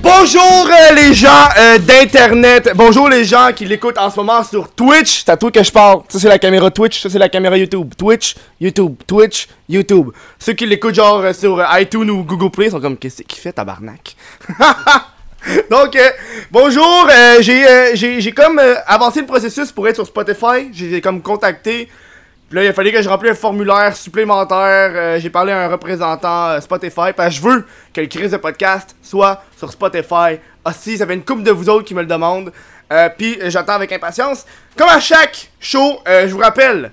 Bonjour euh, les gens euh, d'internet, bonjour les gens qui l'écoutent en ce moment sur Twitch, c'est à toi que je parle, ça c'est la caméra Twitch, ça c'est la caméra YouTube, Twitch, YouTube, Twitch, YouTube. Ceux qui l'écoutent genre euh, sur iTunes ou Google Play sont comme qu'est-ce qu'il fait tabarnak? Donc bonjour, j'ai j'ai comme avancé le processus pour être sur Spotify, j'ai comme contacté là, il fallu que je remplisse un formulaire supplémentaire. euh, j'ai parlé à un représentant euh, Spotify parce que je veux que le crise de podcast soit sur Spotify. Ah si, ça fait une couple de vous autres qui me le demandent. Euh, Puis j'attends avec impatience. Comme à chaque show, je vous rappelle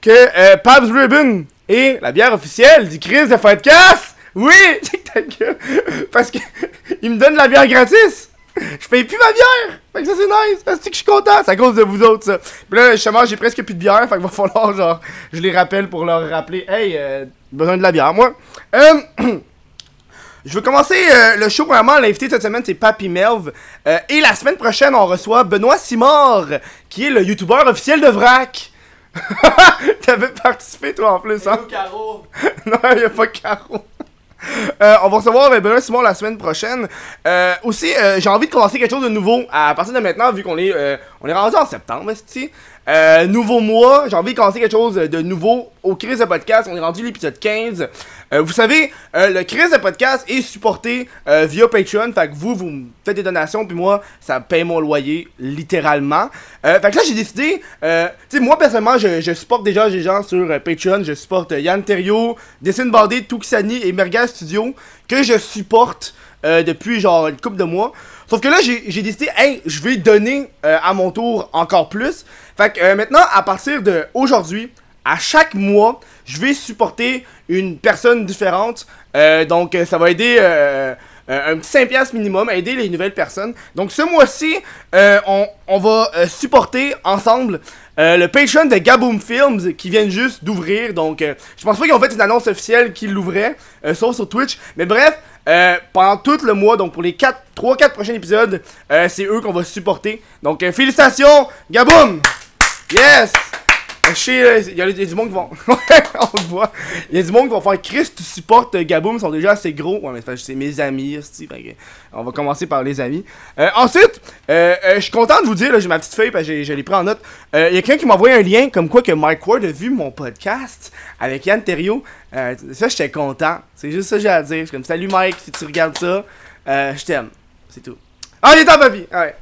que Pabs Ribbon est la bière officielle du crise de podcast. Oui. Parce que il me donne la bière gratis. Je paye plus ma bière! Fait que ça c'est nice! Parce que je suis content! C'est à cause de vous autres ça! Puis là, justement, j'ai presque plus de bière, fait qu'il va falloir genre, je les rappelle pour leur rappeler, hey, euh, besoin de la bière, moi. Euh, je veux commencer euh, le show, vraiment, l'invité cette semaine c'est Papy Melv. Euh, et la semaine prochaine, on reçoit Benoît Simard, qui est le youtubeur officiel de VRAC. T'avais participé toi en plus, hein? non, il a pas Caro. Euh, on va recevoir euh, Benoît Simon la semaine prochaine. Euh, aussi, euh, j'ai envie de commencer quelque chose de nouveau à partir de maintenant, vu qu'on est, on est rendu en septembre. Euh, nouveau mois, j'ai envie de commencer quelque chose de nouveau au Chris de Podcast. On est rendu l'épisode 15. Euh, vous savez, euh, le Chris de Podcast est supporté euh, via Patreon. Fait que vous, vous me faites des donations, puis moi, ça paye mon loyer, littéralement. Euh, fait que là, j'ai décidé, euh, tu sais, moi, personnellement, je, je supporte déjà des gens sur Patreon. Je supporte Yann Terrio, Dessine Bandé, Tuxani et Merga Studio, que je supporte depuis genre une couple de mois. Sauf que là, j'ai décidé, hey, je vais donner euh, à mon tour encore plus. Fait que euh, maintenant, à partir de aujourd'hui, à chaque mois, je vais supporter une personne différente. Euh, donc, ça va aider un petit 5$ piastres minimum, aider les nouvelles personnes. Donc, ce mois-ci, on, va supporter ensemble le Patreon de Gaboom Films qui viennent juste d'ouvrir. Donc, je pense pas qu'ils ont fait une annonce officielle qu'ils l'ouvraient, euh, sauf sur Twitch. Mais bref, euh, pendant tout le mois, donc pour les 4, 3-4 prochains épisodes, euh, c'est eux qu'on va supporter. Donc, euh, félicitations, Gaboom! Yes! Je sais, là, il y, a du monde qui vont. On le voit. Il y a du monde qui vont faire Chris, tu supportes Gaboom, ils sont déjà assez gros. Ouais, mais c'est mes amis, esti, fait que On va commencer par les amis. Euh, ensuite, euh, euh, je suis content de vous dire, j'ai ma petite feuille, parce que j'ai- je l'ai pris en note. Il y a quelqu'un qui m'a envoyé un lien comme quoi que Mike Ward a vu mon podcast avec Yann Terrio. Ça, j'étais content. C'est juste ça que j'ai à dire. Je suis comme, salut Mike, si tu regardes ça, je t'aime. C'est tout. Ah, il est en papy! Ouais.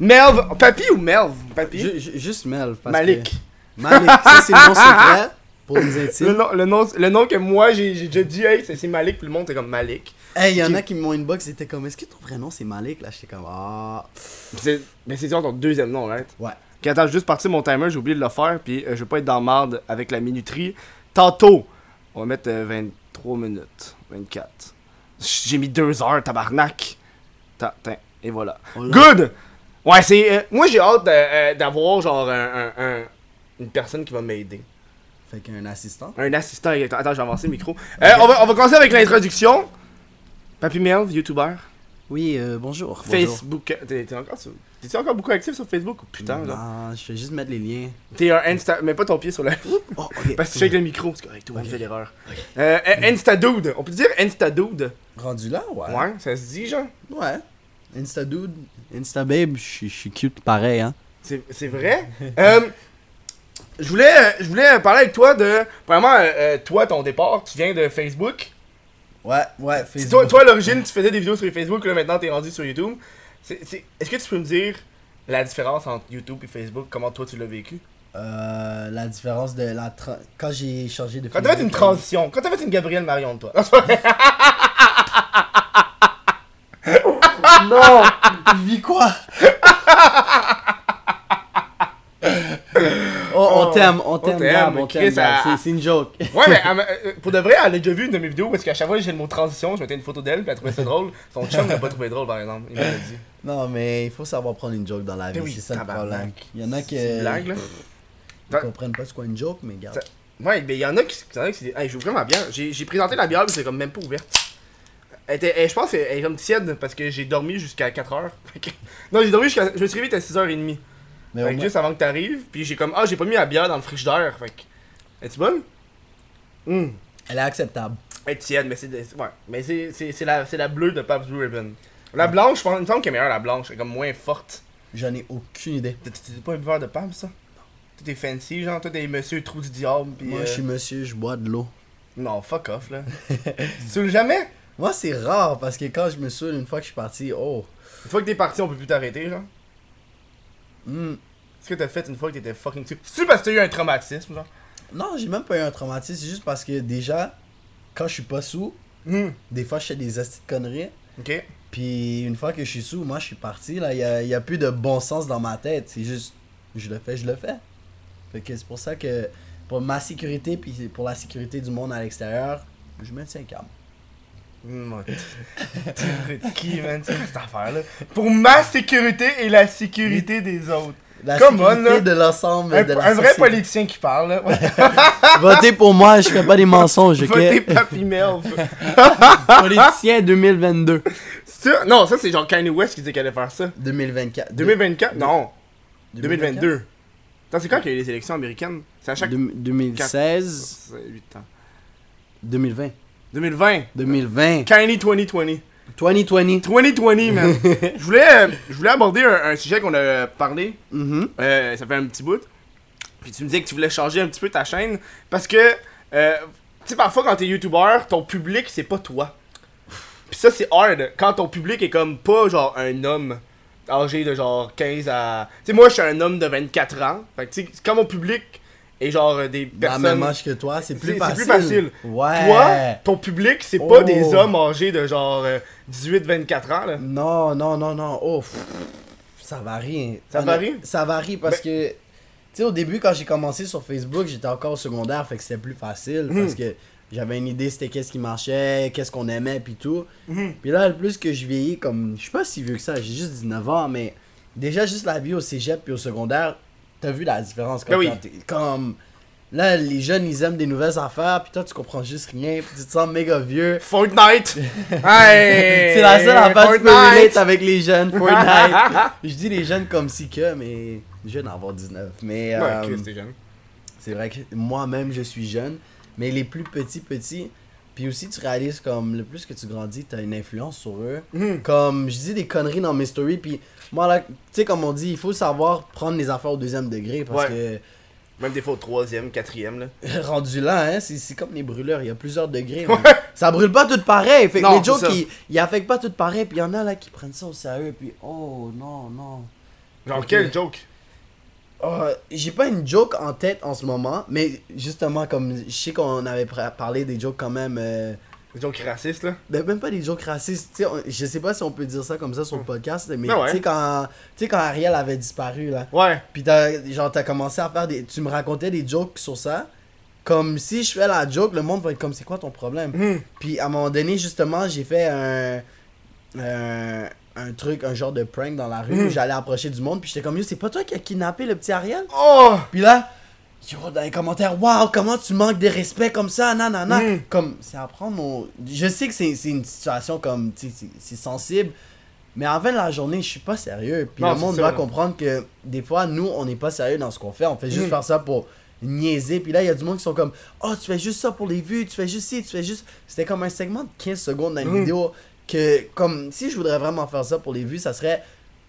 Melv, papy ou Melv? Papy? Ju- juste Mel. Parce Malik. que- Malik, ça c'est mon secret pour les Le intimes. nom, le, nom, le nom que moi j'ai déjà dit, hey, c'est Malik, puis le monde est comme Malik. Hey, il y en Qui- a qui m'ont inbox, c'était comme, est-ce que ton vrai nom c'est Malik? Là, j'étais comme, ah. Mais c'est genre ton deuxième nom, right? Ouais. Ok, attends, juste partir mon timer, j'ai oublié de le faire, puis euh, je vais pas être dans le marde avec la minuterie. Tantôt, on va mettre euh, 23 minutes, 24. J'ai mis 2 heures, tabarnak. Ta- tin, et voilà. Good! Ouais, c'est. euh, moi j'ai hâte euh, d'avoir genre un, un- un- une personne qui va m'aider. Fait qu'un assistant. Un assistant. Attends, je vais avancer le micro. Euh, on, va, on va commencer avec l'introduction. Papy Melv, YouTuber. Oui, euh, bonjour. Facebook. T'es encore, sur- encore beaucoup actif sur Facebook ou putain bonjour. là? Non, je vais juste mettre les liens. T'es un Insta. Mets pas ton pied sur la. Oh, ok. Parce que tu shakes le micro. C'est correct, le Ok. fait l'erreur. Euh, euh, Instadude. On peut dire Instadude. Rendu là, ouais. Ouais, ça se dit, genre. Ouais. Insta dude, Insta babe, je suis- cute pareil, hein. C'est c'est vrai? euh, je voulais, euh, je voulais euh, parler avec toi de. Vraiment, euh, toi, ton départ, tu viens de Facebook. Ouais, ouais, Facebook. toi, toi, à l'origine, tu faisais des vidéos sur Facebook, là, maintenant, t'es rendu sur YouTube. Est-ce que tu peux me dire la différence entre YouTube et Facebook? Comment toi, tu l'as vécu? Euh, la différence de la. Quand j'ai changé de Quand t'as fait une transition, quand t'as fait une Gabrielle Marion de toi. Non Je vis quoi? Oh, on t'aime, on t'aime, on t'aime, C'est- une joke. Ouais, mais euh, pour de vrai, elle a déjà vu une de mes vidéos parce qu'à chaque fois que j'ai le mot transition, je mettais une photo d'elle, puis elle trouvait ça drôle. Son chum l'a pas trouvé drôle, par exemple. Il m'a dit. Non, mais il faut savoir prendre une joke dans la vie, Ben oui, c'est ça le problème. Il y en a qui C'est une blague, là. ne comprennent pas ce qu'est une joke, mais garde. Ouais, mais il y en a qui. Hey, j'ouvre ma bière. J'ai présenté la bière, puis c'est comme même pas ouverte. Elle était, elle- je pense qu'elle est comme tiède parce que j'ai dormi jusqu'à 4h. non, j'ai dormi jusqu'à. Je me suis réveillé à 6h30. Mais Fait au que moins- juste avant que t'arrives, puis j'ai comme. Ah, j'ai pas mis la bière dans le frigidaire. Fait que Es-tu bonne? Hum. Elle est acceptable. Elle est tiède, mais c'est de- ouais. mais c'est c'est- c'est la, c'est la bleue de Pabst Blue Ribbon. La blanche, je pense, il me semble qu'elle est meilleure la blanche, elle est comme moins forte. J'en ai aucune idée. T'es- T'es pas un buveur de Pabst, ça? Toi t'es fancy, genre, toi t'es monsieur trou du diable, pis. Moi, euh, je suis monsieur, je bois de l'eau. Non, fuck off, là. tu te saoules jamais? Moi, c'est rare parce que quand je me saoule, une fois que je suis parti, oh. Une fois que t'es parti, on peut plus t'arrêter, genre. Hmm. Qu'est-ce que t'as fait une fois que t'étais fucking saoul? C'est-tu parce que t'as eu un traumatisme, genre? Non, j'ai même pas eu un traumatisme, c'est juste parce que déjà, quand je suis pas sous, Hum. des fois je fais des astuces de conneries. Ok. Puis une fois que je suis sous, moi je suis parti, là, il y a, y a plus de bon sens dans ma tête. C'est juste, je le fais, je le fais. Fait que c'est pour ça que, pour ma sécurité, puis pour la sécurité du monde à l'extérieur, je me tiens calme. Qui, man? C'est cette affaire-là? Pour ma sécurité et la sécurité des autres. La Come on, sécurité là. de l'ensemble Un, de la un vrai politicien qui parle, là. Votez pour moi, je fais pas des mensonges, ok? Votez Papy Melv. Politicien 2022. Ça- Non, ça c'est genre Kanye West qui disait qu'elle allait faire ça. 2024. 2024? Non. 2022. Attends, c'est quand qu'il y a eu les élections américaines? C'est à chaque Deux- 2016, 8 ans. 2020. 2020. 2020. Kanye 2020. 2020. 2020, man. je, voulais, je voulais aborder un, un sujet qu'on a parlé. Mhm. Euh, ça fait un petit bout. Puis tu me disais que tu voulais changer un petit peu ta chaîne. Parce que, euh, tu sais, parfois quand t'es YouTuber, ton public, c'est pas toi. Puis ça, c'est hard. Quand ton public est comme pas genre un homme âgé de genre 15 à. Tu sais, moi, je suis un homme de 24 ans. Fait que, tu sais, quand mon public est genre euh, des Dans personnes. même âge que toi, c'est plus facile. c'est plus facile. Ouais. Toi, ton public, c'est pas Oh. des hommes âgés de genre euh, 18-24 ans, là. Non, non, non, non. Oh, pff, ça varie. Ça varie? Ça varie parce que, tu sais, au début, quand j'ai commencé sur Facebook, j'étais encore au secondaire, fait que c'était plus facile Mhm. parce que j'avais une idée c'était qu'est-ce qui marchait, qu'est-ce qu'on aimait, puis tout. Mhm. Puis là, le plus que je vieillis, comme, je suis pas si vieux que ça, j'ai juste 19 ans, mais déjà, juste la vie au cégep puis au secondaire, t'as vu la différence quand Ben oui. Comme, là, les jeunes, ils aiment des nouvelles affaires, puis toi, tu comprends juste rien, puis tu te sens méga vieux. Fortnite! hey! C'est la seule affaire que tu peux avec les jeunes, Fortnite. je dis les jeunes comme si que, mais jeune avoir 19. Mais Ouais, euh, c'est vrai que moi-même je suis jeune, mais les plus petits petits, puis aussi tu réalises comme le plus que tu grandis, t'as une influence sur eux. Mhm. Comme je dis des conneries dans mes stories, puis moi là, tu sais comme on dit, il faut savoir prendre les affaires au deuxième degré parce Même des fois au troisième, quatrième, là. que rendu là, hein, c'est comme les brûleurs, il y a plusieurs degrés. man. Ça brûle pas tout pareil, fait que Non, les jokes ils, ils affectent pas tout pareil, puis il y en a là qui prennent ça au sérieux, puis oh non non. Genre, quel joke? Oh, j'ai pas une joke en tête en ce moment, mais justement, comme je sais qu'on avait parlé des jokes quand même. euh, Des jokes racistes, là. ben, même pas des jokes racistes. tu sais, on- je sais pas si on peut dire ça comme ça sur le podcast, mais Ben ouais. tu sais, quand, tu sais, quand Ariel avait disparu, là. Ouais. Puis t'as, genre, t'as commencé à faire des. Tu me racontais des jokes sur ça. Comme si je fais la joke, le monde va être comme c'est quoi ton problème? Mhm. Puis à un moment donné, justement, j'ai fait un, un, un truc, un genre de prank dans la rue où j'allais approcher du monde. Puis j'étais comme, yo, c'est pas toi qui as kidnappé le petit Ariel? Oh! Puis là, yo, dans les commentaires, waouh, comment tu manques de respect comme ça, nanana. Mm. Comme, c'est à prendre au- Je sais que c'est une situation comme, tu sais, c'est- sensible. Mais la fin de la journée, je suis pas sérieux. Puis Non, le monde doit comprendre que des fois, nous, on n'est pas sérieux dans ce qu'on fait. On fait juste Mm. faire ça pour niaiser. Puis là, il y a du monde qui sont comme, oh, tu fais juste ça pour les vues, tu fais juste ci, tu fais juste. C'était comme un segment de 15 secondes dans une Mm. vidéo. Que, comme, si je voudrais vraiment faire ça pour les vues, ça serait.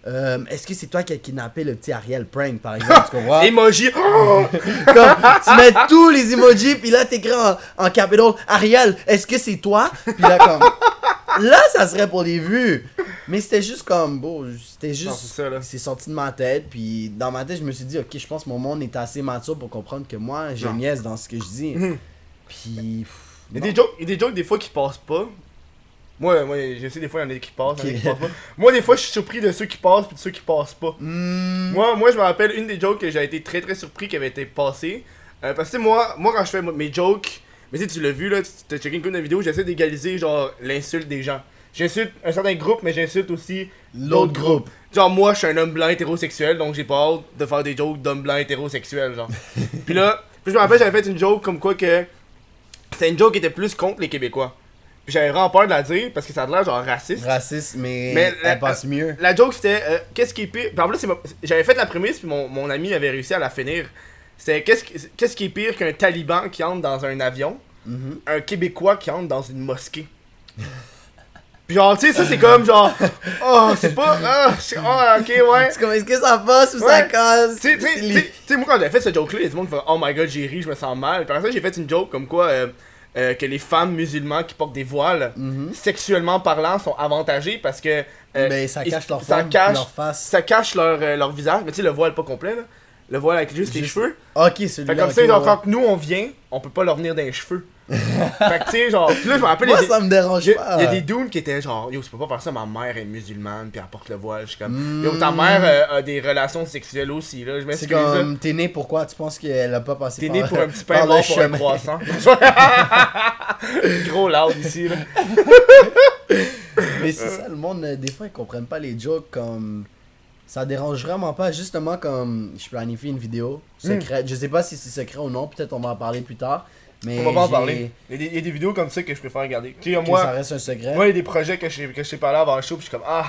euh, Est-ce que c'est toi qui as kidnappé le petit Ariel Prank, par exemple, tu comprends? Emoji! Comme, tu mets tous les emojis, puis là, t'écris en, en capital Ariel, est-ce que c'est toi? Puis là, comme. Là, ça serait pour les vues. Mais c'était juste comme, bon, c'était juste. c'est sorti de ma tête, puis dans ma tête, je me suis dit, ok, je pense que mon monde est assez mature pour comprendre que moi, Non. niaise dans ce que je dis. Mhm. Puis. pff, Il y a des jokes, il y a des jokes des fois qui passent pas. Moi, moi, je sais des fois il y en a qui passent, il y en a qui passent pas. Moi, des fois, je suis surpris de ceux qui passent puis de ceux qui passent pas. Hmm, Moi, moi, je me rappelle une des jokes que j'ai été très très surpris qui avait été passée. Euh, parce que moi, moi, quand je fais mes jokes, mais tu sais, tu l'as vu là, tu t'as checké une couple de vidéos, j'essaie d'égaliser genre l'insulte des gens. J'insulte un certain groupe, mais j'insulte aussi L'autre groupe. Genre, moi, je suis un homme blanc hétérosexuel, donc j'ai pas hâte de faire des jokes d'homme blanc hétérosexuel, genre. puis là, puis je me rappelle, j'avais fait une joke comme quoi que. C'était une joke qui était plus contre les Québécois. J'avais vraiment peur de la dire parce que ça a l'air genre raciste. Raciste, mais, Mais la- elle passe mieux. La joke c'était euh, qu'est-ce qui est pire? Puis en plus, j'avais fait la prémisse, puis mon, mon ami avait réussi à la finir. c'est qu'est-ce qui- qu'est-ce qui est pire qu'un taliban qui entre dans un avion, Mhm. un Québécois qui entre dans une mosquée. Puis genre, tu sais, ça c'est comme genre, oh, c'est pas, ah, oh, ok, ouais. C'est comme, est-ce que ça passe ou ça casse? Tu sais, moi quand j'ai fait ce joke-là, il y a du monde qui fait Oh my god, j'ai ri, je me sens mal. Puis après ça, j'ai fait une joke comme quoi euh, euh, que les femmes musulmanes qui portent des voiles, Mhm. sexuellement parlant, sont avantagées parce que. euh, Ben, ça cache leur ça forme, cache, leur face. Ça cache leur, euh, leur visage. Mais tu sais, le voile pas complet, là. Le voile avec juste les cheveux. Ok, Fait celui-là. comme ok, ça, ouais. quand nous on vient, on peut pas leur venir dans les cheveux. fait que tu sais, genre, là, je me rappelle, Moi, des- ça me dérange pas. il y a des dudes qui étaient genre, yo, tu peux pas faire ça, ma mère est musulmane, puis elle porte le voile. Je suis comme, Mm. yo, ta mère euh, a des relations sexuelles aussi, là. Je C'est m'excuse. comme, t'es né pourquoi? Tu penses qu'elle a pas passé T'es par né pour un petit pain mort pour un croissant. Gros loud ici, là. Mais c'est ça, le monde, euh, des fois, ils comprennent pas les jokes comme. Ça dérange vraiment pas, justement comme je planifie une vidéo secrète. Je sais pas si c'est secret ou non, peut-être on va en parler plus tard. Mais On va pas en parler. Il y, a des, il y a des vidéos comme ça que je préfère regarder. Tu sais, que ça moi, reste un secret. moi, il y a des projets que je, que je t'ai parlé avant le show, puis je suis comme, ah.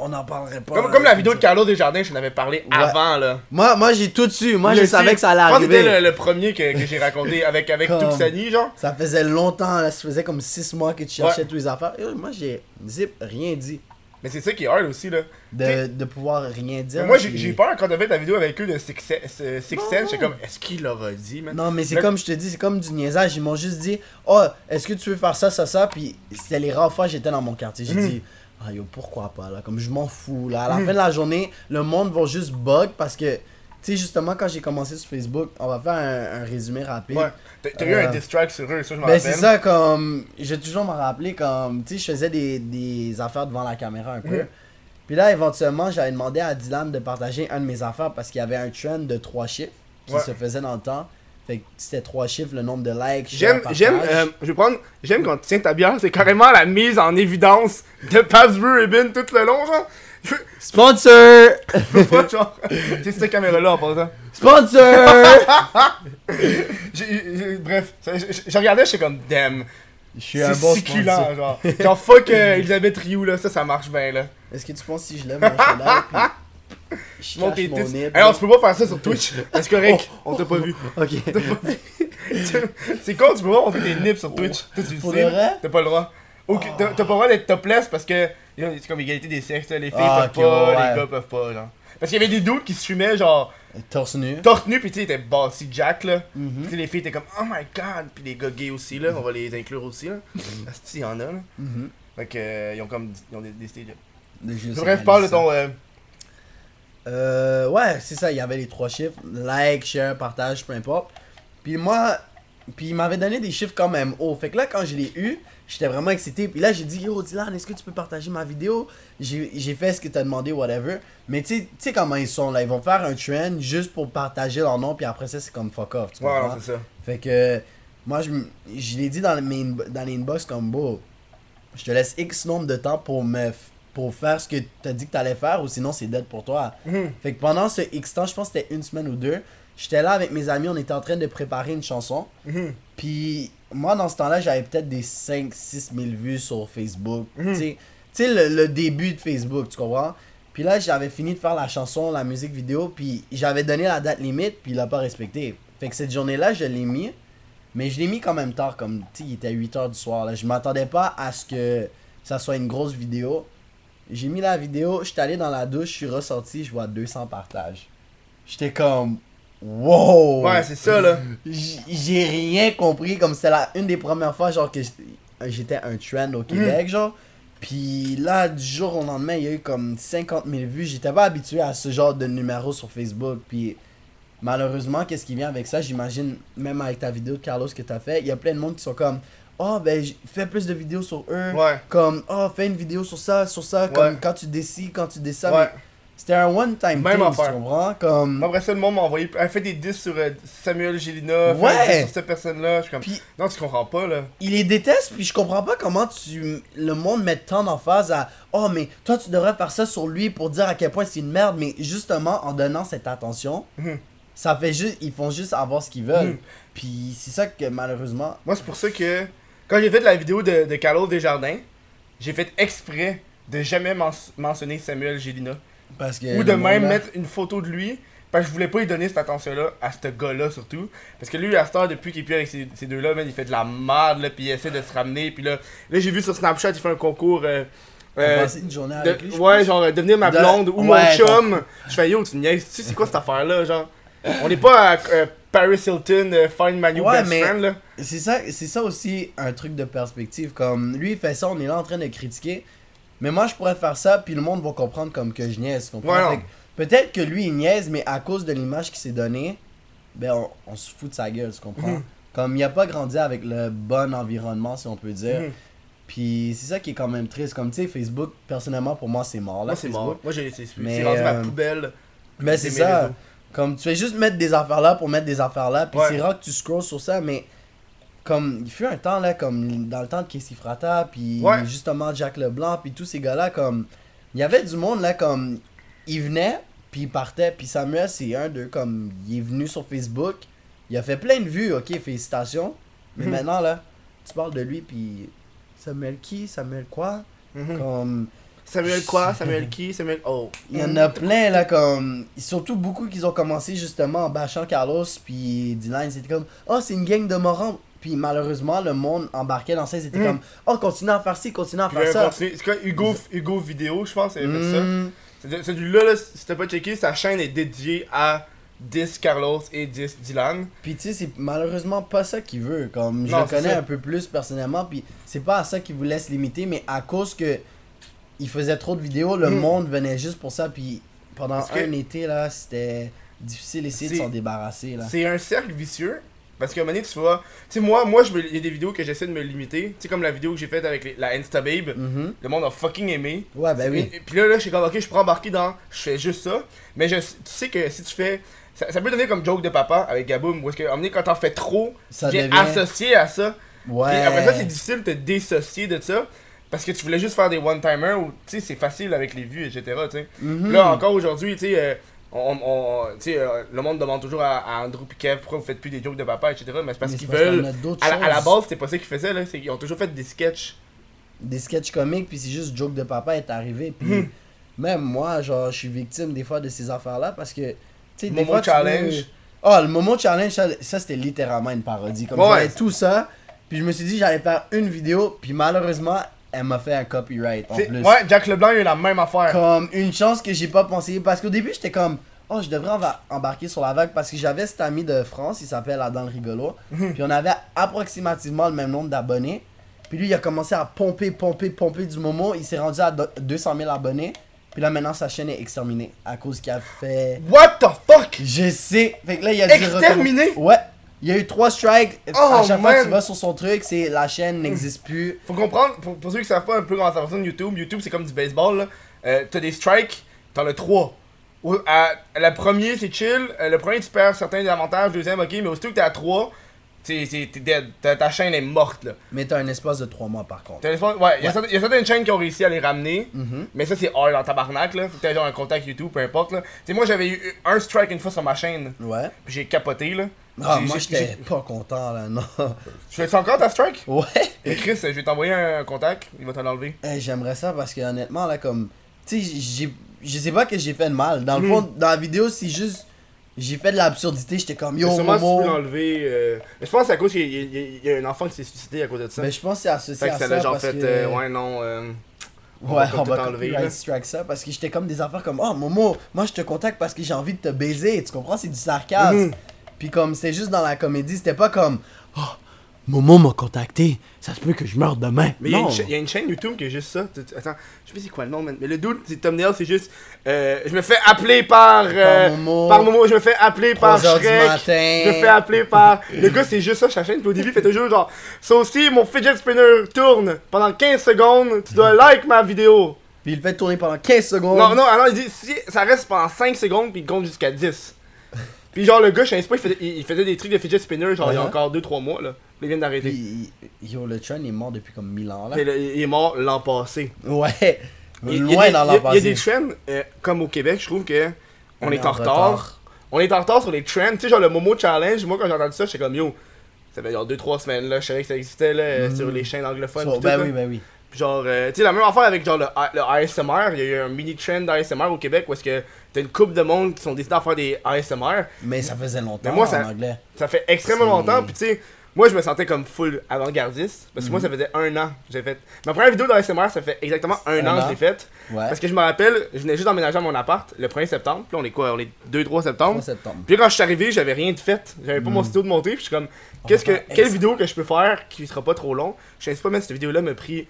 On n'en parlerait pas. Comme, comme la vidéo de Carlo Desjardins, je t'en avais parlé avant, là. Moi, moi j'ai tout dessus. Moi, je savais que ça allait arriver. c'était le, le premier que, que j'ai raconté avec, avec Comme- Tuxani, genre. Ça faisait longtemps, là, ça faisait comme 6 mois que tu cherchais tous les affaires. Et moi, j'ai zip, rien dit. Mais c'est ça qui est hard aussi, là. De, de pouvoir rien dire. Mais moi, j'ai puis- peur quand on fait la vidéo avec eux de Six Sense. euh, Six Sense, j'étais comme, est-ce qu'il leur a dit, man? Non, mais c'est comme je te dis, c'est comme du niaisage. Ils m'ont juste dit, oh, est-ce que tu veux faire ça, ça, ça? Puis c'était les rares fois que j'étais dans mon quartier. J'ai Mhm. dit, ah yo, pourquoi pas, là? Comme je m'en fous, là. À la fin de la journée, le monde va juste bug parce que, tu sais, justement, quand j'ai commencé sur Facebook, on va faire un, un résumé rapide. Ouais. T'as eu Euh, un diss track sur eux, ça, je m'en Ben rappelle. c'est ça comme je vais toujours me rappeler comme tu sais je faisais des, des affaires devant la caméra un peu. Mhm. Puis là éventuellement j'avais demandé à Dylan de partager un de mes affaires parce qu'il y avait un trend de trois chiffres qui Ouais. se faisait dans le temps. Fait que c'était trois chiffres le nombre de likes. J'aime, j'aime, euh, je vais prendre, j'aime quand tu tiens ta bière, c'est carrément la mise en évidence de Pabst Ribbon tout le long, genre. Je Sponsor peux pas, genre, c'est cette caméra-là en passant. Sponsor bref, je, je- je regardais, j'étais comme, damn, Je suis c'est un bon succulent, sponsor. genre. Genre, fuck euh, Elisabeth Rioux, là, ça, ça marche bien, là. Est-ce que tu penses si je lève mon chandail puis je Monte mon nez Alors, tu peux pas faire ça sur Twitch, c'est correct, on t'a pas vu. Ok. c'est con, tu peux pas montrer tes nips sur Twitch. Toi, tu le Pour sais, de vrai? T'as pas le droit. T'as pas le droit d'être topless parce que c'est comme égalité des sexes, les filles Ah, peuvent pas, ouais. les gars peuvent pas, genre. Parce qu'il y avait des doutes qui se fumaient, genre, Torse nu. torse nu, pis tu sais, ils étaient bossy Jack, là. Tu sais, les filles étaient comme, oh my god, pis les gars gays aussi, là, on va les inclure aussi, là. Asti, il y en a, là. Mhm. Fait que, euh, ils ont comme, ils ont décidé de. Bref, parle de ton. euh, Euh, ouais, c'est ça, il y avait les trois chiffres, like, share, partage, peu importe. Puis moi, puis il m'avait donné des chiffres quand même hauts. Fait que là, quand je l'ai eu, j'étais vraiment excité. Puis là, j'ai dit, yo, Dylan, est-ce que tu peux partager ma vidéo? J'ai fait ce que t'as demandé, whatever. Mais tu sais- comment ils sont là, ils vont faire un trend juste pour partager leur nom, puis après ça, c'est comme fuck off. Tu non, c'est ça. Fait que moi, je, je l'ai dit dans, mes dans les inbox comme beau. Je te laisse X nombre de temps pour me pour faire ce que t'as dit que t'allais faire ou sinon c'est dead pour toi. Mhm. Fait que pendant ce X temps, je pense que c'était une semaine ou deux, j'étais là avec mes amis, on était en train de préparer une chanson. Mhm. Puis moi, dans ce temps-là, j'avais peut-être des 5-6 000 vues sur Facebook. Mhm. Tu sais- le, le début de Facebook, tu comprends? Puis là, j'avais fini de faire la chanson, la musique vidéo, puis j'avais donné la date limite, puis il l'a pas respecté. Fait que cette journée-là, je l'ai mis, mais je l'ai mis quand même tard, comme, tu sais, il était 8h du soir. Là. Je m'attendais pas à ce que ça soit une grosse vidéo. J'ai mis la vidéo, j'étais allé dans la douche, je suis ressorti, je vois 200 partages. J'étais comme, wow! Ouais, c'est ça, là. J'ai rien compris, comme c'était la une des premières fois, genre, que j'étais- un trend au Québec, genre. Puis là, du jour au lendemain, il y a eu comme 50 000 vues. J'étais pas habitué à ce genre de numéro sur Facebook. Puis malheureusement, qu'est-ce qui vient avec ça? J'imagine, même avec ta vidéo de Carlos que t'as fait, il y a plein de monde qui sont comme Oh, ben, fais plus de vidéos sur eux. Ouais. Comme, oh, fais une vidéo sur ça, sur ça. Ouais. Comme quand tu décides, quand tu décides. Ouais. C'était un one-time Même thing, affaire. tu comprends? Comme. Après ça, le monde m'a envoyé. Elle fait des disques sur euh, Samuel Gélina. Ouais. sur cette personne-là. Je suis comme. Puis Non, tu comprends pas, là. il les déteste, puis je comprends pas comment tu le monde met tant d'emphase à oh mais toi tu devrais faire ça sur lui pour dire à quel point c'est une merde, mais justement en donnant cette attention, Mhm. ça fait juste ils font juste avoir ce qu'ils veulent. Mhm. Puis c'est ça que malheureusement Moi, c'est pour ça que quand j'ai fait la vidéo de, de Carlo Desjardins, j'ai fait exprès de jamais men- mentionner Samuel Gélina. Parce que Ou de même là- mettre une photo de lui, Parce que je voulais pas lui donner cette attention-là à ce gars-là surtout. Parce que lui, à cette heure, depuis qu'il est plus avec ces, ces deux-là, il fait de la merde, là, puis il essaie de se ramener. Puis là, là j'ai vu sur Snapchat, il fait un concours. Euh, euh, une journée de- avec lui. ouais, pense. genre euh, devenir ma De- blonde ou Ouais, mon chum. Je fais yo, tu niaises, tu sais c'est quoi cette affaire-là, genre? On n'est pas à euh, Paris Hilton, euh, Find My New Ouais, Best mais- Friend, là. C'est ça, c'est ça aussi un truc de perspective. Comme lui, il fait ça, on est là en train de critiquer. Mais moi, je pourrais faire ça, puis le monde va comprendre comme que je niaise. tu comprends? Ouais, Peut-être que lui, il niaise, mais à cause de l'image qu'il s'est donnée, ben, on, on se fout de sa gueule, tu comprends? Mhm. Comme il a pas grandi avec le bon environnement, si on peut dire. Mhm. Puis c'est ça qui est quand même triste. Comme tu sais, Facebook, personnellement, pour moi, c'est mort. Là, Moi, c'est mort. Moi, j'ai c'est Mais, c'est rendu ma euh, poubelle. Mais c'est ça. Comme tu fais juste mettre des affaires là pour mettre des affaires là. Puis Ouais. c'est rare que tu scrolls sur ça, mais comme il fut un temps là, comme dans le temps de Casey Frata, puis Ouais. justement Jack Leblanc, puis tous ces gars-là, comme il y avait du monde là, comme il venait, puis il partait. Puis Samuel, c'est un d'eux, comme il est venu sur Facebook, il a fait plein de vues, ok, félicitations. Mais Mhm. maintenant là, tu parles de lui, puis Samuel qui Samuel quoi Mhm. Comme Samuel quoi Samuel qui Samuel. Oh. il y en a plein là comme surtout beaucoup qui ont commencé justement en bâchant Carlos puis Dylan c'était comme oh c'est une gang de morons puis malheureusement le monde embarquait dans ça c'était Mm. comme oh continue à faire ci continue à faire ça. C'est quoi Hugo, Hugo Vidéo, je pense, il avait fait ça. Mm. C'est- Celui-là, là, si t'as pas checké, sa chaîne est dédiée à 10 Carlos et 10 Dylan. puis tu sais c'est malheureusement pas ça qu'il veut comme je le connais ça. un peu plus personnellement puis c'est pas à ça qu'il voulait se limiter mais à cause que il faisait trop de vidéos le Mm. monde venait juste pour ça puis pendant Parce que- un été là c'était difficile d'essayer de s'en débarrasser là C'est un cercle vicieux. Parce qu'à un moment donné, tu vois. Tu sais, moi, moi il y a des vidéos que j'essaie de me limiter. Tu sais, comme la vidéo que j'ai faite avec les- la Instababe. Mhm. Le monde a fucking aimé. ouais ben oui Puis là, là, je suis comme, ok, je pourrais embarquer dans. Je fais juste ça. Mais je, tu sais que si tu fais. Ça, ça peut donner comme joke de papa avec Gaboum. Ou est-ce que, à un moment donné, quand t'en fais trop, es devient associé à ça. ouais Puis après ça, c'est difficile de te dissocier de ça. Parce que tu voulais juste faire des one-timers ou, tu sais, c'est facile avec les vues, etc. Tu sais. Mhm. Là, encore aujourd'hui, tu sais, euh, on, on- tu euh, le monde demande toujours à, à Andrew et Kev pourquoi vous faites plus des jokes de papa, etc. Mais c'est parce qu'ils c'est veulent. d'autres À, la- à la base, c'était pas ça qu'ils faisaient, là. c'est qu'ils ont toujours fait des sketchs. des sketchs comiques puis c'est juste joke de papa est arrivé puis Mhm. même moi genre je suis victime des fois de ces affaires là parce que tu des Momo fois tu Challenge. veux- oh le Momo challenge ça, ça, c'était littéralement une parodie comme Ouais. tout ça puis je me suis dit j'allais faire une vidéo puis malheureusement elle m'a fait un copyright en plus Ouais, Jack Leblanc, il a eu la même affaire. comme une chance que j'ai pas pensé parce qu'au début j'étais comme oh je devrais embarquer sur la vague parce que j'avais cet ami de France il s'appelle Adam rigolo Mhm. puis on avait approximativement le même nombre d'abonnés puis lui il a commencé à pomper pomper pomper du moment il s'est rendu à do- 200 000 abonnés puis là maintenant sa chaîne est exterminée à cause qu'il a fait What the fuck? je sais fait que là il a dû Exterminé? recommencer. ouais il y a eu trois strikes Oh, à chaque fois que tu vas sur son truc c'est la chaîne n'existe plus Faut comprendre, pour, pour ceux qui savent pas un peu comment ça fonctionne YouTube, YouTube c'est comme du baseball là. Euh, t'as des strikes, t'en as trois. À- le premier c'est chill, euh, le premier tu perds certains avantages, deuxième ok, mais aussitôt que t'es à 3, t'es t'es- t'es dead. Ta, chaîne est morte là. mais t'as un espace de trois mois par contre T'as ouais, il y, a Ouais. certaines- y a certaines chaînes qui ont réussi à les ramener, Mhm. mais ça c'est hard en tabarnak là. Faut genre un contact YouTube, peu importe là. Moi j'avais eu un strike une fois sur ma chaîne, ouais puis j'ai capoté là. Ah moi j'étais pas content là non Tu fais encore ta strike? ouais Et Chris, je vais t'envoyer un contact, il va t'en enlever. Hey, J'aimerais ça parce que honnêtement là comme tu sais je sais pas que j'ai fait de mal dans le Mhm. fond dans la vidéo c'est juste j'ai fait de l'absurdité j'étais comme yo sûrement tu Momo peux l'enlever. euh, Mais je pense que c'est à cause qu'il y, a- y y un enfant qui s'est suicidé à cause de ça. mais je pense que c'est associé fait que à ça genre parce fait. que euh, ouais, non. euh, on ouais va on va enlever, strike ça parce que j'étais comme des affaires comme oh Momo moi je te contacte parce que j'ai envie de te baiser tu comprends? C'est du sarcasme Mhm. Puis comme c'était juste dans la comédie c'était pas comme oh Momo m'a contacté ça se peut que je meure demain Mais il y, a une cha- il y a une chaîne YouTube qui est juste ça. Attends, je sais pas c'est quoi le nom, man. Mais le dude, c'est thumbnail, c'est juste. euh, je me fais appeler par. euh, Par Momo. par Momo, je me fais appeler par 3 heures du Shrek. Je me fais appeler par. Le gars, c'est juste ça, sa chaîne. Puis au début, il fait toujours genre. Ça aussi, mon fidget spinner tourne pendant 15 secondes. Tu dois like ma vidéo. puis il le fait tourner pendant 15 secondes Non, non, alors il dit si ça reste pendant 5 secondes puis il compte jusqu'à 10. Puis genre le gars, je sais pas, il faisait, il il faisait des trucs de fidget spinner genre il y a Uh-huh. encore 2-3 mois là. Il vient d'arrêter. puis yo le trend est mort depuis comme 1000 ans là Il est mort l'an passé. Ouais, Il- loin des- dans il y a- l'an Il y a passé. des trends, euh, comme au Québec, je trouve que on, On est, est en retard. retard. On est en retard sur les trends. Tu sais, genre le Momo Challenge, moi quand j'ai entendu ça, j'étais comme yo. Ça fait genre 2-3 semaines là, je savais que ça existait là, Mhm. sur les chaînes anglophones. So- tout, ben là. oui, ben oui. Genre, euh, tu sais, la même affaire avec genre le, le ASMR. Il y a eu un mini trend d'ASMR au Québec où est-ce que t'as une couple de monde qui sont décidés à faire des ASMR. Mais ça faisait longtemps moi, en ça- anglais. Ça fait extrêmement longtemps, puis tu sais, moi je me sentais comme full avant-gardiste. Parce que moi, ça faisait un an que j'ai fait. Ma première vidéo d'ASMR, ça fait exactement un, Un an que l'ai faite. Ouais. Parce que je me rappelle, je venais juste d'emménager à mon appart le 1er septembre. Puis on est quoi? On est 2-3 septembre. 3 septembre. Puis quand je suis arrivé, j'avais rien de fait. J'avais pas mon studio de monter. Puis je suis comme, qu'est-ce que, quelle vidéo que je peux faire qui sera pas trop long? Je sais pas, mais cette vidéo-là m'a pris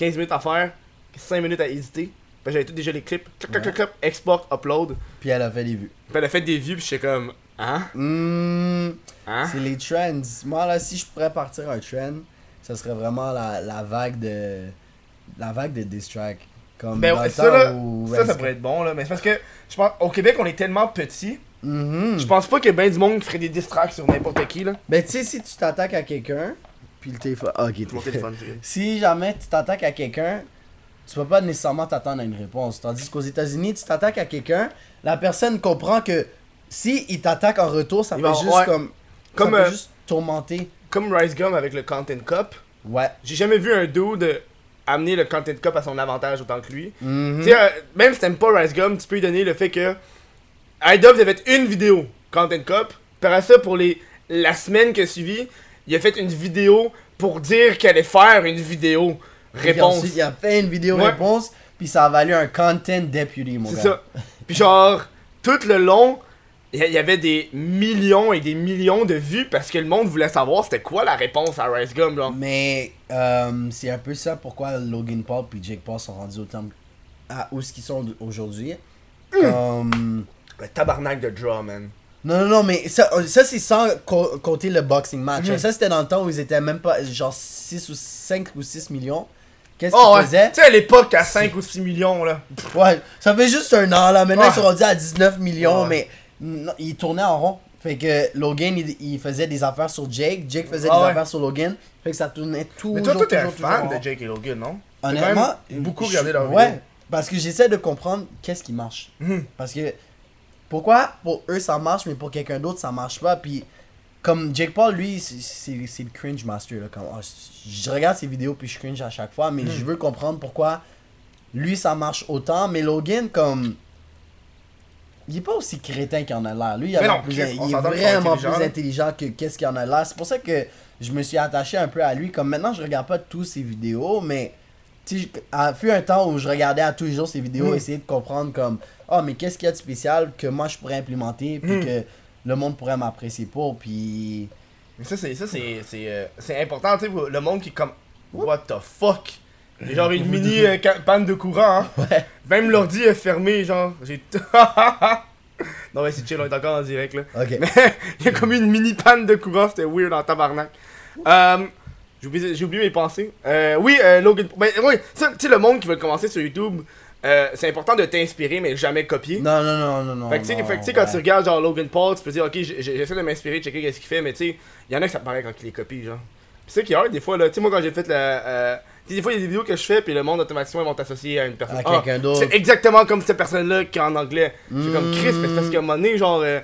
15 minutes à faire, 5 minutes à éditer. Puis j'avais tout déjà les clips. Clac, clac, clac, clac, export, upload. Puis elle a fait des vues. Puis elle a fait des vues. Puis j'étais comme, hein? Hmm, Hein? C'est les trends. Moi, là, si je pourrais partir un trend, ça serait vraiment la, la vague de. La vague de diss track. Comme Ben, ça, là, ça, ça pourrait être bon, là. Mais c'est parce que, je pense, au Québec, on est tellement petit. Mhm. Je pense pas qu'il y ait bien du monde qui ferait des distracts sur n'importe qui, là. Ben, tu sais, si tu t'attaques à quelqu'un, puis le téléphone. Ah, ok, Mon téléphone, c'est Si jamais tu t'attaques à quelqu'un, tu peux pas nécessairement t'attendre à une réponse. Tandis qu'aux États-Unis, tu t'attaques à quelqu'un, la personne comprend que si il t'attaque en retour, ça Il va- juste ouais. comme. Comme, ça peut euh, juste tourmenter. Comme Rice Gum avec le Content Cup. Ouais. J'ai jamais vu un dude amener le Content Cup à son avantage autant que lui. Mhm. Tu sais, euh, même si t'aimes pas Rice Gum, tu peux lui donner le fait que iDubbbz a fait une vidéo Content Cup. Par ça, pour les, la semaine qui a suivi, il a fait une vidéo pour dire qu'il allait faire une vidéo Puis réponse. ensuite, il a fait une vidéo Ouais. réponse, puis ça a valu un content deputy, mon C'est gars. ça. Puis genre, tout le long, il y- avait des millions et des millions de vues parce que le monde voulait savoir c'était quoi la réponse à Rice Gum, genre. Mais euh, c'est un peu ça pourquoi Logan Paul et Jake Paul sont rendus autant à où ce qu'ils sont aujourd'hui. Hmm. Comme... Le tabarnak de draw, man. Non, non, non, mais ça, ça c'est sans co- compter le boxing match. Mhm. Ça, c'était dans le temps où ils étaient même pas genre 6 ou 5 ou 6 millions. Qu'est-ce qu'ils Oh ouais, faisaient? Tu sais à l'époque à 5 ou 6 millions là. Ouais, ça fait juste un an là. Maintenant, Ouais. ils sont rendus à 19 millions, Ouais. mais non, ils tournaient en rond. Fait que Logan, il, il faisait des affaires sur Jake, Jake faisait Ah des affaires sur Logan. Fait que ça tournait tout. Mais toi, toi t'es un fan de Jake et Logan, non? Quand Honnêtement, même beaucoup regardé leur Ouais, vidéo. parce que j'essaie de comprendre qu'est-ce qui marche. Mhm. Parce que pourquoi? Pour eux ça marche, mais pour quelqu'un d'autre ça marche pas. Puis comme Jake Paul, lui, c'est- le cringe master. Là, comme, ah, je regarde ses vidéos puis je cringe à chaque fois, mais Mhm. je veux comprendre pourquoi lui ça marche autant. Mais Logan, comme. Il est pas aussi crétin qu'il en a l'air. Lui, il, a non, plus- il est vraiment plus intelligent que qu'est-ce qu'il en a l'air. C'est pour ça que je me suis attaché un peu à lui. Comme maintenant, je regarde pas tous ses vidéos, mais tu sais, à fut un temps où je regardais à tous les jours ses vidéos, Mm. essayer de comprendre comme ah mais qu'est-ce qu'il y a de spécial que moi je pourrais implémenter puis Mm. que le monde pourrait m'apprécier pour puis Mais ça, c'est ça, c'est c'est euh, c'est important, tu sais, le monde qui est comme What the fuck? J'ai genre une mini euh, panne de courant, hein. ouais Même l'ordi est fermé, genre. J'ai. non, mais c'est chill, on est encore en direct là. ok Mais il y a comme une mini panne de courant, c'était weird en tabarnak. Euh, j'ai oublié, mes pensées. Euh, oui, euh, Logan. Ben, oui, tu sais, le monde qui veut commencer sur YouTube, euh, c'est important de t'inspirer, mais jamais copier. non non non non non Fait que tu sais, quand ouais. tu regardes genre Logan Paul, tu peux dire, ok, j'essaie de m'inspirer, de checker qu'est-ce qu'il fait, mais tu sais, il y en a que ça te paraît quand il les copie, genre. Puis c'est qui a des fois, là, tu sais, moi quand j'ai fait la. euh, tu sais, des fois, il y a des vidéos que je fais, puis le monde automatiquement ils vont t'associer à une personne. À Ah, quelqu'un d'autre. C'est exactement comme cette personne-là qui est en anglais. C'est comme Chris, parce qu'à un moment donné, genre. euh,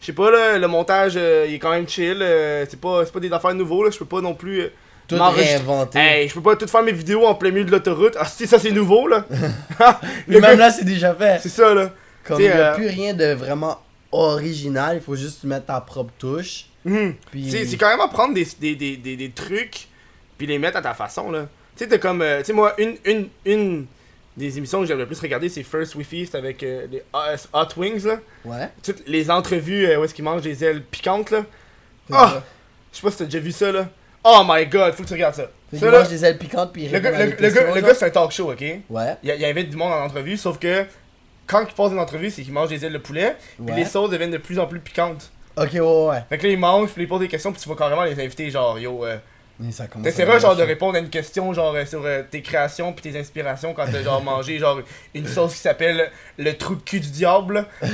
je sais pas, là, le montage, euh, il est quand même chill. euh, c'est pas, c'est pas des affaires nouveaux, là. Je peux pas non plus. euh, tout réinventé Hey, je peux pas tout faire mes vidéos en plein milieu de l'autoroute. Ah, si, ça c'est nouveau, là. Mais même là c'est déjà fait c'est ça, là. comme il n'y a euh, plus rien de vraiment original il faut juste mettre ta propre touche Mhm. puis C'est carrément prendre des, des, des, des, des trucs puis les mettre à ta façon là. Tu sais t'es comme euh, tu sais moi une, une, une des émissions que j'aime le plus regarder c'est First We Feast avec euh, les Hot Wings là. ouais Toutes les entrevues euh, où est-ce qu'ils mangent des ailes piquantes là. Ah! Je sais pas si t'as déjà vu ça là. Oh my god, faut que tu regardes ça. Ça, là, mange des ailes piquantes puis il le gars, le, des le gars, questions, le genre. gars, c'est un talk show, ok? ouais Il, il invite du monde en entrevue, sauf que quand il passe une entrevue, c'est qu'il mange des ailes de poulet, puis Ouais. les sauces deviennent de plus en plus piquantes. ok ouais ouais Fait que là, il mange, puis il pose des questions, puis tu vas carrément les inviter, genre, yo, euh, T'essaieras genre de répondre à une question genre euh, sur euh, tes créations puis tes inspirations quand t'as genre mangé genre une sauce qui s'appelle le trou de cul du diable.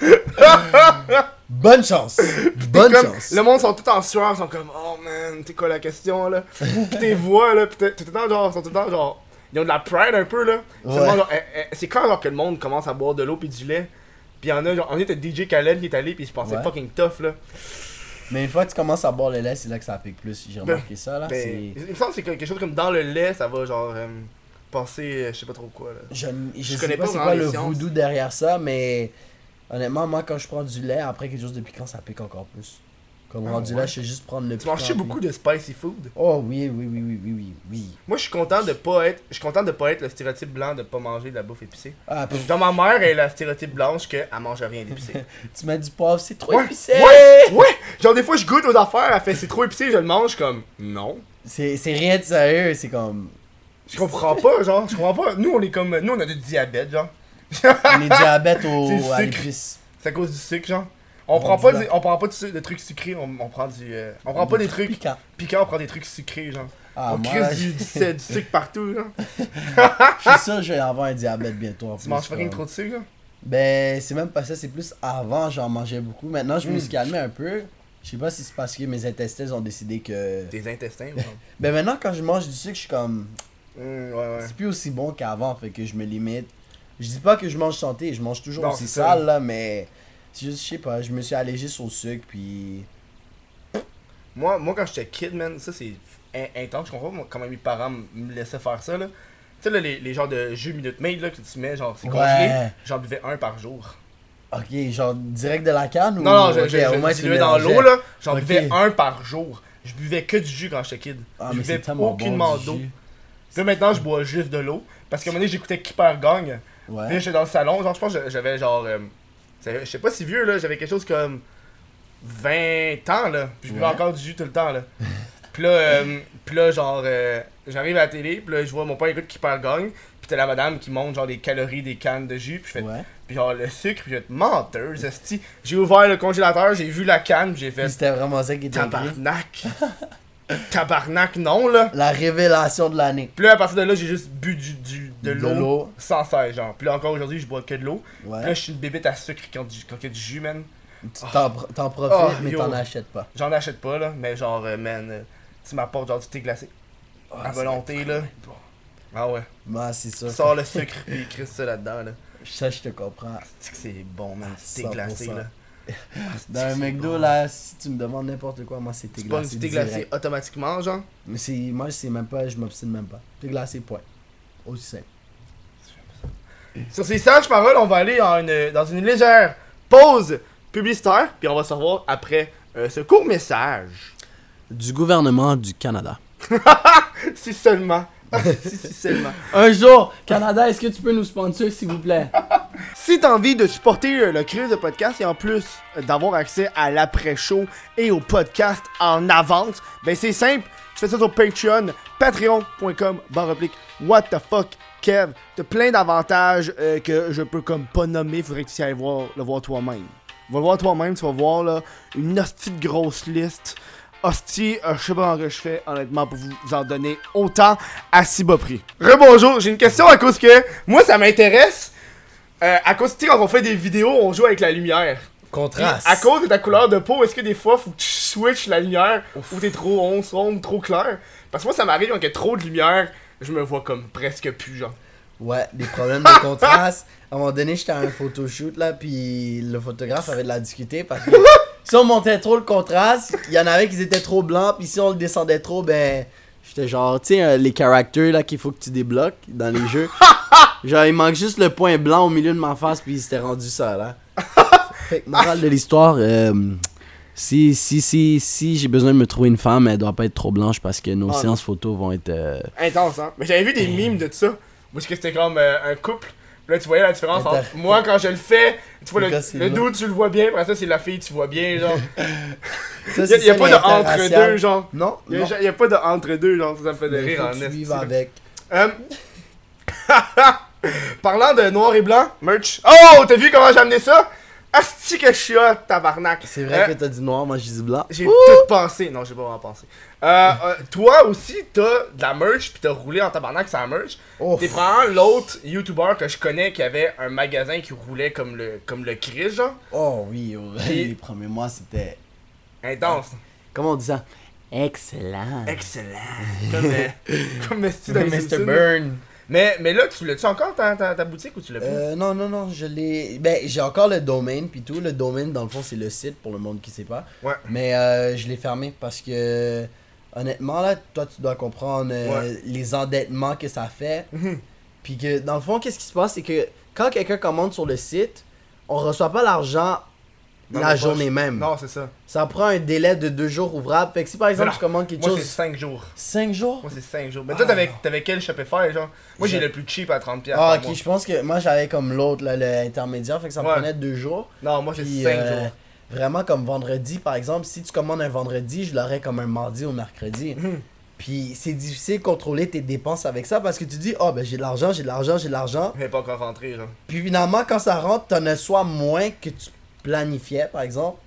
Bonne chance. Bonne Comme, chance. le monde sont tout en sueur, ils sont comme oh man, t'es quoi la question là? Pis tes voix là, pis t'es tout le temps genre, sont tout le temps genre, ils ont de la pride un peu là. Ouais. genre, eh, eh, c'est quand genre que le monde commence à boire de l'eau puis du lait? Pis y'en a genre, on est DJ Khaled qui est allé pis il se pensait Ouais. fucking tough là. Mais une fois que tu commences à boire le lait, c'est là que ça pique plus. J'ai remarqué ça là. Ben, c'est- il me semble que c'est quelque chose comme dans le lait, ça va genre euh, passer, euh, je sais pas trop quoi là. Je, je, Je sais connais pas, c'est quoi le sciences. voodoo derrière ça, mais honnêtement, moi quand je prends du lait, après quelque chose de piquant, ça pique encore plus. Comme Ah, rendu là, je sais juste prendre le Tu manges beaucoup de spicy food? Oh oui, oui, oui, oui, oui, oui, oui. Moi, je suis content de pas être, je suis content de pas être le stéréotype blanc de pas manger de la bouffe épicée. Ah, Genre ma mère elle est la stéréotype blanche que elle mange rien d'épicé. tu mets du poivre, c'est trop Ouais, épicé! ouais, ouais. Genre des fois je goûte aux affaires, elle fait c'est trop épicé, je le mange comme non. C'est c'est rien de sérieux, c'est comme. Je comprends pas, genre, je comprends pas. Nous on est comme, nous on a du diabète, genre. Les diabètes au, à l'épice. C'est à cause du sucre, genre. On On prend pas, on prend pas de, trucs sucrés, on, on prend du, euh, on prend pas des trucs Piquant. piquants, on prend des trucs sucrés, genre. Ah, on crée du, du, du- du sucre partout, genre. je suis sûr que je vais avoir un diabète bientôt. en Tu plus, manges fucking trop de sucre, genre? Ben, c'est même pas ça, c'est plus avant, j'en mangeais beaucoup. Maintenant, je me suis calmé un peu. Je sais pas si c'est parce que mes intestins ont décidé que. Tes intestins. Ben, maintenant, quand je mange du sucre, je suis comme. Hum, ouais, ouais. C'est plus aussi bon qu'avant, fait que je me limite. Je dis pas que je mange santé, je mange toujours Non, aussi sale, là, mais. je sais pas, je me suis allégé sur le sucre, puis. Moi, moi, quand j'étais kid, man, ça c'est in- intense. Je comprends pas comment mes parents me laissaient faire ça, là. Tu sais, là, les, les genres de jus Minute Maid, là, que tu mets, genre, c'est Ouais. congelé. J'en buvais un par jour. Ok, genre direct de la canne ou. Non, non, je, ok, je, je, au moins, je diluais dans l'eau, là. J'en buvais un par jour. Je buvais que du jus quand j'étais kid. Ah, je buvais aucunement bon, d'eau. là, maintenant, je bois juste de l'eau. Parce qu'à un moment donné, j'écoutais Keeper Gang. Puis Ouais. j'étais dans le salon. Genre, je pense que j'avais genre. euh, je sais pas si vieux, là. J'avais quelque chose comme 20 ans, là. Puis je buvais Ouais. encore du jus tout le temps, là. Puis là, euh, puis là genre, euh, j'arrive à la télé. Puis là, je vois mon père écoute Keeper Gang. Puis t'as la madame qui monte, genre, des calories des cannes de jus. Puis je fais. Ouais. Puis genre, le sucre. Puis je fais menteuse. J'ai ouvert le congélateur, j'ai vu la canne. Puis j'ai Puis fait. c'était vraiment ça qui était. Tabarnak. Tabarnak, non, là. La révélation de l'année. Puis là, à partir de là, j'ai juste bu du, du- de De l'eau sans cesse, genre. Puis là, encore aujourd'hui, je bois que de l'eau. Puis là, Ouais. je suis une bébête à sucre quand, du- quand il y a du jus, man. T'en t'en profites, Oh, mais t'en achètes pas. J'en achète pas, là. Mais genre, euh, man, euh, tu m'apportes genre du thé glacé. Ah, à volonté, là. Ah ouais. Bah, c'est ça. Sors le sucre, puis écris ça là-dedans, là. Ça, je te comprends. C'est que c'est bon, man. Thé 100%. glacé, là. Dans un c'est McDo, bon. là, si tu me demandes n'importe quoi, moi, c'est thé glacé. thé glacé automatiquement, genre? Mais c'est, moi, c'est même pas, je m'obstine même pas. Thé glacé, point. Aussi simple. Sur ces sages paroles, on va aller en une- dans une légère pause publicitaire, puis on va se revoir après euh, ce court message. Du gouvernement du Canada. Si seulement. Seulement. Un jour, Canada, est-ce que tu peux nous sponsor, s'il vous plaît? Si t'as envie de supporter euh, le crise de podcast et en plus euh, d'avoir accès à l'après-show et au podcast en avance, ben c'est simple, tu fais ça sur Patreon, patreon.com, barre replique, what the fuck, Kev. T'as plein d'avantages euh, que je peux comme pas nommer, faudrait que tu ailles voir, le voir toi-même. Va le voir toi-même, tu vas voir là, une hostie de grosse liste. Hostie, euh, je sais pas que je fais, honnêtement, pour vous en donner autant à si bas prix. Rebonjour, j'ai une question à cause que moi ça m'intéresse. Euh, à cause, tu quand on fait des vidéos, on joue avec la lumière. Contraste. à cause de ta couleur de peau, est-ce que des fois, faut que tu switches la lumière ou t'es trop sombre, trop clair? Parce que moi, ça m'arrive quand il y a trop de lumière, je me vois comme presque plus, genre. Ouais, des problèmes de contraste. À un moment donné, j'étais à un photoshoot là, puis le photographe avait de la discuter parce que si on montait trop le contraste, il y en avait qui étaient trop blancs, puis si on le descendait trop, ben j'étais genre, tu sais, euh, les characters là qu'il faut que tu débloques dans les jeux. genre, il manque juste le point blanc au milieu de ma face, puis c'était rendu ça là. fait que, morale de l'histoire, euh, si, si, si, si j'ai besoin de me trouver une femme, elle doit pas être trop blanche parce que nos Ah, séances photos vont être. euh, Intense, hein? Mais j'avais vu des mimes de ça, est-ce que c'était comme euh, un couple. Là, tu voyais la différence entre moi quand je le fais, tu vois Le le, dude, tu le vois bien, après ça, c'est la fille, tu vois bien, genre. Ça, Il y a, pas de entre-deux, genre. Non, Il y, non. a, pas de entre-deux, genre, ça me fait de rire en que tu avec. Euh, Parlant de noir et blanc, merch. Oh, t'as vu comment j'ai amené ça? Asti que je suis hot, tabarnak. C'est vrai Euh, que t'as dit noir, moi j'ai dit blanc. J'ai tout pensé. Non, j'ai pas vraiment pensé. Euh, euh, toi aussi, t'as de la merch, pis t'as roulé en tabarnak sur la merch. T'es probablement l'autre YouTuber que je connais qui avait un magasin qui roulait comme le, comme le Chris, genre. Oh oui, oh, Et- les premiers mois c'était. Intense. Comment on dit ça? Excellent. Excellent. Comme, euh, comme les Mr. Burn. Mais, mais là, tu l'as-tu encore ta, ta, ta boutique ou tu l'as plus? Euh, non, non, non, je l'ai. Ben, j'ai encore le domaine, puis tout. Le domaine, dans le fond, c'est le site pour le monde qui sait pas. Ouais. Mais euh, je l'ai fermé parce que, honnêtement, là, toi, tu dois comprendre euh, Ouais. les endettements que ça fait. Mhm. Puis que, dans le fond, qu'est-ce qui se passe, c'est que quand quelqu'un commande sur le site, on reçoit pas l'argent Dans la journée poches. même. Non, c'est ça. Ça prend un délai de deux jours ouvrables. Fait que si par exemple tu commandes quelque Moi, c'est chose 5 jours. 5 jours? Moi, c'est 5 jours. Mais toi, t'avais, t'avais quel Shopify, genre? Moi, j'ai le plus cheap à 30$. piastres Ah, ok, je pense que moi j'avais comme l'autre, l'intermédiaire, fait que ça me Ouais. prenait deux jours. Non, moi, c'est Puis 5 euh, jours. vraiment comme vendredi, par exemple, si tu commandes un vendredi, je l'aurais comme un mardi ou mercredi. Mhm. Puis c'est difficile de contrôler tes dépenses avec ça parce que tu dis, oh ben j'ai de l'argent, j'ai de l'argent, j'ai de l'argent. N'est pas encore rentré, genre. Puis finalement, quand ça rentre, t'en as soit moins que tu planifiais, par exemple,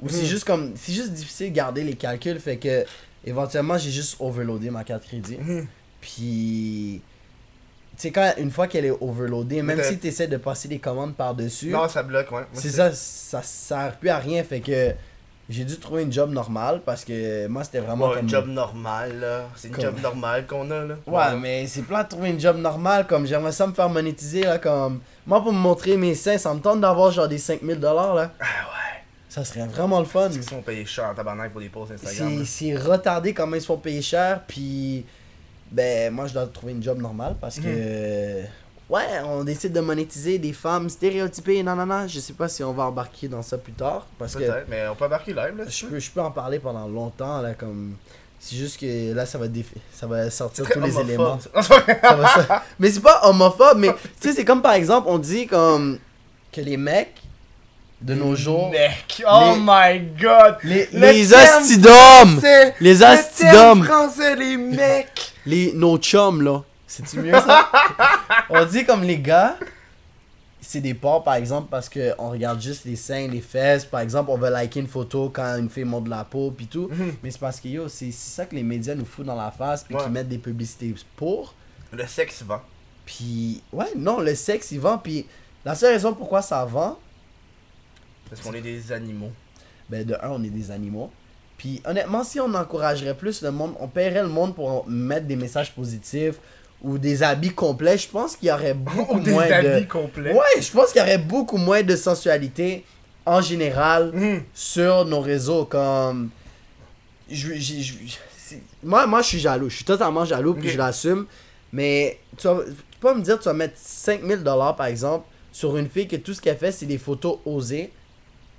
ou c'est Mhm. juste comme, c'est juste difficile de garder les calculs, fait que éventuellement j'ai juste overloadé ma carte crédit. Mhm. Puis, tu sais, quand une fois qu'elle est overloadée, même si tu essaies de passer des commandes par-dessus, Non, ça bloque, ouais. C'est ça, ça sert plus à rien. Fait que j'ai dû trouver une job normale parce que moi c'était vraiment Ouais, comme. un job normal, là. C'est une Comme- job normale qu'on a, là. Ouais, mais c'est plein de trouver une job normale. Comme j'aimerais ça me faire monétiser, là. Comme. Moi, pour me montrer mes seins, ça me tente d'avoir genre des 5000 dollars, là. Ah ouais. Ça serait vraiment le fun. Parce qu'ils sont payés cher en tabarnak pour des posts Instagram. C'est retardé comment ils se font payer cher. Puis, ben, moi, je dois trouver une job normale parce que. Mhm. Ouais, on décide de monétiser des femmes stéréotypées. Non, non, non. Je sais pas si on va embarquer dans ça plus tard. Parce que mais on peut embarquer live, là. je peux, je peux en parler pendant longtemps. là comme C'est juste que là, ça va, défi- ça va sortir tous les homophobe, éléments. ça. Ça va ça- Mais c'est pas homophobe, mais tu sais, c'est comme par exemple, on dit comme que les mecs de nos jours. Mec, oh Les- my god. Les, Le les! C'est Les français, les mecs. Les, nos chums, là. C'est-tu mieux ça? on dit comme les gars, c'est des porcs par exemple parce que on regarde juste les seins, les fesses. Par exemple, on va liker une photo quand une fille monte la peau puis tout. Mhm. Mais c'est parce que yo, c'est c'est ça que les médias nous foutent dans la face puis Ouais. qu'ils mettent des publicités pour. Le sexe vend. Puis, ouais, non, le sexe il vend. Puis la seule raison pourquoi ça vend, Parce qu'on est des animaux. ben de un, on est des animaux. Puis honnêtement, si on encouragerait plus le monde, on paierait le monde pour mettre des messages positifs ou des habits complets, je pense qu'il y aurait beaucoup Ou des moins habits de. complets. Ouais, je pense qu'il y aurait beaucoup moins de sensualité en général Mhm. sur nos réseaux. Comme. Je, je- je- c'est- moi, moi, je suis jaloux. Je suis totalement jaloux, puis je l'assume. Mais tu vas, pas me dire, tu vas mettre 5000 dollars par exemple sur une fille que tout ce qu'elle fait, c'est des photos osées.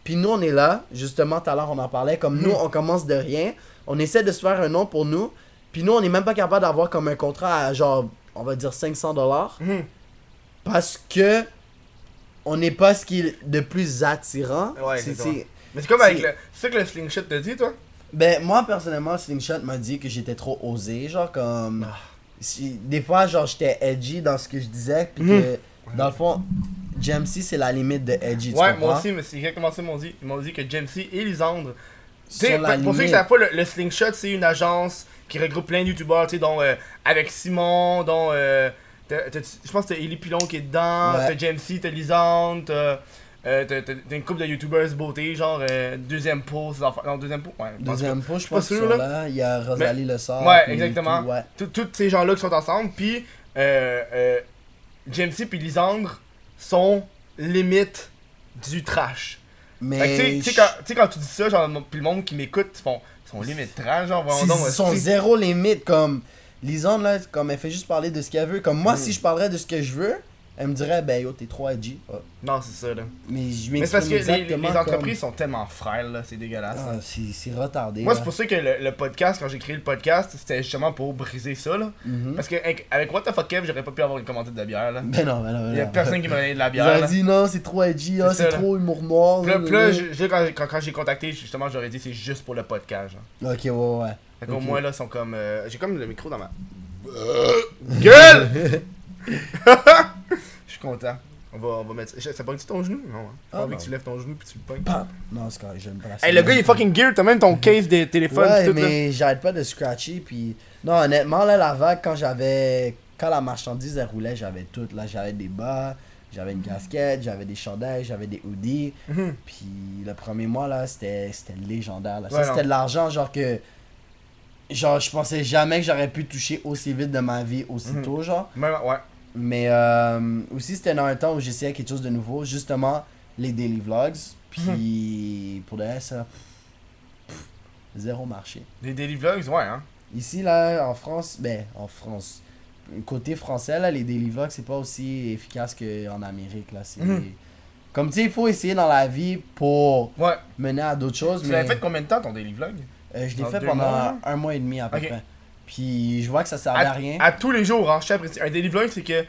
Puis nous, on est là, justement, tout à l'heure, on en parlait. Comme nous, on commence de rien. On essaie de se faire un nom pour nous. Puis nous, on n'est même pas capable d'avoir comme un contrat à genre, on va dire 500 dollars. Mhm. Parce que on n'est pas ce qui est de plus attirant. Ouais, C'est- exactement. c'est- Mais c'est comme avec le. C'est ça que le slingshot te dit, toi? Ben, moi, personnellement, Slingshot m'a dit que j'étais trop osé. Genre, comme. si- des fois, genre, j'étais edgy dans ce que je disais. Puis Mhm. que, dans le fond, GMC, c'est la limite de edgy. tu Ouais, moi aussi, mais c'est exactement ça qu'ils m'ont dit. Ils m'ont dit que Jamesy et Lisandre. Sur la pour ceux qui savent pas, le, le Slingshot, c'est une agence qui regroupe plein de youtubeurs, tu sais, dont euh, avec Simon, dont. euh, je pense que t'as Ellie Pilon qui est dedans, Ouais. t'as Jamesy, t'as Lisandre, t'as. euh, t'as une couple de youtubeurs beauté, genre euh, deuxième pot. Non, deuxième pot, ouais. Deuxième pot, je pas pense que sûr, là. Il y a Rosalie Le Sort. Ouais, exactement. ouais. Tous ces gens-là qui sont ensemble, puis euh, euh, Jamesy puis Lisandre sont limite du trash. Mais. tu sais- quand, tu sais, quand tu dis ça, genre, puis le monde qui m'écoute, ils font, ils sont limite genre, vraiment Ils sont zéro limite. Comme. Lisande, là, comme elle fait juste parler de ce qu'elle veut. Comme moi, Mm. si je parlerais de ce que je veux, elle me dirait, ben yo, t'es trop edgy. Ah. Non, c'est ça, là. Mais je Mais c'est parce que les, entreprises sont tellement frêles, là, c'est dégueulasse. Ah, c'est c'est retardé. Moi, c'est pour ça que le, le podcast, quand j'ai créé le podcast, c'était justement pour briser ça, là. Mhm. Parce que avec, What the fuck Kev, j'aurais pas pu avoir une commandite de bière, là. Ben non, ben non, ben Il y a personne qui m'a donné de la bière, là. dit non, c'est trop edgy, ah, C'est trop humour noir. Puis là, je- quand, quand, quand j'ai contacté, justement, j'aurais dit c'est juste pour le podcast, genre. Ok, ouais, ouais. Fait qu'au moins, là, ils sont comme. euh, j'ai comme le micro dans ma. Gueule! Suis content. On va, on va mettre. Ça pogne-tu ton genou? Non. hein. Ah, envie que tu lèves ton genou puis tu le pognes. Pam. Non, c'est correct, j'aime pas la Hey, le gars, il est fucking gear. T'as même ton case de téléphone Ouais, tout, mais j'arrête pas de scratcher. Puis, non, honnêtement, là, la vague, quand j'avais. Quand la marchandise, elle roulait, j'avais tout. Là, j'avais des bas, j'avais une casquette, j'avais des chandails, j'avais des hoodies. Mhm. Puis, le premier mois, là, c'était c'était légendaire. Là. Ça, c'était de l'argent, genre que. genre, je pensais jamais que j'aurais pu toucher aussi vite de ma vie aussitôt, genre. Même, ouais. Mais euh, aussi, c'était dans un temps où j'essayais quelque chose de nouveau, justement, les daily vlogs. Puis, pour de vrai, ça, pff, zéro marché. Les daily vlogs, ouais, hein. Ici, là, en France, ben, en France, côté français, là, les daily vlogs, c'est pas aussi efficace qu'en Amérique, là. C'est... Mhm. Comme, tu sais, il faut essayer dans la vie pour Ouais. mener à d'autres choses, Tu mais... l'avais fait combien de temps ton daily vlog? Euh, je l'ai fait pendant mois, un mois et demi à peu près. Puis je vois que ça servait à, rien. À tous les jours, hein. Je sais. Un daily vlog, c'est que.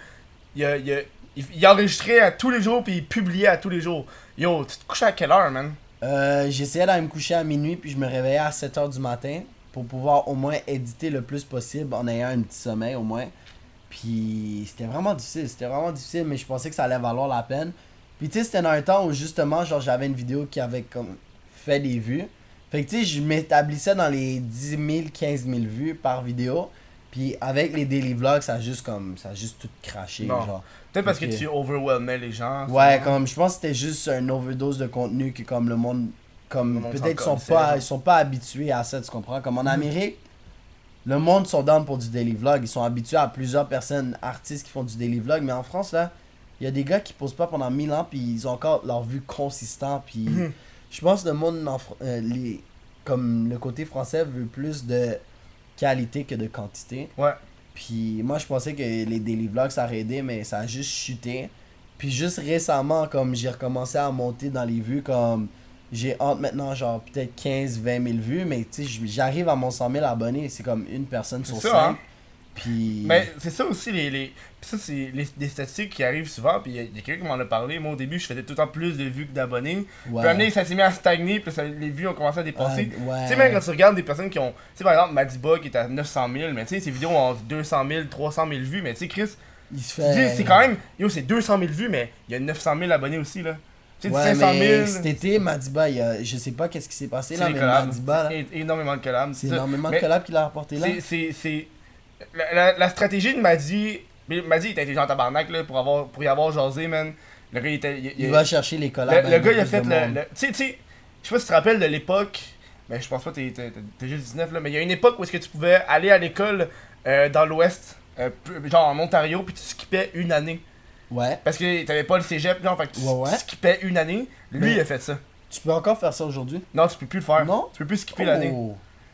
Il, a, il, a- il, il enregistrait à tous les jours, puis il publiait à tous les jours. Yo, tu te couchais à quelle heure, man? Euh, J'essayais d'aller me coucher à minuit, puis je me réveillais à 7h du matin pour pouvoir au moins éditer le plus possible en ayant un petit sommeil au moins. Puis c'était vraiment difficile, c'était vraiment difficile, mais je pensais que ça allait valoir la peine. Puis tu sais, c'était dans un temps où justement, genre j'avais une vidéo qui avait comme fait des vues. Fait que tu sais, je m'établissais dans les 10 000, 15 000 vues par vidéo. Puis avec les daily vlogs, ça a juste comme, ça a juste tout craché, Non. genre. Peut-être parce que tu overwhelmais les gens. Ouais, comme je pense que c'était juste une overdose de contenu que comme le monde comme peut-être sont pas ils sont pas habitués à ça, tu comprends? Comme en Amérique, le monde sont down pour du daily vlog, ils sont habitués à plusieurs personnes artistes qui font du daily vlog, mais en France là, il y a des gars qui posent pas pendant 1000 ans puis ils ont encore leur vue consistant puis Mhm. Je pense que le monde en euh, les comme le côté français veut plus de qualité que de quantité. Ouais. Puis moi, je pensais que les daily vlogs, ça aurait aidé, mais ça a juste chuté. Puis juste récemment, comme j'ai recommencé à monter dans les vues, comme j'ai entre maintenant, genre peut-être 15-20 000 vues, mais tu sais, j'arrive à mon 100 000 abonnés, c'est comme une personne sur C'est 5. ça, hein. Puis. Mais c'est ça aussi, les, les... Ça, c'est les, statistiques qui arrivent souvent. Puis il y a, quelqu'un qui m'en a parlé. Moi, au début, je faisais tout le temps plus de vues que d'abonnés. ouais. Puis donné, ça s'est mis à stagner. Puis ça- les vues ont commencé à dépasser. Ah, ouais. Tu sais, même quand tu regardes des personnes qui ont. Tu sais, par exemple, Madiba qui est à 900 000, mais tu sais, ses vidéos ont 200 000, 300 000 vues. Mais tu sais, Chris, Il se fait. c'est quand même. Yo, c'est 200 000 vues, mais il y a 900 000 abonnés aussi, là. Tu sais, Ouais, 500 mais 000. cet été, Madiba, il a, je sais pas qu'est-ce qui s'est passé là, mais collabs. Madiba, là, énormément de collabs. c'est énormément de collabs qu'il a rapporté là. C'est. La, la- la stratégie de mais Madi, il était intelligent en tabarnak, là, pour, avoir, pour y avoir jasé, man. Le gars, il était. il- Il, il- va chercher les collabs. Le, gars, il a fait le. le- Tu sais, tu sais, je sais pas si tu te rappelles de l'époque, mais je pense pas que t'es- t'es t'es juste 19 là, mais il y a une époque où est-ce que tu pouvais aller à l'école euh, dans l'Ouest, euh, genre en Ontario, puis tu skippais une année. Ouais. Parce que t'avais pas le cégep, genre, fait que tu, Ouais, ouais. tu skippais une année. Lui, Mais- il a fait ça. Tu peux encore faire ça aujourd'hui? Non, tu peux plus le faire. Non? Tu peux plus skipper l'année.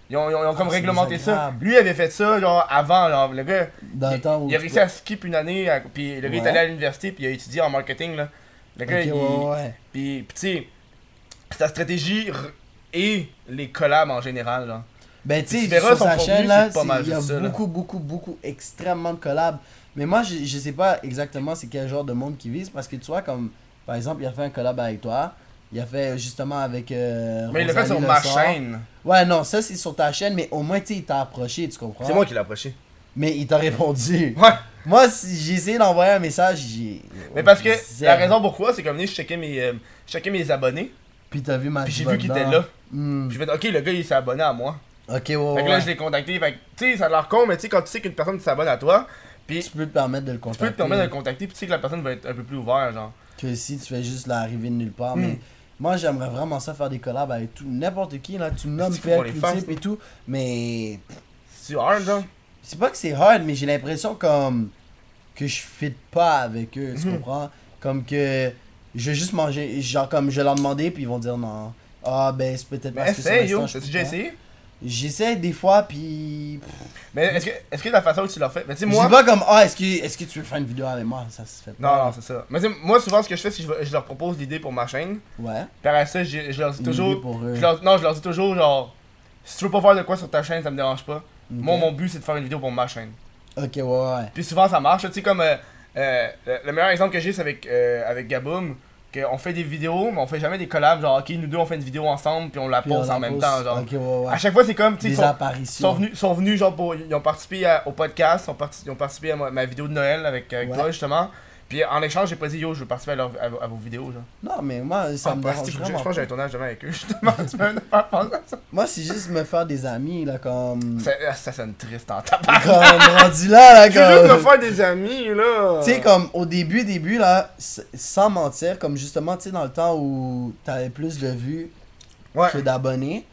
Ils ont, ils ont- ils ont comme Ah, réglementé ça. Lui, avait fait ça, genre, avant, genre, le gars. Dans le il, temps où. il a réussi à skip une année, à- puis le gars est Ouais. allé à l'université, puis il a étudié en marketing, là. Le gars, il. ouais. Puis, puis tu sais, sa stratégie et les collabs en général, genre. Ben, tu sais, sur sa chaîne, là, il y a là. beaucoup, beaucoup, beaucoup, extrêmement de collabs. Mais moi, je, je sais pas exactement c'est quel genre de monde qui vise, parce que tu vois, comme, par exemple, il a fait un collab avec toi. Il a fait justement avec. euh, Mais il l'a fait sur ma chaîne. Ouais, non, ça c'est sur ta chaîne, mais au moins, tu sais, il t'a approché, tu comprends? C'est moi qui l'ai approché. Mais il t'a répondu. Ouais. Moi, si j'ai essayé d'envoyer un message, j'ai. Mais parce que la raison pourquoi, c'est comme je checkais mes, euh, je checkais mes abonnés, Puis t'as vu ma puis j'ai vu qu'il était là. Hmm. Puis j'ai fait, ok, le gars il s'est abonné à moi. Ok, ouais, Fait que ouais. là, je l'ai contacté. Fait que, tu sais, ça a l'air con, mais tu sais, quand tu sais qu'une personne s'abonne à toi, puis Tu peux te permettre de le tu contacter. peux te permettre de le contacter, puis tu sais que la personne va être un peu plus ouverte, genre. que si tu fais juste l'arrivée de nulle part. Hmm. Mais moi, j'aimerais vraiment ça faire des collabs avec tout n'importe qui. là Tu nommes faire, Q-Tip et tout. Mais C'est hard, genre. c'est pas que c'est hard, mais j'ai l'impression comme que je fit pas avec eux. Tu Mhm. comprends? Comme que je vais juste manger. Genre, comme je vais leur demander, puis ils vont dire non. Ah, ben c'est peut-être Mais parce que essaye, yo. déjà essayé? J'essaie des fois, puis. Mais est-ce que, est-ce que la façon où tu l'as fait, mais tu sais, Je moi. dis pas comme Ah, est-ce que, est que tu veux faire une vidéo avec moi? Ça se fait Non, pas. non, c'est ça. Mais tu sais, moi, souvent, ce que je fais, c'est que je, je leur propose l'idée pour ma chaîne. Ouais. Puis après ça, je, je leur dis toujours. pour eux. je leur- non, je leur dis toujours, genre. Si tu veux pas faire de quoi sur ta chaîne, ça me dérange pas. Moi, mon but, c'est de faire une vidéo pour ma chaîne. Ok, ouais, ouais. Puis souvent, ça marche. Tu sais, comme. euh, euh, le, le meilleur exemple que j'ai, c'est avec, euh, avec Gaboum. Qu'on fait des vidéos, mais on fait jamais des collabs. Genre, ok, nous deux, on fait une vidéo ensemble, puis on la Puis pose on en même pose. temps. Genre. Ok, ouais, ouais. À chaque fois, c'est comme. tu sais, Des ils sont- apparitions. sont venus, sont venus genre pour, ils ont participé à- au podcast, ils ont, parti- ils ont participé à ma, ma vidéo de Noël avec, avec Ouais. toi justement. Puis en échange, j'ai pas dit yo, je veux participer à, leur- à vos- à vos vidéos. Genre. Non, mais moi, ça Ah, me bah, dérange c'est- je, je vraiment pense que j'ai un pas. tournage demain avec eux justement. tu peux me faire penser à ça. Moi, c'est juste me faire des amis, là, comme... Ça, ah, ça sonne triste en tabac. comme rendu là, là, Je veux juste me comme... faire des amis là. Tu sais, comme au début, début, là, sans mentir, comme justement, tu sais, dans le temps où t'avais plus de vues Ouais. que d'abonnés,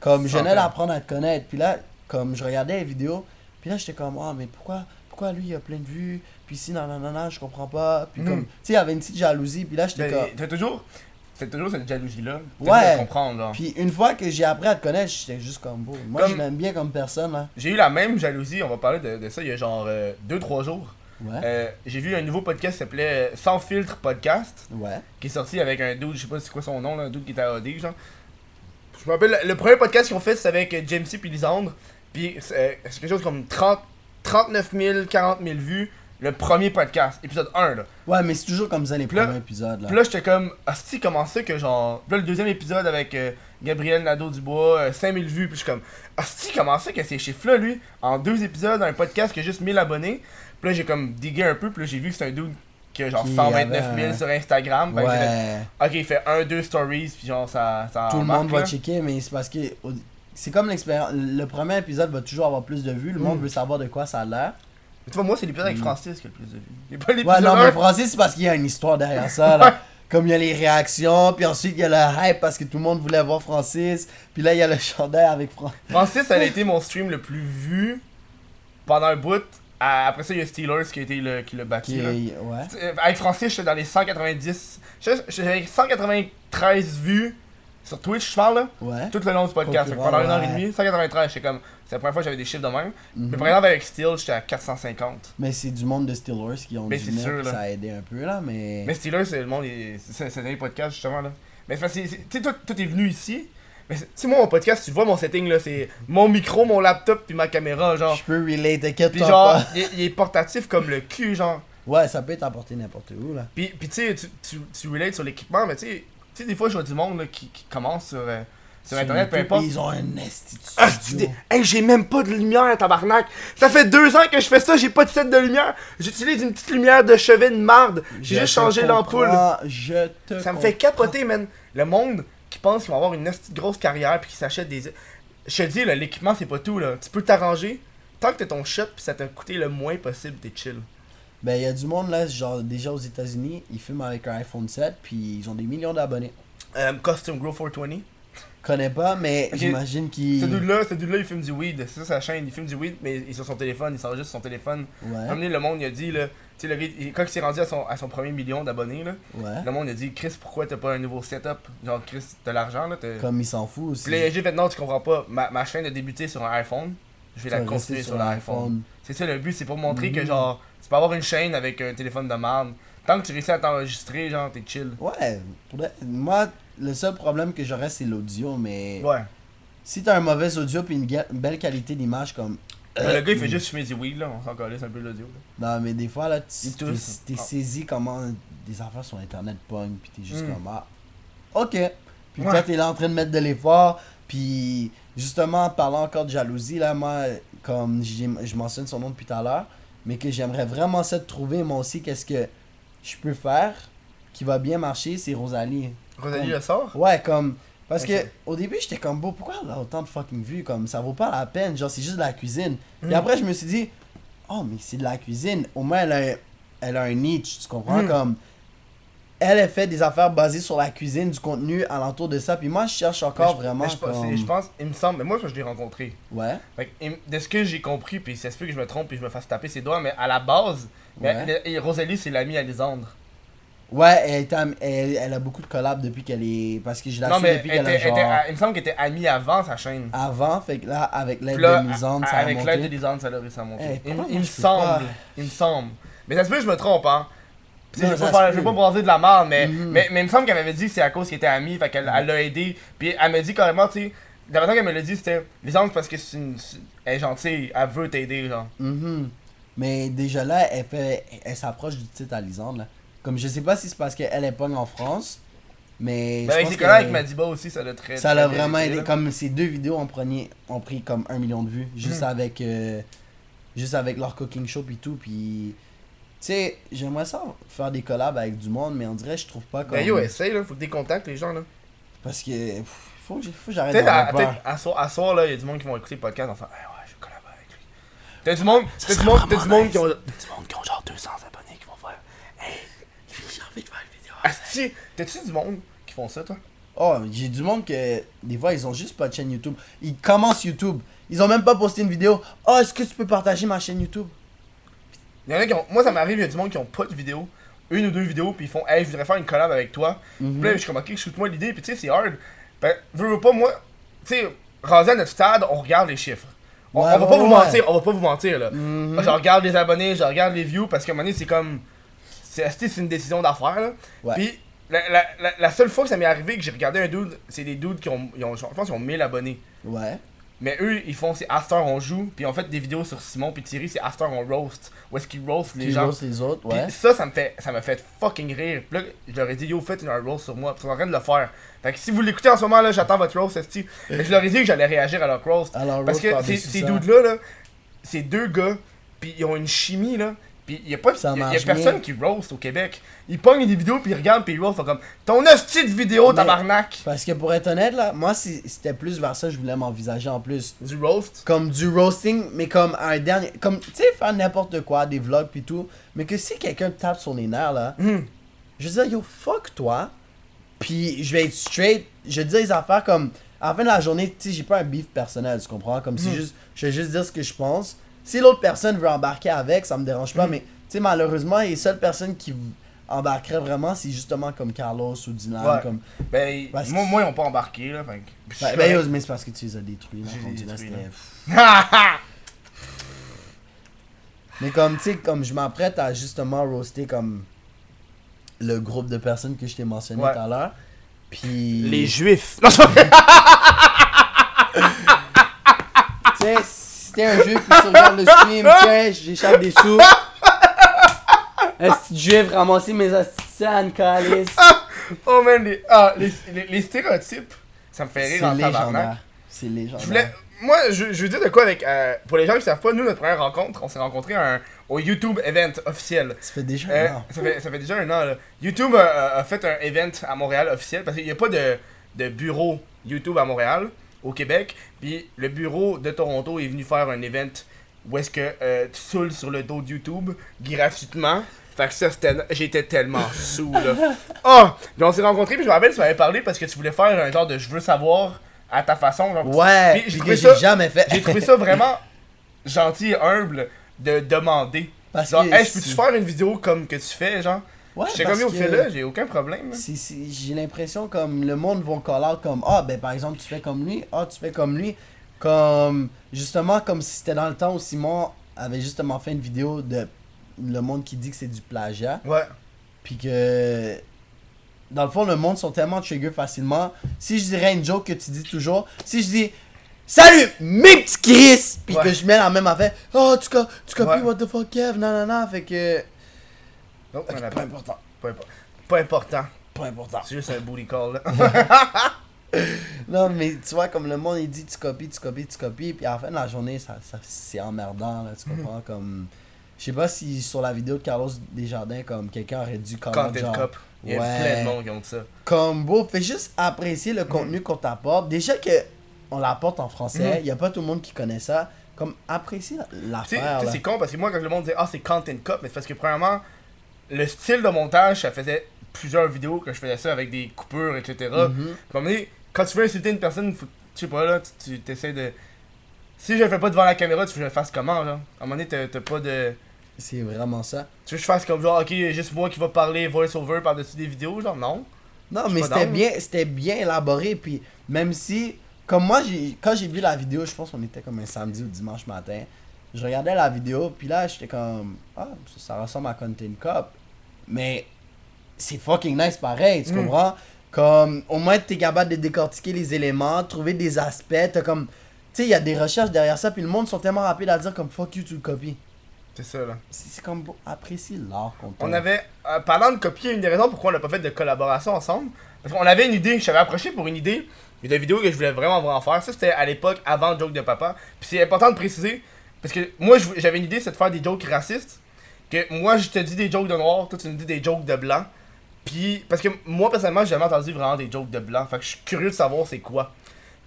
comme je venais d'apprendre à te connaître, puis là, comme je regardais les vidéos, puis là, j'étais comme, ah, mais pourquoi, pourquoi lui, il a plein de vues, puis si, non, non, non, non, je comprends pas. Puis Mhm. comme, tu sais, il y avait une petite jalousie, puis là, j'étais comme. T'as toujours. C'est toujours cette jalousie-là. Ouais. Ouais. comprendre. Puis une fois que j'ai appris à te connaître, j'étais juste comme, beau. Moi, Comme- je l'aime bien comme personne, là. J'ai eu la même jalousie, on va parler de, de ça il y a genre 2-3 jours. Ouais. Euh, j'ai vu un nouveau podcast qui s'appelait euh, Sans filtre podcast, Ouais. qui est sorti avec un dude, je sais pas c'est quoi son nom, là, un dude qui était à genre. Je me rappelle, le premier podcast qu'ils ont fait, c'est avec euh, James C. puis Lisandre. Puis c'est euh, c'est quelque chose comme 30, 39 000, 40 000 vues, le premier podcast, épisode 1, là. Ouais, mais c'est toujours comme ça les premiers épisodes, là. Puis là, j'étais comme, Asti, comment ça que genre. Puis là, le deuxième épisode avec euh, Gabriel Nadeau-Dubois, euh, 5000 vues, puis je suis comme, Asti, comment ça que ces chiffres-là, lui, en deux épisodes, un podcast qui a juste 1000 abonnés? Puis là, j'ai comme digué un peu, puis là, j'ai vu que c'est un dude qui a genre Qui 129 avait 000 un- sur Instagram. J'ai fait, Ouais. ok, il fait un, deux stories, puis genre, ça. ça Tout le monde va checker, mais c'est parce que c'est comme l'expérience. Le premier épisode va toujours avoir plus de vues. Le monde Mm. veut savoir de quoi ça a l'air. Mais tu vois, moi, c'est l'épisode avec Mm. Francis qui a le plus de vues. C'est pas Ouais, l'épisode non, mais 1. Francis, c'est parce qu'il y a une histoire derrière ça. Là. Comme il y a les réactions, puis ensuite il y a le hype parce que tout le monde voulait voir Francis. Puis là, il y a le chandail avec Francis. Francis, ça a été mon stream le plus vu pendant un bout. Après ça, il y a Steelers qui a été le, qui l'a battu. Ouais. Euh, Avec Francis, j'étais dans les 190. j'étais- J'avais 193 vues sur Twitch, je parle, là, Ouais. tout le long du podcast. Fait que Concurrent, pendant une heure et demie, 193, j'étais comme. C'est la première fois que j'avais des chiffres de même. Mhm. Mais par exemple, avec Steel, j'étais à 450. Mais c'est du monde de Steelers qui ont Mais c'est venir, sûr, ça a aidé un peu là, mais. Mais Steelers, c'est le monde, est- c'est c'est un podcast justement là. Mais c'est c'est- tu sais, toi, t'es venu ici. Mais c'est- tu sais, moi, mon podcast, tu vois mon setting là, c'est mon micro, mon laptop, puis ma caméra, genre. Je peux relate, t'inquiète Puis genre, il est- il est portatif comme le cul, genre. Ouais, ça peut être apporté n'importe où là. Puis, puis tu sais, tu, tu, tu relates sur l'équipement, mais tu sais, tu sais, des fois, je vois du monde là, qui, qui commence sur, euh, sur Internet, peu importe. Ils ont un de Ah, studio. hey, j'ai même pas de lumière, tabarnak! Ça fait deux ans que je fais ça, j'ai pas de set de lumière! J'utilise une petite lumière de chevet de marde! J'ai juste te changé l'ampoule! comprends, Je te Ça me fait capoter, man! Le monde qui pense qu'ils vont avoir une grosse carrière puis qui s'achète des. Je te dis, l'équipement, c'est pas tout, là. Tu peux t'arranger. Tant que t'as ton shot puis ça t'a coûté le moins possible, t'es chill. Ben, il y a du monde là, genre déjà aux États-Unis, ils filment avec un iPhone 7, puis ils ont des millions d'abonnés. Euh, Custom Grow 420. Je connais pas, mais j'imagine qu'ils. Ce dude-là, ce dude-là, il filme du weed. C'est ça sa chaîne, il filme du weed, mais il est sur son téléphone, il s'enregistre sur son téléphone. Ouais, Comme le monde, il a dit, là, tu sais, le il- quand il s'est rendu à son, à son premier million d'abonnés, là, ouais. le monde a dit, Chris, pourquoi t'as pas un nouveau setup? Genre, Chris, t'as l'argent, là. Comme ils s'en foutent aussi. Puis là, j'ai fait, non, tu comprends pas, ma, ma chaîne a débuté sur un iPhone, je vais Ça la continuer sur l'iPhone. C'est ça le but, c'est pour montrer que, Mhm. genre, tu peux avoir une chaîne avec un téléphone de merde. Tant que tu réussis à t'enregistrer, genre, t'es chill. Ouais, moi, le seul problème que j'aurais, c'est l'audio, mais Ouais. si t'as un mauvais audio puis une, belle qualité d'image, comme. Le gars, il fait Mm. juste fumer du weed, là, on s'en calisse un peu l'audio. Non, mais des fois, là, t'es Ah. saisi comment des affaires sur Internet pognent, puis t'es juste Mm. comme, ah, ok. Puis toi, t'es là en train de mettre de l'effort, puis justement, en parlant encore de jalousie, là, moi, comme je mentionne son nom depuis tout à l'heure, mais que j'aimerais vraiment ça de trouver, moi aussi, qu'est-ce que je peux faire qui va bien marcher, c'est Rosalie. Rosalie le sort Ouais, comme. Parce que au début, j'étais comme, beau, pourquoi elle a autant de fucking vues Comme ça vaut pas la peine, genre, c'est juste de la cuisine. Mm. Et après, je me suis dit, oh, mais c'est de la cuisine. Au moins, elle a, elle a un niche, tu comprends Mm. Comme. Elle a fait des affaires basées sur la cuisine, du contenu alentour de ça. Puis moi, je cherche encore je- vraiment. je, pense- comme... je pense, il me semble, mais moi, je l'ai rencontré. Ouais. Fait que, de ce que j'ai compris, puis ça se peut que je me trompe et je me fasse taper ses doigts, mais à la base, Ouais. et Rosalie, c'est l'amie Alexandre. Ouais, elle, elle, elle a beaucoup de collabs depuis qu'elle est. Parce que je la Non, suis mais depuis elle qu'elle a elle genre. était- il me semble qu'elle était amie avant sa chaîne. Avant, fait que là, avec l'aide Puis de Lisande, à- ça a avec l'aide de Lisande, ça a réussi à monter. Eh, il, me semble. pas? Il me semble. Mais ça se peut que je me trompe, hein. Je ça pas, pas braser de la merde, mais, Mhm. mais, mais il me semble qu'elle m'avait dit que c'est à cause qu'ils étaient amis, fait qu'elle elle l'a aidé. Puis elle m'a dit carrément, tu sais, la façon qu'elle me l'a dit, c'était Lisande, parce que c'est une, c'est- elle est gentille, elle veut t'aider, genre. Mhm. Mais déjà là, elle fait, elle s'approche du titre à Lisande là. Comme je sais pas si c'est parce qu'elle est pogne en France, mais que collègues avec Madiba aussi, ça l'a très. ça l'a vraiment aidé. Comme ces deux vidéos ont pris, ont pris comme un million de vues, juste Mhm. avec, euh, juste avec leur cooking show et tout. Puis, sais, j'aimerais ça faire des collabs avec du monde, mais on dirait que je trouve pas comme. Ben yo, essaye, là, faut que tu contactes les gens, là. Parce que pff, faut que, j'arrête d'avoir à, peur. à soir, à soir, là, il y a du monde qui vont écouter le podcast en faisant hey, ouais, je collabore avec lui. T'as du monde, t'as du monde, t'as du monde qui ont. du monde qui ont genre 200 abonnés qui vont faire Hey, j'ai envie de faire une vidéo. Asti, t'as-tu du monde qui font ça, toi? Oh, j'ai du monde que des fois ils ont juste pas de chaîne YouTube. Ils commencent YouTube. Ils ont même pas posté une vidéo. Oh, est-ce que tu peux partager ma chaîne YouTube? Il y en a qui ont. Moi, ça m'arrive, il y a du monde qui ont pas de vidéo, une ou deux vidéos, puis ils font, hey, je voudrais faire une collab avec toi. Mhm. Puis là, je suis comme, ok, shoot-moi l'idée, puis tu sais, c'est hard. Ben, veux, veux pas, moi, tu sais, rendu à notre stade, on regarde les chiffres. On, Ouais, on va ouais, pas vous mentir, on va pas vous mentir, là. Moi, je regarde les abonnés, je regarde les views, parce qu'à un moment donné, c'est comme. C'est une décision d'affaires, là. Puis, la, la, la, la seule fois que ça m'est arrivé que j'ai regardé un dude, c'est des dudes qui ont, ils ont, je pense qu'ils ont 1000 abonnés. Ouais. Mais eux, ils font, c'est After on joue, puis en fait des vidéos sur Simon puis Thierry, c'est After on roast, où est-ce qu'ils roast les gens? roast les autres, Puis ouais. ça, ça me fait, ça m'a fait fucking rire. Puis là, je leur ai dit, yo, faites une roast sur moi. Puis ils sont en train de le faire. Fait que si vous l'écoutez en ce moment, là, j'attends votre roast, esti. Mais je leur ai dit que j'allais réagir à leur roast. Parce roast que ces, ces dudes-là, là, ces deux gars, puis ils ont une chimie, là. Puis y a pas, Ça y a- y a personne bien. qui roast au Québec. Ils pognent des vidéos, puis ils regardent, puis ils roast, comme, ton hostie de vidéo, Mais- tabarnak. Parce que pour être honnête, là, moi, si- c'était plus vers ça je voulais m'envisager en plus. Du roast? Comme du roasting, mais comme un dernier. Comme, tu sais, faire n'importe quoi, des vlogs pis tout. Mais que si quelqu'un tape sur les nerfs, là, Mhm. je veux dire, yo, fuck toi. Puis je vais être straight. Je vais dire les affaires comme. À la fin de la journée, tu sais, j'ai pas un beef personnel, tu comprends? Comme si Mhm. juste. Je vais juste dire ce que je pense. Si l'autre personne veut embarquer avec, ça me dérange pas. Mhm. Mais, tu sais, malheureusement, les seules personnes qui embarqueraient vraiment, c'est justement comme Carlos ou Dylan. Ouais. Comme... Ben, Parce moi, moi, ils ont pas embarqué, là. Ben, ben, correct. mais c'est parce que tu les as détruits. Là, là, détruits, là. Mais comme, tu sais, comme je m'apprête à justement roaster comme le groupe de personnes que je t'ai mentionné Ouais. tout à l'heure. Puis. Les juifs. Non. Tu sais, t'es un juif qui regarde le stream, tiens, j'échappe des sous. Un petit juif ramasser mes asticanes, calice. Oh man, les, ah, les, les, les stéréotypes, ça me fait rire en tabarnak. C'est légendaire. Je voulais, moi, je, je veux dire de quoi avec, euh, pour les gens qui savent pas, nous, notre première rencontre, on s'est rencontrés un- au YouTube event officiel. Ça fait déjà Euh, un an. ça, fait, ça fait déjà un an, là. YouTube a, a fait un event à Montréal officiel parce qu'il n'y a pas de, de bureau YouTube à Montréal, au Québec. Puis le bureau de Toronto est venu faire un event où est-ce que euh, tu saoules sur le dos de YouTube gratuitement. Fait que ça, c'était. J'étais tellement sous, là. Oh! Puis on s'est rencontrés, puis je me rappelle, tu m'avais parlé parce que tu voulais faire un genre de je veux savoir à ta façon. genre. Ouais, Puis j'ai trouvé que ça- j'ai jamais fait. J'ai trouvé ça vraiment gentil et humble de demander. Parce genre, que hey, je peux-tu faire une vidéo comme que tu fais, genre? Ouais, J'étais parce comme, yo, fais-le, j'ai aucun problème. c'est- J'ai l'impression comme le monde va call out comme Ah, ben par exemple, tu fais comme lui, ah, tu fais comme lui. Comme justement, comme si c'était dans le temps où Simon avait justement fait une vidéo de le monde qui dit que c'est du plagiat. Ouais. Puis que dans le fond, le monde sont tellement trigger facilement. Si je dirais une joke que tu dis toujours, si je dis Salut, mes petits Chris! Puis Ouais. que je mets la même affaire, oh, tu, co- tu copies Ouais. what the fuck, Kev, non, non, non, fait que. Non, a pas important, pas, pas important. pas important. C'est juste un booty call, là. Non, mais tu vois, comme le monde il dit tu copies, tu copies, tu copies, puis à la fin de la journée, ça, ça, c'est emmerdant, là, tu comprends? Comme. Je sais pas si sur la vidéo de Carlos Desjardins, comme quelqu'un aurait dû Content genre, Cup. Il y a Ouais. plein de monde qui ont ça. Comme beau, fais juste apprécier le contenu qu'on t'apporte. Déjà que on l'apporte en français, il y a pas tout le monde qui connaît ça. Comme apprécier l'affaire. c'est con parce que moi, quand le monde disait, ah, c'est Content Cup, mais c'est parce que, premièrement, le style de montage, ça faisait plusieurs vidéos que je faisais ça avec des coupures, etc. Mhm. Puis, à un moment donné, quand tu veux insulter une personne, faut, je sais pas, là, tu tu essaies de. Si je le fais pas devant la caméra, tu veux que je le fasse comment, genre? À un moment donné, t'as t'as pas de. C'est vraiment ça. Tu veux que je fasse comme genre, ok, juste moi qui va parler voice-over par-dessus des vidéos, genre, non. Non, mais c'était bien, c'était bien élaboré. Puis même si, comme moi, j'ai, quand j'ai vu la vidéo, je pense qu'on était comme un samedi ou dimanche matin. Je regardais la vidéo, puis là, j'étais comme, ah, ça, ressemble à Content Cup. Mais c'est fucking nice pareil, tu Mm. comprends? Comme, au moins, t'es capable de décortiquer les éléments, trouver des aspects. T'as comme, tu sais, il y a des recherches derrière ça, puis le monde sont tellement rapides à dire comme, fuck you, tu le copies. C'est ça, là. C'est comme, apprécie l'art qu'on On avait, euh, parlant de copier, une des raisons pourquoi on n'a pas fait de collaboration ensemble, parce qu'on avait une idée, je t'avais approché pour une idée, une vidéo que je voulais vraiment vraiment faire. Ça, c'était à l'époque avant Joke de Papa. Puis c'est important de préciser, parce que moi, j'avais une idée, c'est de faire des jokes racistes. Que moi, je te dis des jokes de noir, toi, tu me dis des jokes de blanc. Puis, parce que moi, personnellement, j'ai jamais entendu vraiment des jokes de blanc. Fait que je suis curieux de savoir c'est quoi.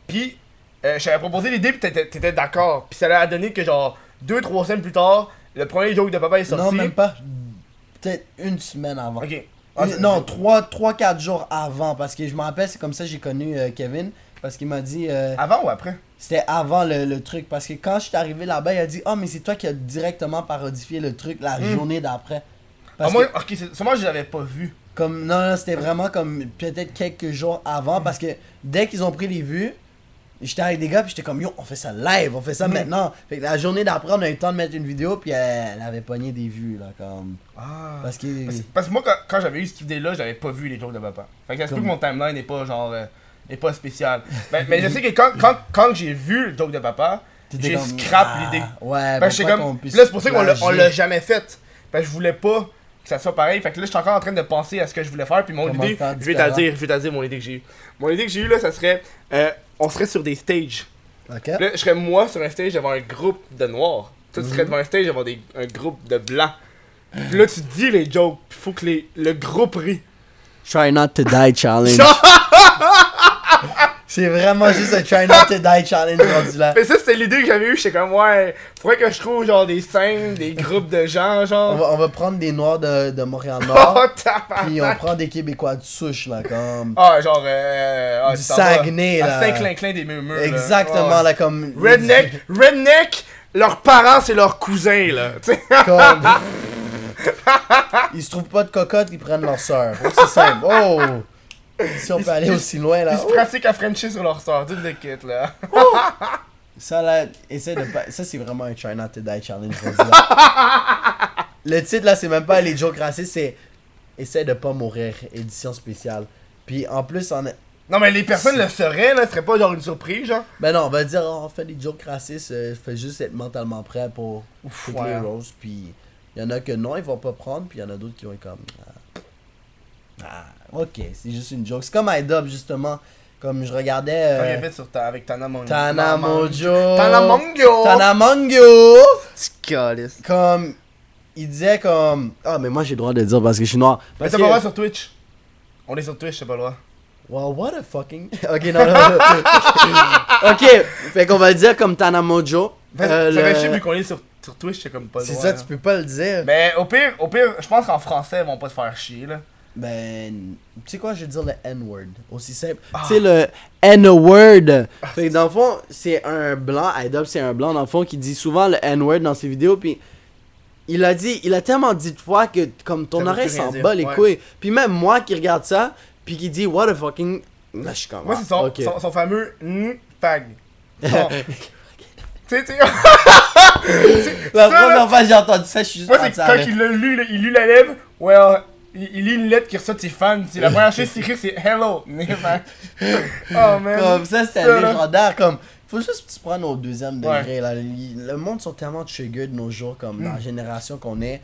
Puis, euh, je t'avais proposé l'idée, puis t'étais d'accord. Puis ça a donné que, genre, deux, trois semaines plus tard, le premier joke de Papa est sorti. Non, même pas. Peut-être une semaine avant. Ok. Ah, Une- c'est- non, 3-4 jours avant. Parce que je me rappelle, c'est comme ça que j'ai connu euh, Kevin. Parce qu'il m'a dit. euh, Avant ou après? C'était avant le, le truc. Parce que quand je suis arrivé là-bas, il a dit Ah, mais c'est toi qui as directement parodifié le truc la Hmm. journée d'après. ah, moi, que, Ok, c'est- sûrement je l'avais pas vu. comme, non, non, c'était vraiment comme peut-être quelques jours avant. Parce que dès qu'ils ont pris les vues, j'étais avec des gars, puis j'étais comme Yo, on fait ça live, on fait ça Mm. maintenant. Fait que la journée d'après, on a eu le temps de mettre une vidéo, puis elle, elle avait pogné des vues, là, comme. Ah. Parce que. Parce, parce que moi, quand, quand j'avais eu cette idée-là, j'avais pas vu les jokes de papa. Fait que ça se peut que mon timeline n'est pas genre. euh, n'est pas spécial. mais, mais je sais que quand, quand, quand j'ai vu le joke de papa, j'ai scrap Ah, l'idée. Ouais, pourquoi qu'on comme. Là, c'est pour ça qu'on l'a, jamais fait. Que je voulais pas que ça soit pareil. Fait que là, je suis encore en train de penser à ce que je voulais faire. Puis mon Comment idée, je vais te la différent. dire, je vais dire mon idée que j'ai eue. Mon idée que j'ai eue là, ça serait. euh, on serait sur des stages. Ok. Là, je serais moi sur un stage devant un groupe de noirs. Toi, tu serais devant un stage devant des, un groupe de blancs. Puis là, tu dis les jokes. Puis faut que les, le groupe rit. Try not to die challenge. c'est vraiment juste un try not to die challenge rendu là. Mais ça, c'était l'idée que j'avais eue. J'étais comme, ouais, faudrait que je trouve genre des scènes, des groupes de gens, On genre. va, on va prendre des noirs de, de Oh, Montréal-Nord, puis on prend des Québécois de souche là, comme. Ah, genre, euh. ah, Du Saguenay, à là. Saint-Clinclin des murmures. Exactement là, comme. Redneck, redneck, leurs parents, c'est leurs cousins, là. Comme. ils se trouvent pas de cocotte, ils prennent leur soeur. Aussi simple. Oh! Si on peut aller aussi loin là. Ils se pratiquent à Frenchie sur leur sœur, toute le kit, là. Ça là, essaie de pas. Ça c'est vraiment un try not to die challenge. Le titre là, c'est même pas les jokes racistes, c'est Essaie de pas mourir, édition spéciale. Puis en plus, on a... Non, mais les personnes le sauraient, là, ce serait pas genre une surprise, genre. Ben non, on va dire, on fait des jokes racistes, euh, fait juste être mentalement prêt pour toutes ouais. les roses. Puis il y en a que non, ils vont pas prendre, puis il y en a d'autres qui vont être comme. Ah, Ah, ok, c'est juste une joke. C'est comme iDub justement. Comme je regardais. Quand il Euh, est fait sur ta, avec Tana Mongo. Tana Mojo. Tana Mongo. Tana Mongo. Calice. Comme. Il disait comme. Ah, mais moi j'ai le droit de le dire parce que je suis noir. Mais t'as que- pas le droit sur Twitch. On est sur Twitch, t'as pas le droit. Well, what a fucking. Ok, non, non. non. ok, fait qu'on va le dire comme Tana Mojo. Ben, Euh, ça fait le- chier vu qu'on est sur, sur Twitch, c'est comme pas le C'est droit. ça, là. tu peux pas le dire. Mais au pire, au pire, je pense qu'en français, ils vont pas se faire chier, là. Ben, tu sais quoi, je vais dire le N-word. Aussi simple. Ah. Tu sais, le N-word. Fait que dans le fond, c'est un blanc, Idub, c'est un blanc, dans le fond, qui dit souvent le N-word dans ses vidéos. Puis il a dit, il a tellement dit de fois que, comme ton oreille s'en bat les ouais. couilles. Puis même moi qui regarde ça, puis qui dit, what a fucking. Là, je suis comme. Moi, c'est son, ah, ok. son, son fameux N-Fag. Son- Tu sais, tu sais. La première fois que j'ai entendu ça, je suis juste Moi, c'est quand il l'a lu, il lit la lettre, well, il, lit une lettre qui reçoit de ses fans. C'est la première chose qu'il écrit, c'est Hello. Oh, man. Comme ça, c'était Ça, là. légendaire. Comme, faut juste que tu prennes au deuxième Ouais. degré. Là. Le le monde sont tellement triggered de nos jours, comme Mm. dans la génération qu'on est.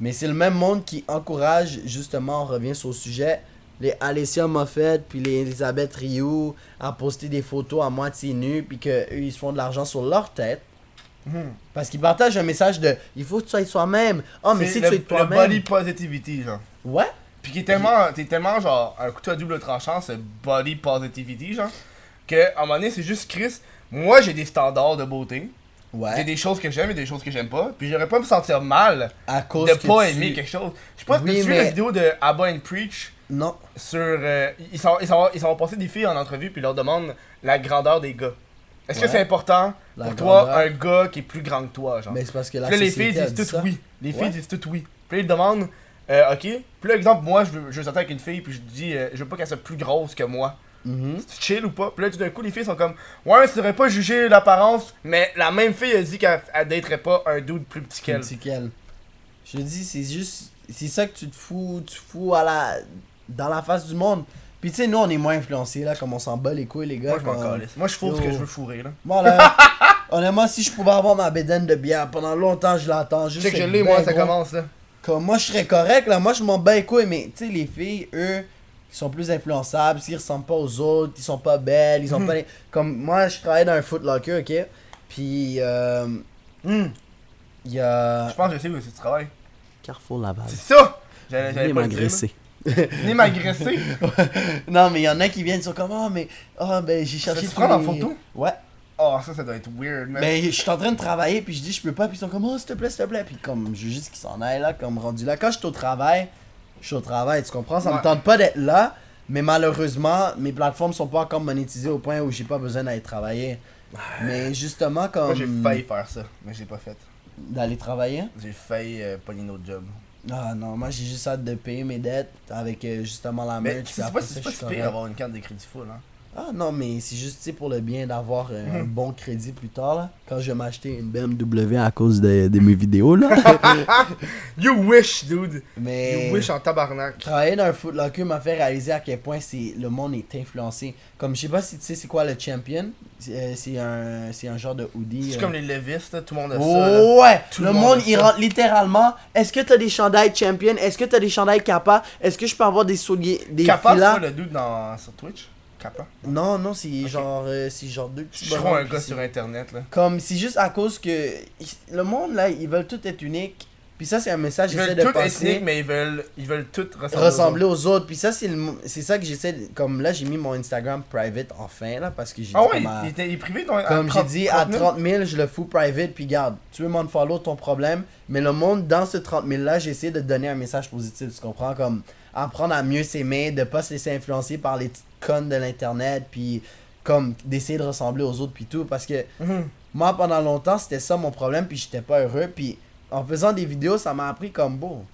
Mais c'est le même monde qui encourage, justement, on revient sur le sujet, les Alessia Moffett puis les Elisabeth Rioux à poster des photos à moitié nues, puis qu'eux, ils se font de l'argent sur leur tête. Parce qu'ils partagent un message de il faut que tu sois toi-même. Oh, mais si le, tu es le toi-même. body positivity, genre. Ouais. Puis qui est tellement, t'es tellement genre un couteau à double tranchant, ce body positivity, genre, que à un moment donné, c'est juste Chris. Moi, j'ai des standards de beauté. J'ai Ouais. des choses que j'aime et des choses que j'aime pas. Puis j'aurais pas me sentir mal À cause de que pas tu- aimer quelque chose. Je pas, Oui, tu vu mais- la vidéo de Abba and Preach? Non. sur. euh, ils sont ils sont ils sont passer des filles en entrevue puis ils leur demandent la grandeur des gars. Est-ce que c'est important La pour toi grandeur. un gars qui est plus grand que toi, genre? Mais c'est parce que la Puis là, les filles disent toutes oui. Les filles Ouais. disent toutes oui. Puis là, ils demandent, euh, ok. Puis là, exemple, moi, je veux, je veux avec une fille, puis je dis, euh, je veux pas qu'elle soit plus grosse que moi. Mhm. C'est chill ou pas? Puis là, tout d'un coup, les filles sont comme, ouais, tu devrais pas juger l'apparence, mais la même fille a dit qu'elle elle daterait pas un dude plus petit qu'elle. Petit qu'elle. Je dis, c'est juste. C'est ça que tu te fous. Tu te fous à la, dans la face du monde. Puis tu sais, nous, on est moins influencés, là, comme on s'en bat les couilles, les gars. Moi, je m'en calisse. Moi, je fourre ce que je veux fourrer, là. Bon, là, honnêtement, si je pouvais avoir ma bédaine de bière pendant longtemps, je l'attends. Je Juste sais que je l'ai, moi, ça gros. commence, là. Comme moi, je serais correct, là. Moi, je m'en bats les couilles, mais tu sais, les filles, eux, qui sont plus influençables, s'ils ressemblent pas aux autres, ils sont pas belles, ils ont Mhm. pas les... Comme moi, je travaille dans un footlocker, ok? Puis, euh. Hum, Il y a. Je pense que je sais où c'est tu travailles. Carrefour Laval. C'est ça! J'allais pas m'agresser. Venez m'agresser. Non, mais il y en a qui viennent, ils sont comme, oh, mais, oh, ben, j'ai cherché. tu prends en les- photo? Ouais. Oh, ça, ça doit être weird, man. Ben, je suis en train de travailler, puis je dis, je peux pas, puis ils sont comme, oh, s'il te plaît, s'il te plaît. Puis, comme, je veux juste qu'ils s'en aillent, là, comme rendu là. Quand je suis au travail, je suis au travail, tu comprends? Ça Ouais. me tente pas d'être là, mais malheureusement, mes plateformes sont pas encore monétisées au point où j'ai pas besoin d'aller travailler. Mais justement, comme. Moi, j'ai failli faire ça, mais j'ai pas fait. D'aller travailler? J'ai failli euh, pogner une autre job. Ah non, moi j'ai juste hâte de payer mes dettes avec euh, justement la merch. c'est pas, pas je si pire d'avoir une carte de crédit full, hein. Ah non, mais c'est juste pour le bien d'avoir euh, un bon crédit plus tard, là. Quand je vais m'acheter une BMW à cause de, de mes vidéos, là. You wish, dude. mais. You wish en tabarnak. Travailler dans un footlocker m'a fait réaliser à quel point c'est le monde est influencé. Comme je sais pas si tu sais c'est quoi le champion? C'est euh, un un genre de hoodie. C'est euh. comme les Levis, là, tout le monde a ça. là. Ouais, Tout le le monde, il rentre littéralement. Est-ce que t'as des chandails champion? Est-ce que t'as des chandails kappa Est-ce que je peux avoir des souliers, des Kappa, c'est le dude dans, sur Twitch? Kappa? Non, non, c'est genre, euh, c'est genre deux petits Je crois bonhommes un gars sur internet, là. Comme, c'est juste à cause que le monde là, ils veulent tout être unique. Puis ça, c'est un message Ils que j'essaie veulent de tout être passer. ethnique, mais ils veulent, ils veulent tout ressembler. ressembler aux autres. Puis ça, c'est le mo- c'est ça que j'essaie. Comme là, j'ai mis mon Instagram private enfin là parce que j'ai Ah dit ouais, comme à- il, était, il est privé à Comme j'ai 30 dit, à 000? 30 000, je le fous private, puis garde, tu veux m'unfollow ton problème, mais le monde, dans ce 30 000 là, j'ai essayé de donner un message positif, tu comprends? Comme apprendre à mieux s'aimer, de pas se laisser influencer par les petites connes de l'internet, puis comme d'essayer de ressembler aux autres, puis tout, parce que Mhm. moi, pendant longtemps, c'était ça mon problème, puis j'étais pas heureux, puis en faisant des vidéos, ça m'a appris comme, bon,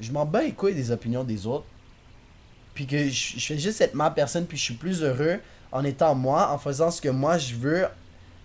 je m'en bats les couilles des opinions des autres, puis que je, je fais juste être ma personne, puis je suis plus heureux en étant moi, en faisant ce que moi je veux,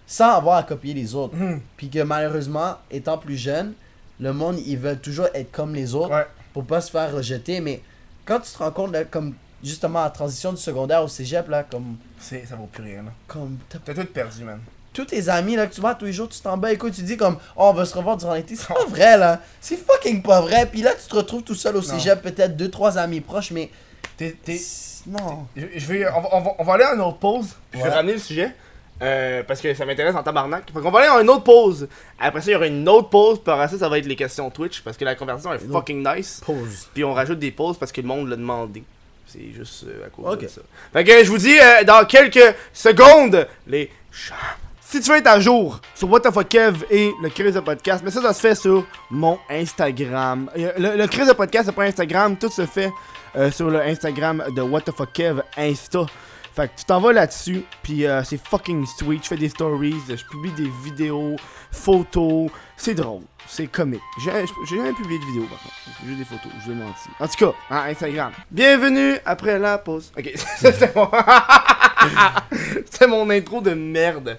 sans avoir à copier les autres. Mhm. Puis que malheureusement, étant plus jeune, le monde, ils veulent toujours être comme les autres Ouais. Pour pas se faire rejeter, mais quand tu te rends compte, là, comme justement la transition du secondaire au cégep, là, comme, C'est, ça vaut plus rien, là. comme t'as T'as tout perdu, man. tous tes amis là que tu vois tous les jours tu t'en bats écoute tu dis comme oh, on va se revoir durant l'été c'est pas vrai là c'est fucking pas vrai puis là tu te retrouves tout seul au cégep peut-être deux trois amis proches mais T'es, t'es, non je, je vais, on, va, on, va, on va aller à une autre pause. puis Je vais Ouais. ramener le sujet. Euh, parce que ça m'intéresse en tabarnak. Fait qu'on va aller à une autre pause. Après ça, il y aura une autre pause. Puis après ça, ça va être les questions Twitch. Parce que la conversation est fucking nice. pause Puis on rajoute des pauses parce que le monde l'a demandé. C'est juste euh, à cause Ok. de ça. Fait que je vous dis euh, dans quelques secondes, les chats. Si tu veux être à jour sur What the fuck Kev et le Chris de podcast, mais ça, ça se fait sur mon Instagram. Euh, Le, le Chris de podcast, c'est pas Instagram, tout se fait euh, sur le Instagram de What the fuck Kev Insta. Fait que tu t'en vas là-dessus, puis euh, c'est fucking sweet. Je fais des stories, je publie des vidéos, photos. C'est drôle, c'est comique. J'ai jamais publié de vidéo par contre. Juste des photos, je vais mentir. En tout cas, Instagram. Bienvenue après la pause. Ok, c'était mon... intro de merde.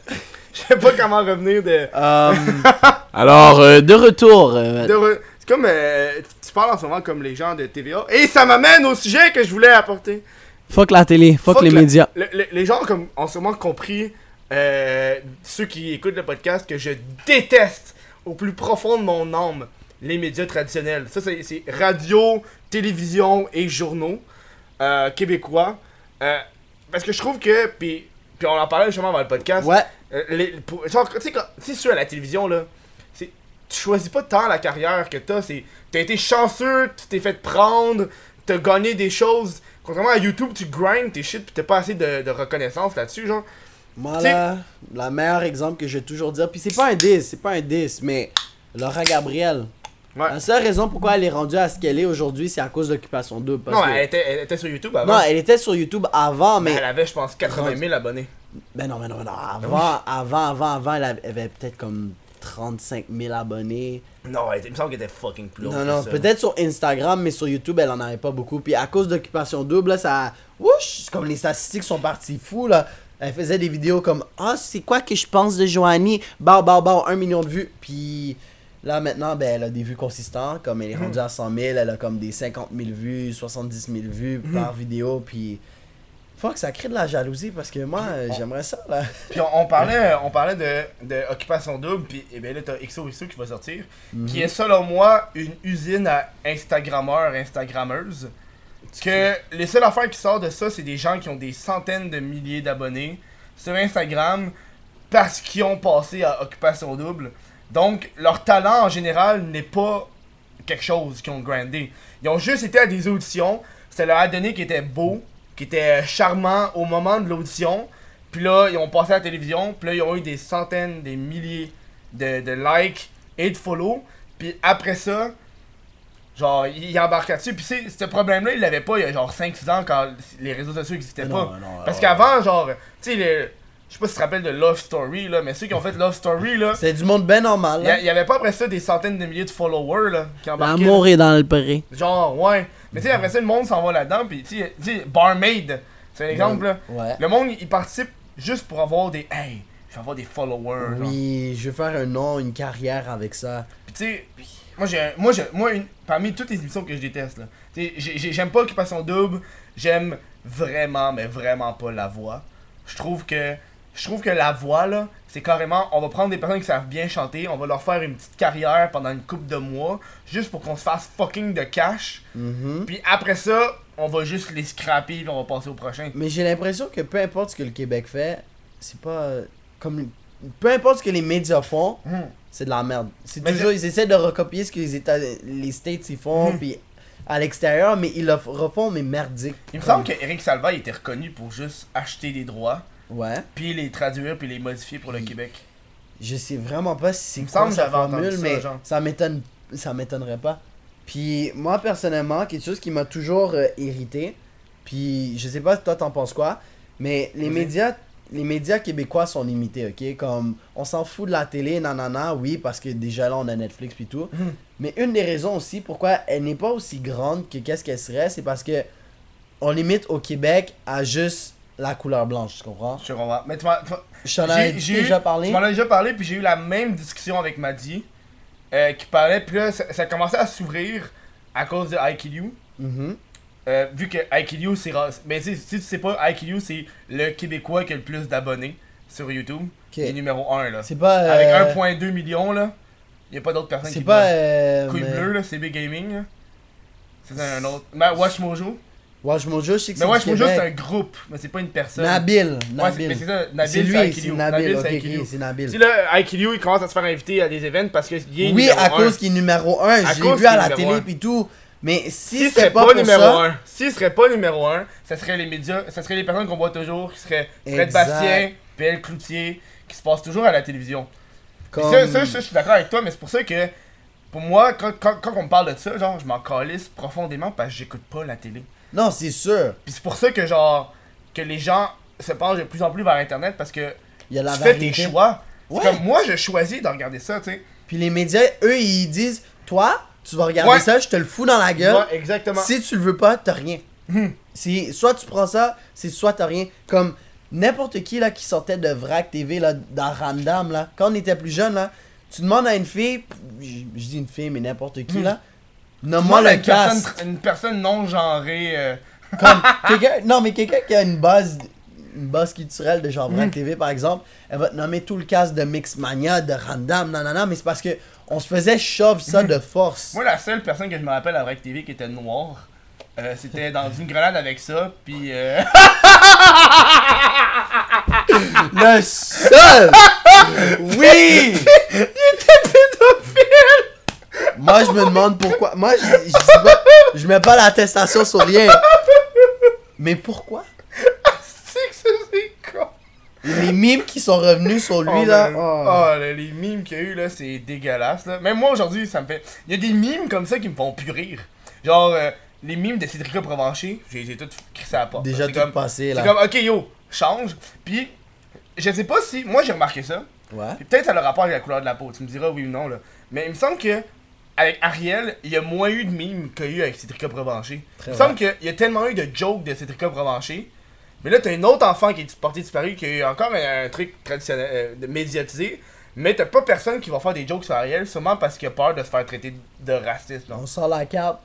Je sais pas comment revenir de. Euh, alors euh, de retour euh, de re- C'est comme. tu parles en ce moment comme les gens de TVA. Et ça m'amène au sujet que je voulais apporter. Fuck la télé fuck, Fuck les la- médias Le- le- les gens comme, ont sûrement compris, euh, ceux qui écoutent le podcast, que je déteste au plus profond de mon âme les médias traditionnels. Ça, c'est c'est radio, télévision et journaux euh, québécois. Euh, parce que je trouve que, puis puis on en parlait justement avant le podcast, ouais les- pour- genre, tu sais, tu sais, sur la télévision, là, c'est- tu choisis pas tant la carrière que t'as, c'est. T'as été chanceux, tu t'es fait prendre, t'as gagné des choses. Contrairement à YouTube, tu grindes tes shit pis t'as pas assez de, de reconnaissance là-dessus, genre. moi là la meilleure exemple que je vais toujours dire puis c'est pas un 10 c'est pas un 10 mais Laura Gabriel Ouais. la seule raison pourquoi elle est rendue à ce qu'elle est aujourd'hui c'est à cause de l'occupation double parce non, que- elle était, elle était sur YouTube avant. non elle était sur YouTube avant mais mais elle avait, je pense, 80 000 abonnés. Ben non, mais non, mais non. Avant, avant, avant, avant, elle avait peut-être comme 35 000 abonnés. Non, elle il me semble qu'elle était fucking plus Non, non, peut-être sur Instagram, mais sur YouTube, elle en avait pas beaucoup. Puis à cause d'Occupation Double, là, ça. Wouch! Comme les statistiques sont parties fous, là. Elle faisait des vidéos comme Ah, c'est quoi que je pense de Joanie? Bah, bah, bah, 1 million de vues. Puis là, maintenant, ben, elle a des vues consistantes. Comme elle est rendue à 100 000, elle a comme des 50 000 vues, 70 000 vues par vidéo. Puis. Fuck, ça crée de la jalousie parce que moi, j'aimerais ça, là. Puis on, on parlait, on parlait de, de Occupation Double, puis eh ben là t'as XOXO qui va sortir, qui est selon moi une usine à Instagrammeurs, Instagrammeuses. Que les seules affaires qui sortent de ça, c'est des gens qui ont des centaines de milliers d'abonnés sur Instagram parce qu'ils ont passé à Occupation Double. Donc leur talent en général n'est pas quelque chose qu'ils ont grindé. Ils ont juste été à des auditions, ça leur a donné qui était beau, qui était charmant au moment de l'audition. Puis là, ils ont passé à la télévision. Puis là, ils ont eu des centaines, des milliers de, de likes et de follow. Puis après ça, Genre, il, il embarque là-dessus. Puis c'est- ce problème-là, il l'avait pas il y a genre 5-6 ans quand les réseaux sociaux n'existaient pas. non, Parce ouais. qu'avant, genre, tu sais, le- je sais pas si tu te rappelles de Love Story, là, mais ceux qui ont fait Love Story, là, C'est du monde bien normal. il y, là. a- il y avait pas après ça des centaines de milliers de followers, là, qui embarquaient. L'amour est dans le pré. Genre, ouais. Mais tu sais, après ça, le monde s'en va là-dedans. Puis tu sais, Barmaid, c'est un exemple, là. Ouais. Le monde, il participe juste pour avoir des. Hey, je vais avoir des followers. genre. Oui, je veux faire un nom, une carrière avec ça. Puis tu sais, moi, j'ai, moi, j'ai, moi une, parmi toutes les émissions que je déteste, là, j'aime pas Occupation Double, j'aime vraiment, mais vraiment pas la voix. Je trouve que, je trouve que la voix, là, c'est carrément, on va prendre des personnes qui savent bien chanter, on va leur faire une petite carrière pendant une couple de mois, juste pour qu'on se fasse fucking de cash. Mhm. Puis après ça, on va juste les scraper, puis on va passer au prochain. Mais j'ai l'impression que peu importe ce que le Québec fait, c'est pas comme. Peu importe ce que les médias font, Hmm. c'est de la merde. C'est toujours, ils essaient de recopier ce que les, États, les States ils font, Mhm. puis à l'extérieur, mais ils le refont, mais merdique. Il me semble que Eric Salva il était reconnu pour juste acheter des droits, Ouais. puis les traduire, puis les modifier pour le. Québec. Je sais vraiment pas si c'est semble quoi que sa formule, ça, mais genre. ça m'étonne, ça m'étonnerait pas. Puis moi personnellement, quelque chose qui m'a toujours euh, irrité, puis je sais pas toi t'en penses quoi, mais les médias, les médias québécois sont limités, ok, comme on s'en fout de la télé, nanana, oui parce que déjà là on a Netflix puis tout, Mhm. mais une des raisons aussi pourquoi elle n'est pas aussi grande que qu'est-ce qu'elle serait, c'est parce que on limite au Québec à juste la couleur blanche, tu comprends? Je comprends. Mais tu m'as- tu déjà parlé. Tu m'en as déjà parlé, puis j'ai eu la même discussion avec Maddy, euh, qui parlait, puis là, ça, ça commençait à s'ouvrir à cause de IQU. Mhm. Euh, vu que IQU, c'est. ra- Mais si tu sais pas, IQU, c'est le Québécois qui a le plus d'abonnés sur YouTube. Il est numéro 1, là. C'est pas. Avec euh, 1,2 million, là. Il a pas d'autres personnes C'est qui pas. le- Euh, Couille bleue, là, CB Gaming, là. C'est un autre. Watch Mojo. Watch Mojo, je sais que Mais c'est Watch du Mojo, c'est un groupe, mais c'est pas une personne. Nabil. Ouais, Nabil. mais c'est ça, Nabil, lui, c'est IQU. Nabil. c'est Nabil. Si là, IQU, il commence à se faire inviter à des events parce qu'il est Oui, à cause qu'il est numéro 1, À je l'ai cause vu à la télé pis tout. Mais si S'il c'était pas, pas, numéro ça, 1, s'il serait pas numéro 1, ça serait les médias, ça serait les personnes qu'on voit toujours, qui seraient Fred. Bastien, PL Cloutier, qui se passent toujours à la télévision. Comme... Ça, ça, ça, je suis d'accord avec toi, mais c'est pour ça que, pour moi, quand, quand, quand on me parle de ça, genre, je m'en calisse profondément parce que j'écoute pas la télé. Non, c'est sûr. Puis c'est pour ça que, genre, que les gens se penchent de plus en plus vers Internet parce que Il y a la tu fais variété. tes choix. C'est Ouais. Comme moi, je choisis de regarder ça, tu sais. Puis les médias, eux, ils disent Toi, tu vas regarder Ouais. ça, je te le fous dans la gueule. Ouais, exactement. Si tu le veux pas, t'as rien. Hmm. C'est soit tu prends ça, c'est soit t'as rien. Comme n'importe qui là qui sortait de Vrac TV là dans Random là, quand on était plus jeune là, tu demandes à une fille, je je dis une fille mais n'importe qui Hmm. là, nomme-moi le une personne, une personne non genrée. euh, Comme quelqu'un, non mais quelqu'un qui a une base, une base culturelle de genre Vrac Hmm. TV par exemple, elle va te nommer tout le cast de Mixmania, de Random, non, mais c'est parce que on se faisait shove ça de force. Moi, la seule personne que je me rappelle à Vrac TV qui était noire, euh, c'était dans une grenade avec ça, puis. Euh... Le seul! Oui! Il était pédophile! Moi, je me demande pourquoi. Moi, je, je, dis pas- je mets pas l'attestation sur rien. Mais pourquoi? c'est que ça, c'est con! Les mimes qui sont revenus sur lui, Oh, là. man. oh. Oh, là, les mimes qu'il y a eu, là, c'est dégueulasse, là. Même moi, aujourd'hui, ça me fait... Il y a des mimes comme ça qui me font plus rire. Genre, euh, les mimes de Cédric Provencher, j'ai j'ai tout crissé à la porte. Déjà C'est tout comme... passé, C'est là. comme, ok, yo, change. Puis, je sais pas si... Moi, j'ai remarqué ça. Ouais. Puis peut-être ça a le rapport avec la couleur de la peau. Tu me diras oui ou non, là. Mais il me semble que... Avec Ariel, il y a moins eu de mimes qu'il y a eu avec Cédric Provencher. Il me semble qu'il y a tellement eu de jokes de Cédric Provencher. Mais là, t'as un autre enfant qui est porté disparu, qui a eu encore un, un truc traditionnel, euh, de médiatisé. Mais t'as pas personne qui va faire des jokes sur Ariel, sûrement parce qu'il a peur de se faire traiter de raciste. On sort la carte.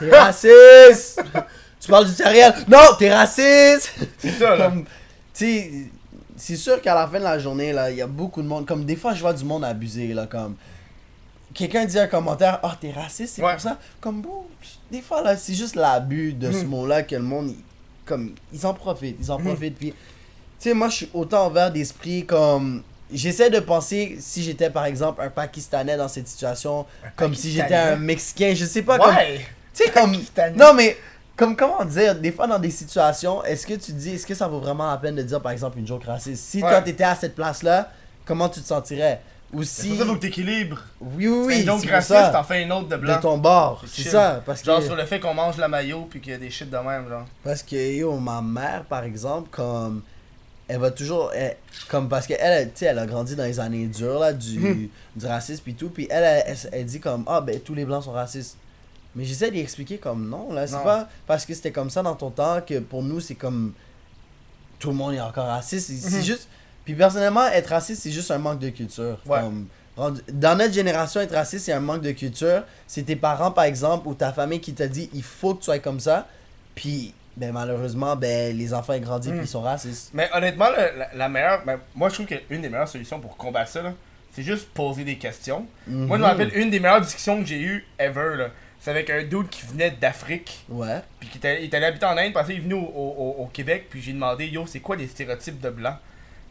T'es raciste! tu parles du sériel? Non, t'es raciste! C'est ça, là. C'est sûr qu'à la fin de la journée, là, il y a beaucoup de monde. Comme des fois, je vois du monde abuser, là, comme. Quelqu'un dit un commentaire, ah, t'es raciste, c'est Ouais. pour ça. Comme, bon, des fois, là, c'est juste l'abus de ce Hmm. mot-là que le monde, il- comme, ils en profitent, ils en Hmm. profitent. Puis, tu sais, moi, je suis autant ouvert d'esprit comme. J'essaie de penser si j'étais par exemple un Pakistanais dans cette situation, comme si j'étais un Mexicain, je sais pas, Ouais! tu sais, comme. Non, mais. Comme comment dire, des fois dans des situations, est-ce que tu dis, est-ce que ça vaut vraiment la peine de dire par exemple une joke raciste? Si Ouais. toi t'étais à cette place-là, comment tu te sentirais? Ou C'est ça faut que t'équilibres. Oui, oui, Oui, donc raciste, t'en fais une autre de De blanc. ton bord. C'est ça. Parce que. Genre sur le fait qu'on mange la maillot puis qu'il y a des shit de même, genre. Parce que yo, ma mère, par exemple, comme elle va toujours, elle- comme parce qu'elle, elle, tu sais, elle a grandi dans les années dures là du, Hmm. du racisme et tout, puis elle, elle, elle, elle dit comme ah ben tous les blancs sont racistes. Mais j'essaie d'y expliquer comme non là, c'est pas parce que c'était comme ça dans ton temps que pour nous c'est comme tout le monde est encore raciste. C'est Mhm. juste, puis personnellement être raciste c'est juste un manque de culture. Ouais. Comme, rendu- dans notre génération être raciste c'est un manque de culture. C'est tes parents par exemple ou ta famille qui t'a dit il faut que tu sois comme ça, puis ben malheureusement ben les enfants ils grandissent puis ils sont racistes. Mais honnêtement, le- la, la meilleure. ben, moi, je trouve qu'une des meilleures solutions pour combattre ça, là, c'est juste poser des questions. Moi, je me Mhm. rappelle une des meilleures discussions que j'ai eues ever, là. C'est avec un dude qui venait d'Afrique. Ouais. Puis qui était, il était allé habiter en Inde, parce qu'il est venu au, au- au Québec, puis j'ai demandé, yo, c'est quoi les stéréotypes de blanc?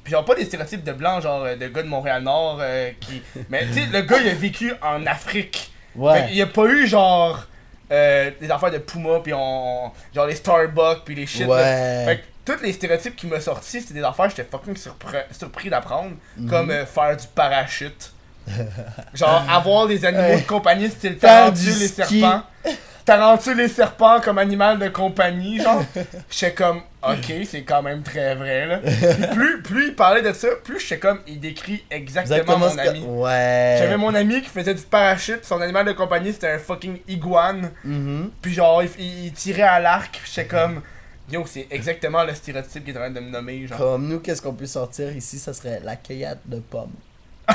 Puis genre, pas des stéréotypes de blanc, genre euh, de gars de Montréal-Nord, euh, qui... Mais tu sais, le gars, il a vécu en Afrique. Fait Ouais. y a pas eu, genre, euh, des affaires de Puma, puis on... Genre les Starbucks, puis les shit. Ouais. Fait que tous les stéréotypes qui m'ont sorti, c'était des affaires que j'étais fucking surpre- surpris d'apprendre. Mhm. Comme euh, faire du parachute. Genre avoir des animaux de compagnie Faire tarentule du les serpents. Tarentule les serpents comme animal de compagnie, genre. J'étais comme, ok, c'est quand même très vrai, là. Puis plus, plus il parlait de ça, plus j'étais comme, il décrit exactement, Exactement mon que- ami. Ouais. J'avais mon ami qui faisait du parachute, son animal de compagnie c'était un fucking iguane. Mhm. Puis genre, il tirait à l'arc, j'étais comme, yo, c'est exactement le stéréotype qu'il est en train de me nommer, genre. Comme nous, qu'est-ce qu'on peut sortir ici? Ça serait la cueillette de pommes.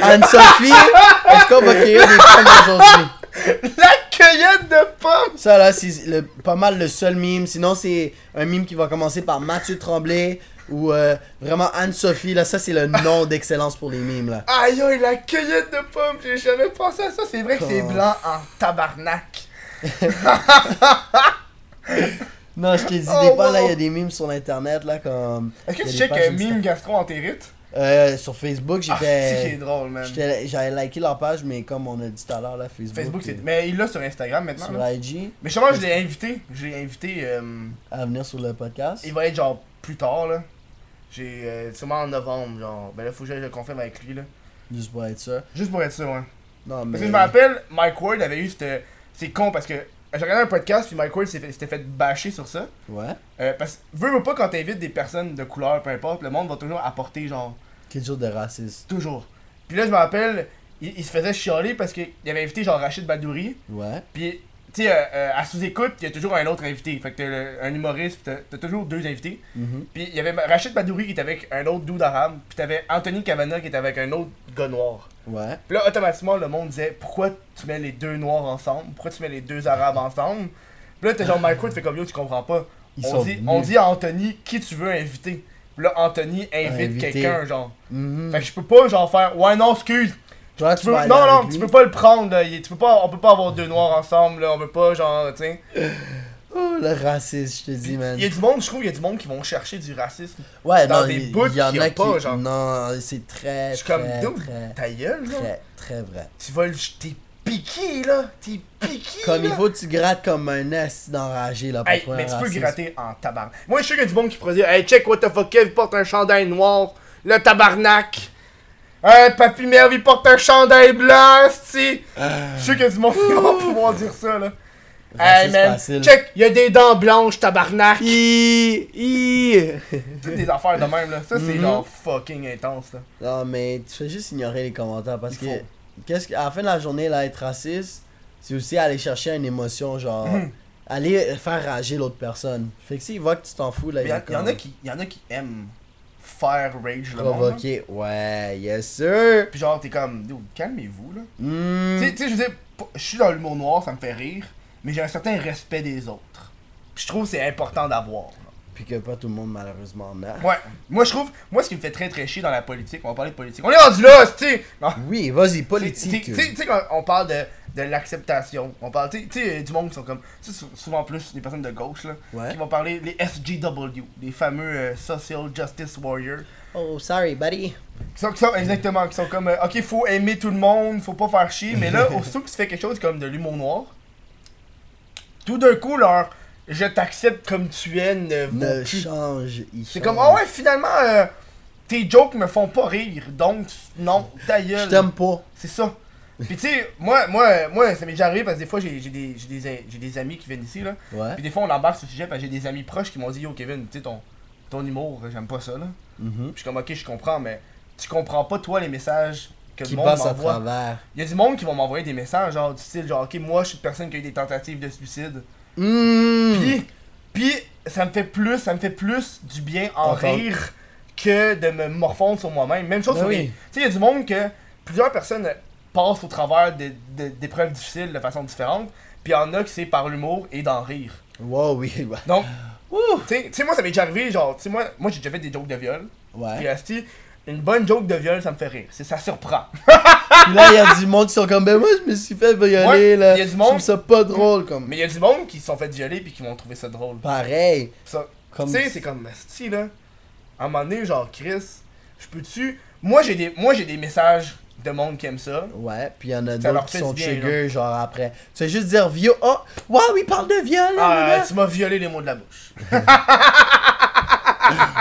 Anne-Sophie, est-ce qu'on va cueillir des pommes aujourd'hui? La cueillette de pommes! Ça là, c'est pas mal le seul mime. Sinon, c'est un mime qui va commencer par Mathieu Tremblay ou euh, vraiment Anne-Sophie. Là, ça, c'est le nom d'excellence pour les mimes. là. Aïe aïe, la cueillette de pommes, j'ai jamais pensé à ça, c'est vrai que c'est Oh. blanc en tabarnak. Non, je t'ai dit, Oh, des fois, là, il y a des mimes sur internet, là, comme. Est-ce que tu checkes pages euh, mime gastro-entérite? Euh, sur Facebook, Ah, c'est j'étais. drôle, man. j'étais- J'avais liké leur page, mais comme on a dit tout à l'heure, là, Facebook. Facebook, c'est. euh, Mais il l'a sur Instagram maintenant. Sur là. IG, Mais justement, je l'ai invité. Je l'ai invité. euh, à venir sur le podcast. il va être genre plus tard, là. J'ai. euh, sûrement en novembre, genre. Ben là, faut que j'aille le confirme avec lui, là. Juste pour être sûr. Juste pour être sûr, ouais. Non, mais. Parce que je me rappelle, Mike Ward avait eu cette. C'est con parce que. J'ai regardé un podcast, puis Mike Ward s'était fait, fait bâcher sur ça. Ouais. Euh, parce que, veux, veux pas, quand t'invites des personnes de couleur, peu importe, le monde va toujours apporter, genre, Chose de raciste. toujours. Puis là, je me rappelle, il, il se faisait chialer parce qu'il avait invité, genre, Rachid Badouri. Ouais. Puis, tu sais, euh, euh, à sous-écoute, il y a toujours un autre invité. Fait que t'as le- un humoriste, t'as t'as toujours deux invités. Mhm. Puis, il y avait Rachid Badouri qui était avec un autre dude arabe. Puis, t'avais Anthony Cavana qui était avec un autre gars noir. Ouais. Puis là, automatiquement, le monde disait Pourquoi tu mets les deux noirs ensemble? Pourquoi tu mets les deux arabes ensemble? Puis là, t'es genre Mike Ward fait comme yo, tu comprends pas. Ils on, sont dit, venus. on dit à Anthony qui tu veux inviter? Puis là, Anthony invite quelqu'un, genre. Mhm. Fait que je peux pas, genre, faire Ouais, non, excuse. Toi, Tu peux, non, non, tu peux pas le prendre, là. Tu peux pas, on peut pas avoir deux noirs ensemble, là. On peut pas, genre, sais. Oh, le racisme, je te dis, man. Il y a du monde, je trouve, il y a du monde qui vont chercher du racisme. Ouais, dans non, des bouts il y en qu'il y a a qui. pas, genre. Non, c'est très. Je suis comme, très, ta gueule, genre? très, très vrai. Tu vas le. T'es piqué, là. T'es piqué. Comme là. il faut que tu grattes comme un S d'enragé, là, pour Hey, mais tu peux gratter en tabarnak. Moi, je suis sûr qu'il y a du monde qui pourrait dire Hey, check what the fuck, Kev, il porte un chandail noir. Le tabarnak. Hey, Papy Merve, il porte un chandail blanc, si. Je suis sûr qu'il y a du monde qui va pouvoir dire ça, là. Hey, man, facile. check, il y a des dents blanches, tabarnak. Hi, hi. Toutes des affaires de même, là. Ça, c'est Mhm. genre fucking intense, là. Non, mais tu fais juste ignorer les commentaires parce Il que. faut. Qu'est-ce que, à la fin de la journée, là, être raciste, c'est aussi aller chercher une émotion, genre. Mhm. Aller faire rager l'autre personne. Fait que s'il voit que tu t'en fous, là, il y, en- y en comme a qui, y en a qui aiment faire rage le monde. Provoquer. Ouais, yes, sir. Puis genre, t'es comme, calmez-vous, là. Hmm. Tu sais- je veux dire, je suis dans l'humour noir, ça me fait rire, mais j'ai un certain respect des autres. Puis je trouve que c'est important d'avoir. Puis que pas tout le monde, malheureusement, en a. Ouais, moi je trouve, moi ce qui me fait très très chier dans la politique, on va parler de politique. On est rendu là, tu sais! Oui, vas-y, politique. tu sais- quand on parle de, de l'acceptation, on parle, tu sais- du monde qui sont comme, tu sais, sou- souvent plus des personnes de gauche, là, Ouais. qui vont parler les SJW, les fameux euh, Social Justice Warriors. Oh, sorry, buddy. Qui sont, qui sont- exactement, qui sont comme, euh, ok, faut aimer tout le monde, faut pas faire chier, mais là, aussitôt que tu fais quelque chose comme de l'humour noir, tout d'un coup, leur je t'accepte comme tu es ne Ne change. C'est comme, ah ouais, finalement, euh, tes jokes me font pas rire, donc non, ta Je gueule. t'aime pas. C'est ça. Puis tu sais, moi, moi, moi, ça m'est déjà arrivé parce que des fois, j'ai des, j'ai des, j'ai des amis qui viennent ici, là. Ouais. Puis des fois, on embarque sur ce sujet parce que j'ai des amis proches qui m'ont dit Yo, Kevin, tu sais, ton, ton humour, j'aime pas ça, là. Mhm. Puis je suis comme, ok, je comprends, mais tu comprends pas, toi, les messages que Qui le monde passe à travers. Il y a du monde qui vont m'envoyer des messages, genre, du style, genre, ok, moi, je suis une personne qui a eu des tentatives de suicide. Mmh. Puis, puis, ça me fait plus, ça me fait plus du bien en Entendre. rire que de me morfondre sur moi-même. Même chose Ben sur oui. les. Tu sais, il y a du monde que plusieurs personnes passent au travers d'épreuves difficiles de façon différente. Puis il y en a qui c'est par l'humour et d'en rire. Wow, oui. ouais. Donc, tu sais- tu sais, moi, ça m'est déjà arrivé, genre, tu sais, moi, moi j'ai déjà fait des jokes de viol. Ouais. Une bonne joke de viol, ça me fait rire. C'est- Ça surprend. Puis là, il y a du monde qui sont comme, ben moi, je me suis fait violer, Ouais, là. y a du Je monde- trouve ça pas drôle, comme. Mais il y a du monde qui se sont fait violer puis qui vont trouver ça drôle. Pareil. Ça, Comme. Tu sais, c'est comme asti, là. À un moment donné, genre, Chris, je peux-tu. Moi, j'ai des, moi, j'ai des messages de monde qui aime ça. Ouais, puis il y en a d'autres qui sont trigger, genre après. Tu sais juste dire viol. Oh, waouh, il parle de viol, là, Ah, là, là. tu m'as violé les mots de la bouche.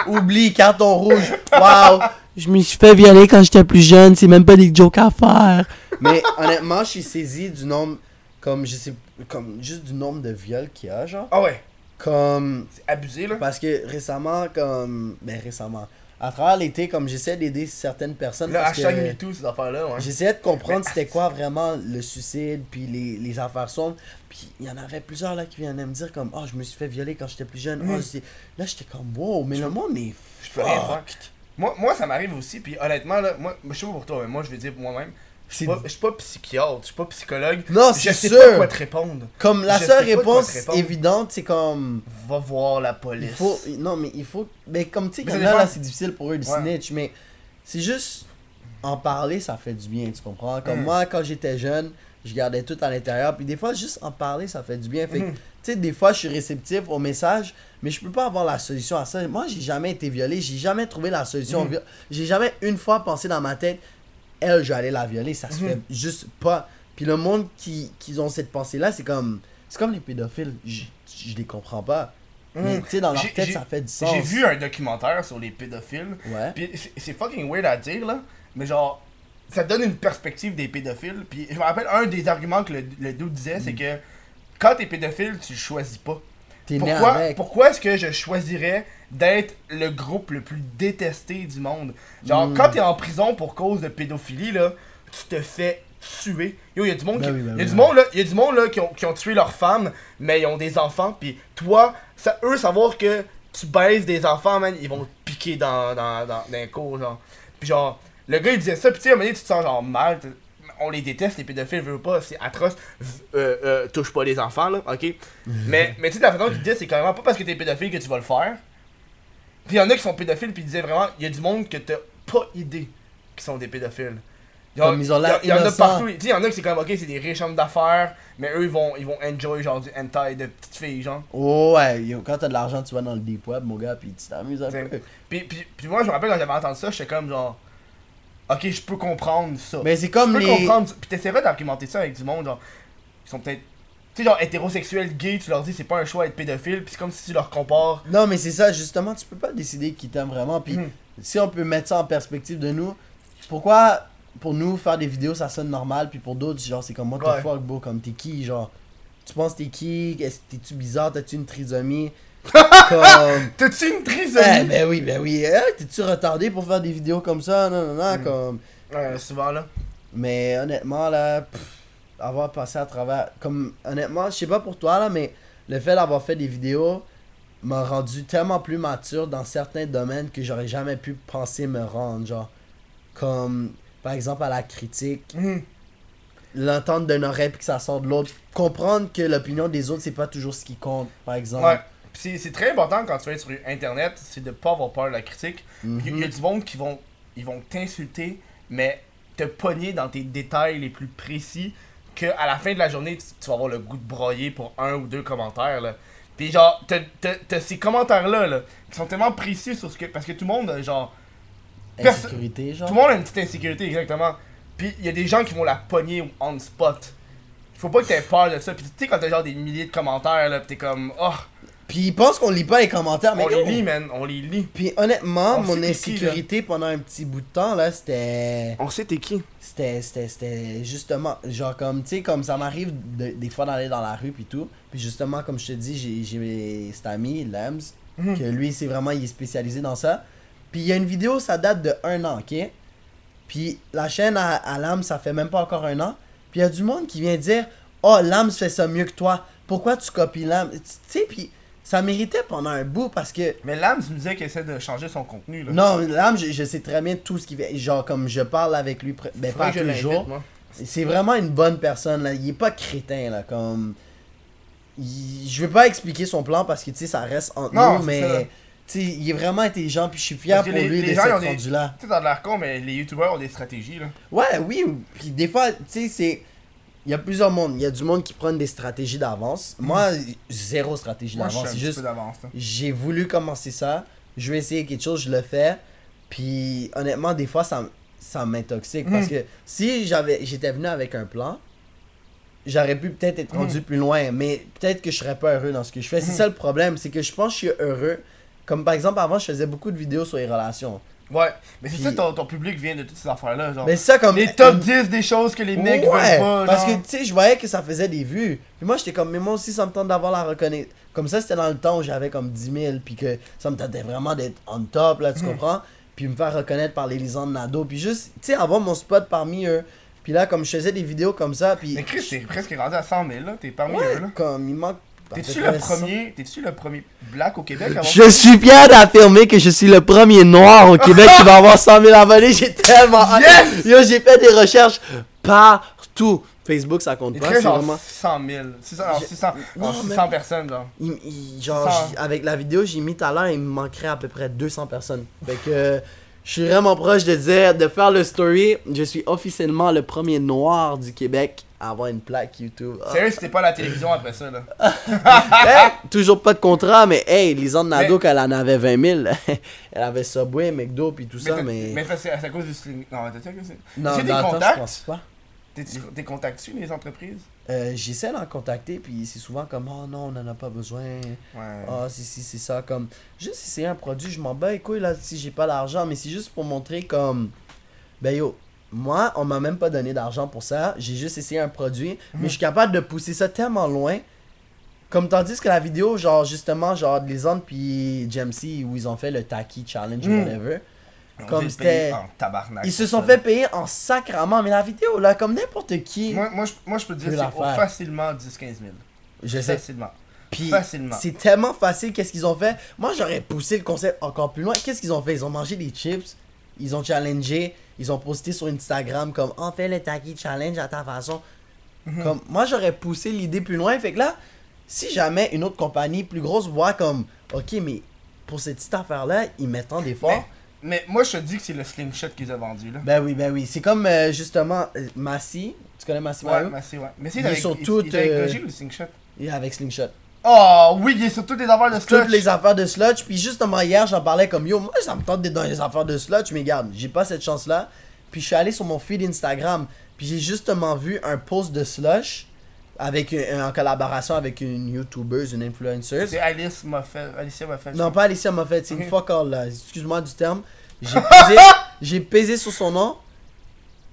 Oublie, carton rouge. Waouh. Je me suis fait violer quand j'étais plus jeune, c'est même pas des jokes à faire. Mais honnêtement, je suis saisi du nombre, comme je sais, comme juste du nombre de viols qu'il y a, genre. Ah ouais, Comme. c'est abusé, là. Parce que récemment, comme. Ben récemment. À travers l'été, comme j'essaie d'aider certaines personnes. Le parce hashtag que MeToo, ces affaires-là, ouais. J'essayais de comprendre Mais- c'était quoi vraiment le suicide, puis les, les affaires sombres. Puis il y en avait plusieurs là qui venaient me dire comme Oh, je me suis fait violer quand j'étais plus jeune. Oh, c'est- là, j'étais comme Wow, mais le monde est Je peux rien faire. fucked. Moi, moi, ça m'arrive aussi, puis honnêtement, là, moi, je sais pas pour toi, mais moi, je vais dire pour moi-même. Je suis pas, je suis pas psychiatre, je suis pas psychologue. Non, je c'est sais sûr. pas quoi te répondre. Comme la Je seule sais réponse évidente, c'est comme. Va voir la Il police. faut. Non, mais il faut. Mais comme tu sais, dépend. là, c'est difficile pour eux de Ouais. snitch, mais c'est juste. En parler, ça fait du bien, tu comprends? Comme Mm. moi, quand j'étais jeune, je gardais tout à l'intérieur, puis des fois, juste en parler, ça fait du bien. Fait Mhm. tu sais, des fois, je suis réceptif au message, mais je peux pas avoir la solution à ça. Moi, j'ai jamais été violé, j'ai jamais trouvé la solution. Mhm. J'ai jamais une fois pensé dans ma tête, elle, je vais aller la violer, ça se Mhm. fait juste pas. Puis le monde qui, qui ont cette pensée-là, c'est comme. C'est comme les pédophiles, je, je les comprends pas. Mais Mhm. tu sais, dans leur tête, ça fait du sens. J'ai vu un documentaire sur les pédophiles. Ouais. Puis c'est- fucking weird à dire là, mais genre ça donne une perspective des pédophiles. Puis je me rappelle un des arguments que le, le dude disait, c'est que quand t'es pédophile, tu le choisis pas. T'es né Pourquoi, avec. pourquoi est-ce que je choisirais d'être le groupe le plus détesté du monde? Genre Mm. quand t'es en prison pour cause de pédophilie là, tu te fais tuer. Yo, y a du monde Ben qui, oui, ben y a oui, du ben monde là, y a du monde là qui ont, qui ont tué leurs femmes, mais ils ont des enfants. Puis toi, ça, eux savoir que tu baises des enfants, man, ils vont te piquer dans dans dans, dans un cours genre. Puis genre le gars il disait ça, puis tu sais à un moment donné, tu te sens genre mal. On les déteste, les pédophiles, veulent pas, c'est atroce. Euh, euh, touche pas les enfants, là, ok? mais, mais tu sais, la façon qu'il disait, c'est carrément pas parce que t'es pédophile que tu vas le faire. Puis il y en a qui sont pédophiles, puis ils disaient vraiment, il y a du monde que t'as pas idée qui sont des pédophiles. Genre, Comme ils ont l'air Il y, en a partout. Tu sais, il y en a qui c'est comme, ok, c'est des riches hommes d'affaires, mais eux, ils vont, ils vont enjoy genre du hentai de petites filles, genre. Oh, ouais, yo, quand t'as de l'argent, tu vas dans le deep web, mon gars, puis tu t'amuses un peu. Puis, puis, puis moi, je me rappelle quand j'avais entendu ça, j'étais comme genre, ok, je peux comprendre ça. Mais c'est comme je peux les. comprendre. Puis t'essaierais d'argumenter ça avec du monde, genre, qui sont peut-être, tu sais, genre hétérosexuels, gays, tu leur dis c'est pas un choix d'être pédophile, puis c'est comme si tu leur compares. Non, mais c'est ça, justement, tu peux pas décider qui t'aime vraiment. Puis Mhm. si on peut mettre ça en perspective de nous, pourquoi pour nous faire des vidéos ça sonne normal, puis pour d'autres, genre c'est comme what Ouais. the fuck, bro, comme t'es qui, genre? Tu penses t'es qui, t'es-tu bizarre, t'as-tu une trisomie? Comme. T'as-tu une trisomie? Eh, ben oui, ben oui, hein, t'es-tu retardé pour faire des vidéos comme ça? Non, non, non, Mhm. comme. Ouais, souvent là. Mais honnêtement, là, pff, avoir passé à travers. Comme, honnêtement, je sais pas pour toi, là, mais le fait d'avoir fait des vidéos m'a rendu tellement plus mature dans certains domaines que j'aurais jamais pu penser me rendre. Genre, comme, par exemple, à la critique, Mhm. l'entendre d'un oreille puis que ça sort de l'autre. Comprendre que l'opinion des autres, c'est pas toujours ce qui compte, par exemple. Ouais. C'est- c'est très important quand tu vas être sur internet, c'est de pas avoir peur de la critique. Il y, a du monde qui vont ils vont t'insulter, mais te pogner dans tes détails les plus précis que à la fin de la journée, tu, tu vas avoir le goût de broyer pour un ou deux commentaires là. Puis genre t'as- ces commentaires là, là qui sont tellement précis sur ce que parce que tout le monde euh, genre Insécurité, genre. tout le monde a une petite insécurité exactement. Puis il y a des gens qui vont la pogner on spot. Faut pas que t'aies peur de ça. Puis tu sais quand t'as genre des milliers de commentaires là, pis t'es comme oh Puis ils pensent qu'on lit pas les commentaires, mais On les lit, man. On les lit. Puis honnêtement, On mon qui, insécurité pendant un petit bout de temps, là, c'était. On sait t'es qui. C'était, c'était, c'était justement, genre comme, tu sais, comme ça m'arrive de- des fois d'aller dans la rue puis tout. Puis justement, comme je te dis, j'ai, j'ai cet ami, Lams, Mhm. que lui, c'est vraiment, il est spécialisé dans ça. Puis il y a une vidéo, ça date de un an, ok? Puis la chaîne à, à Lams, ça fait même pas encore un an. Puis il y a du monde qui vient dire, oh, Lams fait ça mieux que toi. Pourquoi tu copies Lams? Tu tu sais, puis ça méritait pendant un bout parce que Mais Lams me disait qu'il essaie de changer son contenu, là. non, Lams, je, je sais très bien tout ce qu'il fait. Genre, comme je parle avec lui, ben, pas tous les jours. C'est vraiment une bonne personne, là. Il est pas crétin, là. Comme. il- Je vais pas expliquer son plan parce que, tu sais, ça reste entre Non, nous, mais. Tu sais, il est vraiment intelligent, puis je suis fier pour les- lui les de gens, ils ont s'être des- rendu là. Tu sais, dans l'air con, mais les youtubeurs ont des stratégies, là. Ouais, oui, puis des fois, tu sais, c'est. Il y a plusieurs mondes. Il y a du monde qui prennent des stratégies d'avance. Moi, zéro stratégie Mm. Moi, je suis d'avance. C'est juste. j'ai voulu commencer ça. Je vais essayer quelque chose, je le fais. Puis honnêtement, des fois, ça, ça m'intoxique. Parce Mhm. que si j'avais j'étais venu avec un plan, j'aurais pu peut-être être rendu plus loin. Mais peut-être que je serais pas heureux dans ce que je fais. C'est ça le problème. C'est que je pense que je suis heureux. Comme par exemple, avant, je faisais beaucoup de vidéos sur les relations. Ouais, mais c'est Puis- ça, ton, ton public vient de toutes ces affaires-là, genre. Mais ça comme. les top 10 des choses que les mecs Ouais, veulent pas, parce genre. que tu sais, je voyais que ça faisait des vues. Puis moi, j'étais comme, mais moi aussi, ça me tente d'avoir la reconnaissance. Comme ça, c'était dans le temps où j'avais comme 10 000, puis que ça me tentait vraiment d'être on top, là, tu Mhm. comprends? Puis me faire reconnaître par les lisants de Nado, puis juste, tu sais, avoir mon spot parmi eux. Puis là, comme je faisais des vidéos comme ça, puis. Mais Chris, t'es presque rendu à 100 000, là. T'es parmi Ouais, eux, là. comme il manque. T'es-tu le près 100. premier, t'es-tu le premier black au Québec avoir Je suis fier d'affirmer que je suis le premier noir au Québec qui va avoir 100 000 abonnés. J'ai tellement hâte. Yes! Yo, j'ai fait des recherches partout. Facebook, ça compte pas, c'est vraiment. 100 000. 600, alors J'ai- 600, Non, alors mais- 600 personnes, genre. Il- il- genre, avec la vidéo, j'ai mis tout à l'heure, il me manquerait à peu près 200 personnes. Fait que je suis vraiment proche de dire, de faire le story. Je suis officiellement le premier noir du Québec à avoir une plaque YouTube. Ah. Sérieux, c'était pas la télévision après ça, là? Hey, toujours pas de contrat, mais hey, Lisanne Nadeau, Mais- qu'elle en avait 20 000. elle avait Subway, McDo, puis tout ça, mais. mais c'est à cause du sling. Non, t'as que c'est. non, des temps, je contacts? pense pas. T'es- contacté les entreprises? Euh, J'essaie d'en contacter, puis c'est souvent comme, oh non, on en a pas besoin. Ouais. Ah, si, si, c'est ça. Comme, juste essayer un produit, je m'en bats les couilles là si j'ai pas d'argent, mais c'est juste pour montrer comme, ben yo, moi, on m'a même pas donné d'argent pour ça. J'ai juste essayé un produit, mais je suis capable de pousser ça tellement loin. Comme tandis que la vidéo, genre, justement, genre, les autres puis Jamesy, où ils ont fait le Taki Challenge, Mm. whatever. On comme c'était- Ils se sont ça. fait payer en sacrament, mais la vidéo, là, comme n'importe qui. Moi, moi, je, moi, je peux te dire, c'est facilement 10-15 000. je sais. Facilement. Puis Facilement. c'est tellement facile qu'est-ce qu'ils ont fait? Moi j'aurais poussé le concept encore plus loin. Qu'est-ce qu'ils ont fait? Ils ont mangé des chips, ils ont challengé, ils ont posté sur Instagram comme on fait le Taki Challenge à ta façon. Mhm. Comme moi j'aurais poussé l'idée plus loin. Fait que là, si jamais une autre compagnie plus grosse voit comme ok mais pour cette petite affaire là ils mettent tant d'efforts. Mais, mais moi, je te dis que c'est le slingshot qu'ils ont vendu, là. Ben oui, ben oui. C'est comme euh, justement euh, Massy. Tu connais Massy Ouais, c'est ouais. Mais c'est avec, sur il- avec euh, ou le slingshot Et avec Slingshot. Oh oui, il est sur toutes les affaires de toutes sludge. les affaires de sludge. Puis justement hier, j'en parlais comme yo, moi ça me tente d'être dans les affaires de sludge, mais regarde, j'ai pas cette chance là. Puis je suis allé sur mon feed Instagram, puis j'ai justement vu un post de slush avec une- en collaboration avec une youtubeuse, une influenceuse. C'est Alice m'a fait. Alicia m'a fait. Non, pas Alicia fait, c'est une fuck all là. Excuse-moi du terme. J'ai pesé, j'ai pesé sur son nom.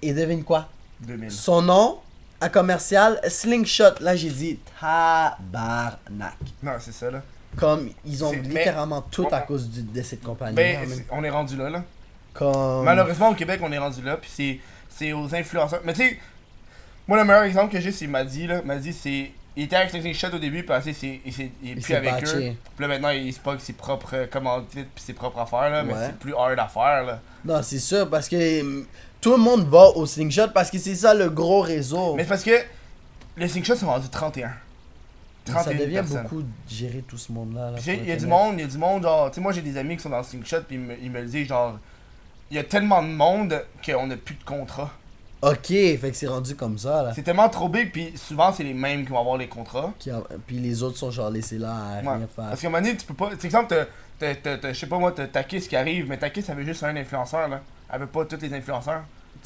Et devine quoi? 2000. Son nom à commercial Slingshot. Là, j'ai dit tabarnak. Non, c'est ça, là. Comme ils ont mais- littéralement tout à cause du- de cette compagnie. Ben, on est rendu là, là. Comme... Malheureusement, au Québec, on est rendu là, puis c'est, aux influenceurs. Mais tu sais, moi, le meilleur exemple que j'ai, c'est Maddy, là. Maddy, c'est. Il était avec les Shot au début, puis après, c'est, il, il est plus avec eux. patché. Puis là, maintenant, il se pogne ses propres commandites, puis ses propres affaires, là. Mais c'est plus hard à faire, là. Non, c'est sûr, parce que tout le monde va au Slingshot parce que c'est ça le gros réseau. Mais parce que les Slingshot sont rendus 31. Mais ça 31 devient personnes. beaucoup de gérer tout ce monde-là. Il y a du monde, il y a du monde, genre, tu sais, moi j'ai des amis qui sont dans le slingshot, puis ils me, ils me le disent, genre, il y a tellement de monde qu'on n'a plus de contrat. Ok, fait que c'est rendu comme ça, là. C'est tellement trop big, puis souvent c'est les mêmes qui vont avoir les contrats. Qui Puis les autres sont genre laissés là à Ouais. rien faire. Parce qu'à un moment donné, tu peux pas. Tu sais, exemple, je sais pas moi, t'as ta Kiss qui arrive, mais ta Kiss, elle veut juste un influenceur, là. Elle veut pas tous les influenceurs.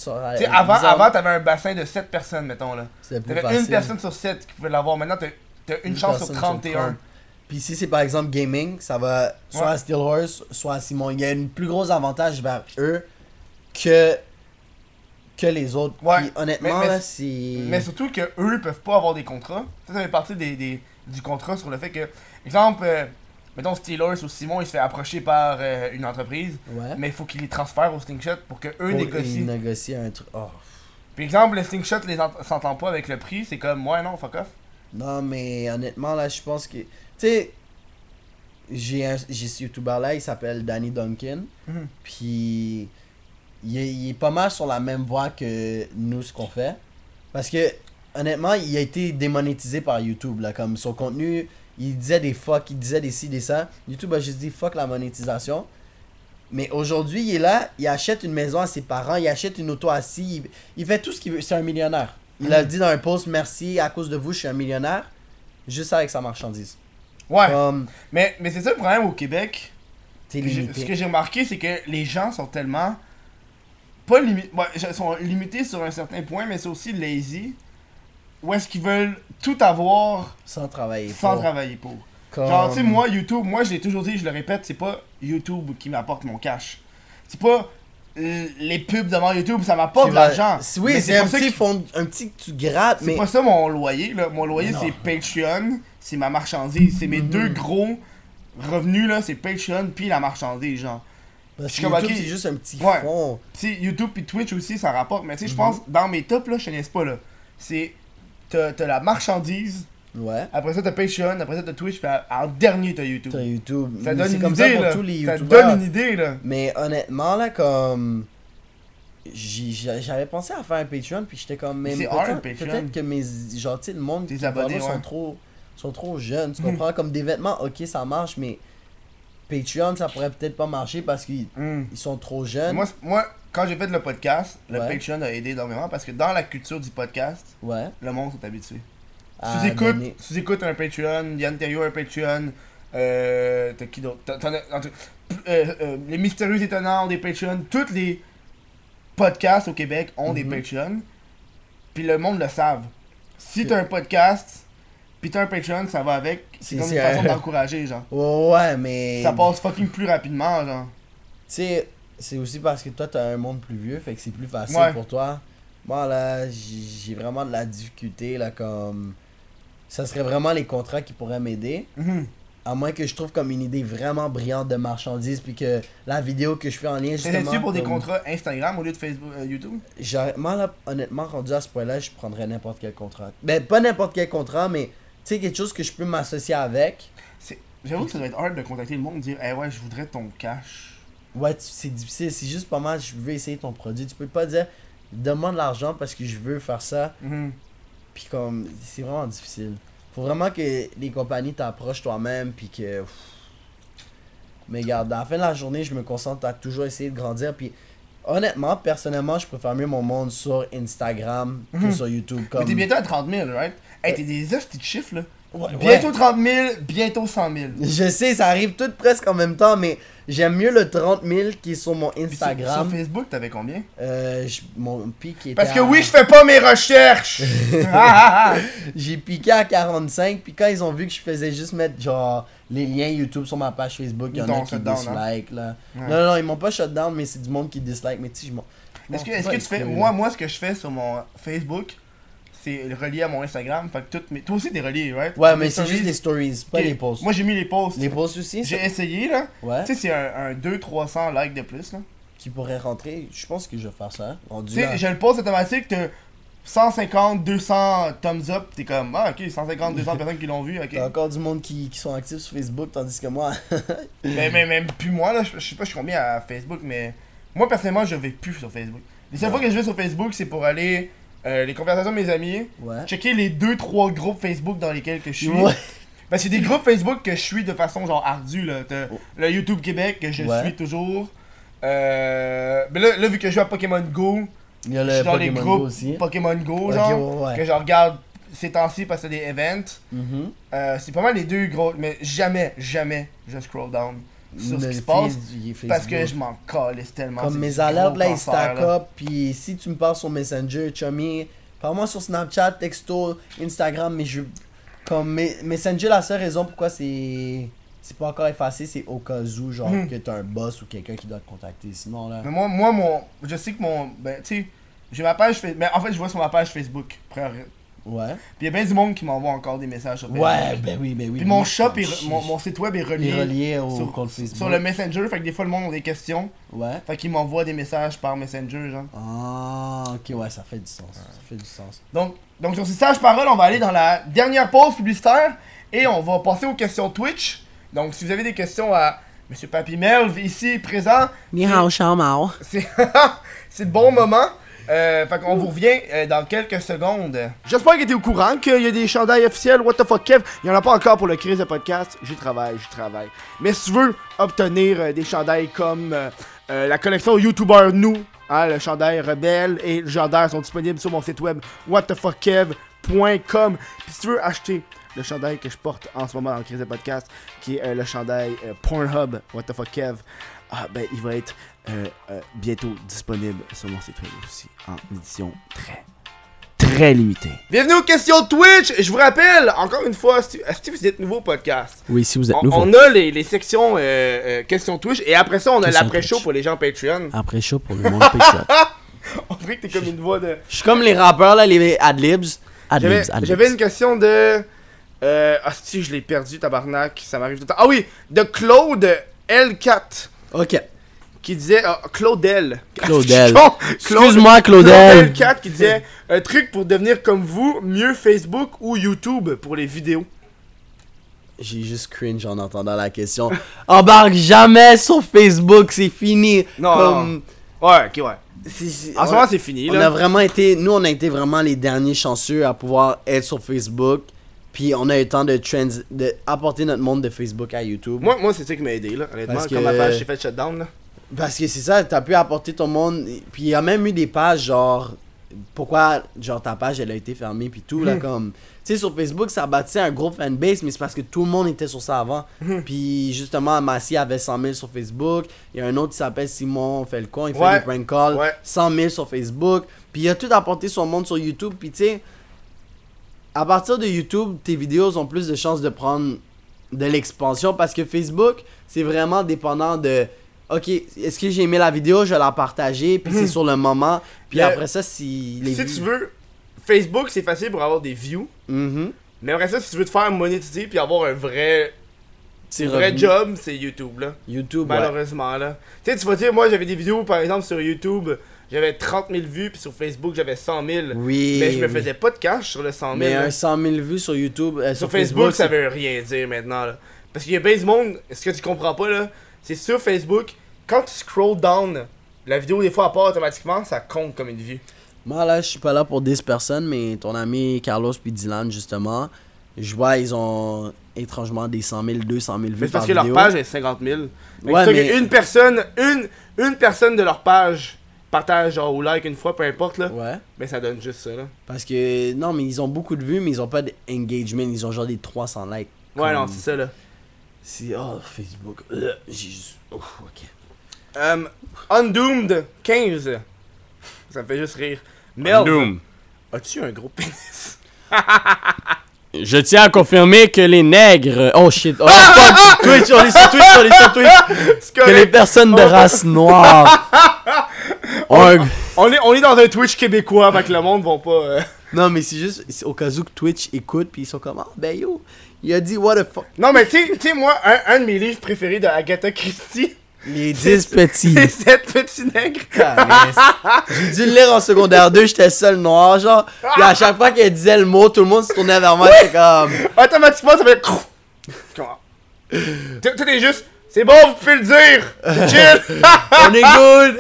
Euh, avant, bizarre, avant t'avais un bassin de 7 personnes, mettons, là. T'avais une personne sur 7 qui pouvait l'avoir. Maintenant, t'as une, chance sur 31. personne 30. Puis si c'est par exemple gaming, ça va soit Ouais. à Steel Horse, soit à Simon. Il y a un plus gros avantage vers eux que, que les autres. Ouais. Puis honnêtement, Mais- mais- là, c'est. Mais surtout que eux peuvent pas avoir des contrats. Ça, ça fait partie des, des- du contrat sur le fait que, exemple, euh, mettons Steelers ou Simon, il se fait approcher par euh, une entreprise, Ouais. mais il faut qu'il les transfère au Slingshot pour que eux Pour- négocient. Négocient un truc. Oh. Puis exemple, le Slingshot les ent- s'entend pas avec le prix, c'est comme, ouais, non, fuck off. Non, mais honnêtement, là, je pense que. Tu sais, j'ai un- j'ai ce YouTuber-là, il s'appelle Danny Duncan. Mhm. Puis, il est, il est pas mal sur la même voie que nous, ce qu'on fait. Parce que, honnêtement, il a été démonétisé par YouTube. Là, comme son contenu, il disait des fuck, il disait des ci, des ça. YouTube a juste dit fuck la monétisation. Mais aujourd'hui, il est là, il achète une maison à ses parents, il achète une auto assis, il, il fait tout ce qu'il veut. C'est un millionnaire. Il a Mhm. dit dans un post merci, à cause de vous, je suis un millionnaire. Juste avec sa marchandise. Ouais, mais, mais c'est ça le problème au Québec. J'ai- Ce limité. que j'ai remarqué, c'est que les gens sont tellement. Pas limités. ils sont limités sur un certain point, mais c'est aussi lazy. Où est-ce qu'ils veulent tout avoir Sans travailler. sans fort. travailler pour. Comme- Genre, tu sais, moi, YouTube, moi, je l'ai toujours dit, je le répète, c'est pas YouTube qui m'apporte mon cash. C'est pas euh, les pubs devant YouTube, ça m'apporte de l'argent. Oui, c'est un petit qui- fond, un petit que tu grattes, C'est mais. pas ça mon loyer, là. Mon loyer, c'est Patreon, c'est ma marchandise. C'est mes Mhm. deux gros revenus, là, c'est Patreon puis la marchandise, genre. Parce que YouTube, c'est juste un petit Ouais. fond. YouTube puis Twitch aussi, ça rapporte. Mais tu sais, je Mhm. pense, dans mes tops, là, je te niaise pas, là. C'est. T'as la marchandise, Ouais. après ça, t'as Patreon, après ça, t'as Twitch, puis en dernier, t'as YouTube. T'as YouTube. Ça donne une comme idée, ça pour là. tous les ça donne une idée, là. Mais honnêtement, là, comme. J'avais pensé à faire un Patreon, puis j'étais comme. Mais C'est peut-être- hard, un Patreon. Peut-être que mes. Genre, tu sais, le monde Tes abonnés, ouais. sont trop, sont trop jeunes. Tu comprends? Comme des vêtements, ok, ça marche, mais. Patreon, ça pourrait peut-être pas marcher parce qu'ils Hmm. ils sont trop jeunes. Moi, quand j'ai fait le podcast, le Ouais. Patreon a aidé énormément parce que dans la culture du podcast, Ouais. le monde s'est habitué. à Tu écoutes, un Patreon, Yann Terriot a un Patreon, euh, t'as qui d'autre? Euh, euh, Les Mystérieux Étonnants ont des Patreons, tous les podcasts au Québec ont des Mhm. Patreons, puis le monde le savent. Si t'as un podcast, puis t'as un Patreon, ça va avec, c'est comme une façon d'encourager, genre. Ouais, mais. Ça passe fucking plus rapidement, genre. Tu sais, c'est aussi parce que toi, t'as un monde plus vieux, fait que c'est plus facile Ouais. pour toi. Moi, là, j'ai vraiment de la difficulté, là, comme... Ça serait vraiment les contrats qui pourraient m'aider. Mhm. À moins que je trouve comme une idée vraiment brillante de marchandise, puis que la vidéo que je fais en lien, justement... Dessus pour des comme- contrats Instagram au lieu de Facebook, euh, YouTube? Moi, là, honnêtement, rendu à ce point-là, je prendrais n'importe quel contrat. Ben, pas n'importe quel contrat, mais, tu sais, quelque chose que je peux m'associer avec. C'est- J'avoue que ça doit être hard de contacter le monde et dire Eh ouais, je voudrais ton cash. Ouais, tu- c'est difficile. C'est juste pas mal, je veux essayer ton produit. Tu peux pas dire, donne-moi de l'argent parce que je veux faire ça. Mhm. Puis comme, c'est vraiment difficile. Faut vraiment que les compagnies t'approchent toi-même, puis que... Mais regarde, à la fin de la journée, je me concentre à toujours essayer de grandir, puis honnêtement, personnellement, je préfère mieux mon monde sur Instagram que Mhm. sur YouTube. Mais Comme... t'es bientôt à 30 000, right? Hey, t'es des hosties de chiffres là. Ouais, ouais. Bientôt 30 000, bientôt 100 000. Je sais, ça arrive tout presque en même temps, mais j'aime mieux le 30 000 qui est sur mon sur- Instagram. Sur, Facebook, t'avais combien? Euh, je- mon pic était Parce que à- oui, je fais pas mes recherches. J'ai piqué à 45, puis quand ils ont vu que je faisais juste mettre genre les liens YouTube sur ma page Facebook, il y en a qui down, dislike là. Ouais. Non, non, ils m'ont pas shut down, mais c'est du monde qui dislike, mais tu sais, je m'en. Est-ce que, que tu fais. Moi, moi, ce que je fais sur mon Facebook, c'est relié à mon Instagram. Fait que toutes mes. Toi aussi, t'es relié, right? Ouais, mais c'est juste les stories, pas ok. les posts. Moi, j'ai mis les posts. Les posts aussi, J'ai essayé là. ouais, Tu sais, c'est un, un 200-300 likes de plus là. qui pourraient rentrer. Je pense que je vais faire ça. Tu sais, j'ai le post automatique, t'as 150, 200 thumbs up, t'es comme, ah ok, 150, 200 personnes qui l'ont vu, ok. T'as encore du monde qui, qui sont actifs sur Facebook, tandis que moi. mais, mais même plus moi, là, je, je sais pas, je suis combien à Facebook, mais moi personnellement, je vais plus sur Facebook. Les seules Ouais. fois que je vais sur Facebook, c'est pour aller, euh, les conversations de mes amis, ouais. checker les 2-3 groupes Facebook dans lesquels que je suis. Ouais. Y a des groupes Facebook que je suis de façon genre ardue, là. T'as Oh. le YouTube Québec que je Ouais. suis toujours. Euh, mais là, là, vu que je joue à Pokémon Go, Il y a je suis dans les groupes Go aussi. Pokémon Go, genre. ouais, que je regarde ces temps-ci parce que c'est des events. Mhm. Euh, c'est pas mal les deux gros, mais jamais, jamais je scroll down sur ce qui se passe parce que je m'en calisse tellement. Comme mes alertes là, ils stack up. Puis si tu me parles sur Messenger, Chummy, parle-moi sur Snapchat, texto, Instagram, mais je. Comme Me- Messenger, la seule raison pourquoi c'est. C'est pas encore effacé, c'est au cas où, genre, Mhm. que t'as un boss ou quelqu'un qui doit te contacter. Sinon, là. Mais moi, moi mon, je sais que mon. Ben, tu sais, j'ai ma page. Mais en fait, je vois sur ma page Facebook. Frère. Ouais. Puis il y a bien du monde qui m'envoie encore des messages sur Facebook. Ouais, ben oui, ben oui. Puis mon Moi, shop, est mon, mon site web est Il relié, est relié au sur, compte Facebook. sur le Messenger. Fait que des fois, le monde a des questions. Ouais. Fait qu'ils m'envoient des messages par Messenger, genre. Ah, ok, ouais, ça fait du sens. Ça fait du sens. Donc, donc sur ces sages paroles, on va aller dans la dernière pause publicitaire et on va passer aux questions Twitch. Donc, si vous avez des questions à Monsieur Papy Melv, ici présent, Ni hao shao mao. c'est c'est le bon moment. Euh, fait qu'on vous revient euh, dans quelques secondes. J'espère que t'es au courant qu'il y a des chandails officiels. What the fuck, Kev? Il y en a pas encore pour le crise de podcast. J'y travaille, j'y travaille. Mais si tu veux obtenir euh, des chandails comme euh, la collection YouTuber Nous, hein, le chandail Rebelle et le chandail sont disponibles sur mon site web whatthefuckkev.com. Puis si tu veux acheter le chandail que je porte en ce moment dans le crise de podcast, qui est le chandail Pornhub What the fuck Kev, ah, ben, il va être euh, euh, bientôt disponible sur mon site web aussi en édition très très limitée. Bienvenue aux questions Twitch. Je vous rappelle encore une fois, si, si vous êtes nouveau au podcast, Oui, si vous êtes on, nouveau. on a les, les sections euh, euh, questions Twitch et après ça on a l'après-show pour les gens Patreon. Après chaud pour le monde Patreon. On dirait que t'es comme une voix de. Je suis comme les rappeurs, là, les adlibs. J'avais Adlibs, adlibs. j'avais une question de. Euh, ah si je l'ai perdu tabarnak, ça m'arrive tout le temps. Ah oui, de Claude L4 Ok. Qui disait ah, Claudel. Claudel. Excuse-moi, Claudel. Claudel4 qui disait un truc pour devenir comme vous, mieux Facebook ou YouTube pour les vidéos. J'ai juste cringe en entendant la question. Embarque jamais sur Facebook, c'est fini. Non, Comme- Ouais, ok, ouais. c'est- c'est- En ce on- moment, c'est fini On là. a vraiment été, nous on a été vraiment les derniers chanceux à pouvoir être sur Facebook. Puis on a eu le temps de, trans, de apporter notre monde de Facebook à YouTube. Moi, moi c'est ça qui m'a aidé là, honnêtement. Parce Quand que- ma page s'est fait shutdown là. Parce que c'est ça, t'as pu apporter ton monde. Puis il y a même eu des pages genre. Pourquoi genre ta page elle a été fermée puis tout là Mhm. comme. Tu sais sur Facebook ça bâtissait un gros fanbase mais c'est parce que tout le monde était sur ça avant. Mhm. Puis justement Massy avait 100 000 sur Facebook. Il y a un autre qui s'appelle Simon Felcon, il fait Ouais. des prank calls. Ouais. 100 000 sur Facebook. Puis il a tout apporté son monde sur YouTube. Puis tu sais, à partir de YouTube, tes vidéos ont plus de chances de prendre de l'expansion parce que Facebook, c'est vraiment dépendant de. Ok, est-ce que j'ai aimé la vidéo, je vais la partager, puis c'est Mhm. sur le moment. Puis Mais- après ça, si les Si vues- tu veux, Facebook c'est facile pour avoir des views. Mhm. Mais après ça, si tu veux te faire monétiser puis avoir un vrai, C'est vrai revenu. job, c'est YouTube là. YouTube, ouais. Malheureusement là. Tu sais, tu vas dire, moi j'avais des vidéos par exemple sur YouTube, j'avais 30 000 vues, puis sur Facebook j'avais 100 000. Oui. mais je me oui. faisais pas de cash sur le 100 000. Mais là. un 100 000 vues sur YouTube, euh, Sur sur, Facebook, ça veut rien dire maintenant là. Parce qu'il y a bien du monde, ce que tu comprends pas là, c'est sur Facebook, quand tu scroll down, la vidéo des fois part automatiquement, ça compte comme une vue. Moi là, je suis pas là pour 10 personnes, mais ton ami Carlos puis Dylan, justement, je vois, ils ont étrangement des 100 000, 200 000 vues Mais par parce que leur page est 50 000. Fait que Ouais, c'est mais- une personne, une, une personne de leur page partage genre ou like une fois, peu importe là. Ouais. Mais ça donne juste ça là. Parce que, non, mais ils ont beaucoup de vues, mais ils ont pas d'engagement. Ils ont genre des 300 likes. Ouais, non, c'est ça là. C'est, oh, Facebook. euh, J'ai juste. ouf, ok. Um, Undoomed 15. Ça me fait juste rire. Mel, Doom. as-tu un gros pénis? Je tiens à confirmer que les nègres. Oh shit. Oh, fuck. Twitch, on est sur Twitch, on est sur Twitch. Que les personnes de Oh. race noire. un- On est, on est dans un Twitch québécois, fait que le monde va pas. euh, Non, mais c'est juste au cas où que Twitch écoute, puis ils sont comme, ah, ben yo, il a dit what the fuck? Non, mais tu sais- moi, un, un de mes livres préférés de Agatha Christie, Les 10 petits. c'est Sept petits nègres. J'ai dû le lire en secondaire 2, j'étais seul noir, genre. Puis à chaque fois qu'elle disait le mot, tout le monde se tournait vers moi, c'était comme. Automatiquement, ça fait. Tout est juste. C'est bon, vous pouvez le dire. Chill. On est good!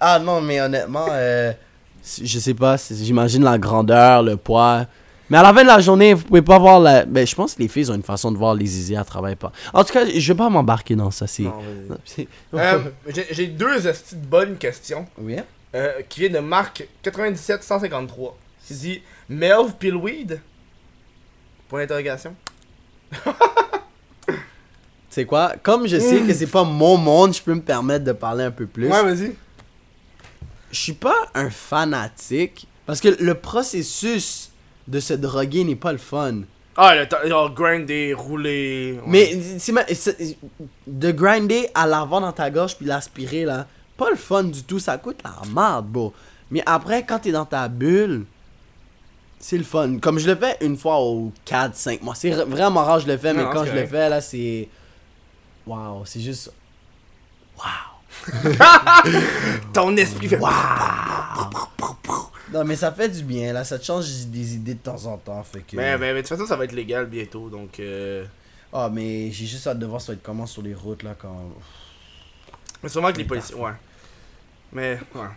ah non, mais honnêtement, euh, je sais pas, j'imagine la grandeur, le poids. Mais à la fin de la journée, vous pouvez pas voir la. Ben, je pense que les filles ont une façon de voir les zizi à travail pas. En tout cas, je vais pas m'embarquer dans ça. C'est. Euh, J'ai deux bonnes questions Oui? euh, qui viennent de Marc 97153. Qui dit Melv Pillweed Point d'interrogation. C'est quoi? Comme je sais que c'est pas mon monde, je peux me permettre de parler un peu plus. Ouais, vas-y. je suis pas un fanatique parce que le processus de se droguer n'est pas le fun. Ah, le genre grinder, rouler. ouais. Mais c'est de grinder à l'avant dans ta gorge puis l'aspirer là, pas le fun du tout, ça coûte la merde, bro. Mais après, quand t'es dans ta bulle, c'est le fun. Comme je le fais une fois aux 4-5 mois. C'est vraiment rare, je le fais, mais Non, quand je le fais là, c'est. Waouh, c'est juste. Ton esprit fait. Non, mais ça fait du bien là, ça te change des idées de temps en temps. Fait que. Mais, mais, mais de toute façon, ça va être légal bientôt, donc. Euh... Ah, mais j'ai juste hâte de voir ça va être comment sur les routes là quand. Mais sûrement que les policiers. Ouais. Mais, ouais.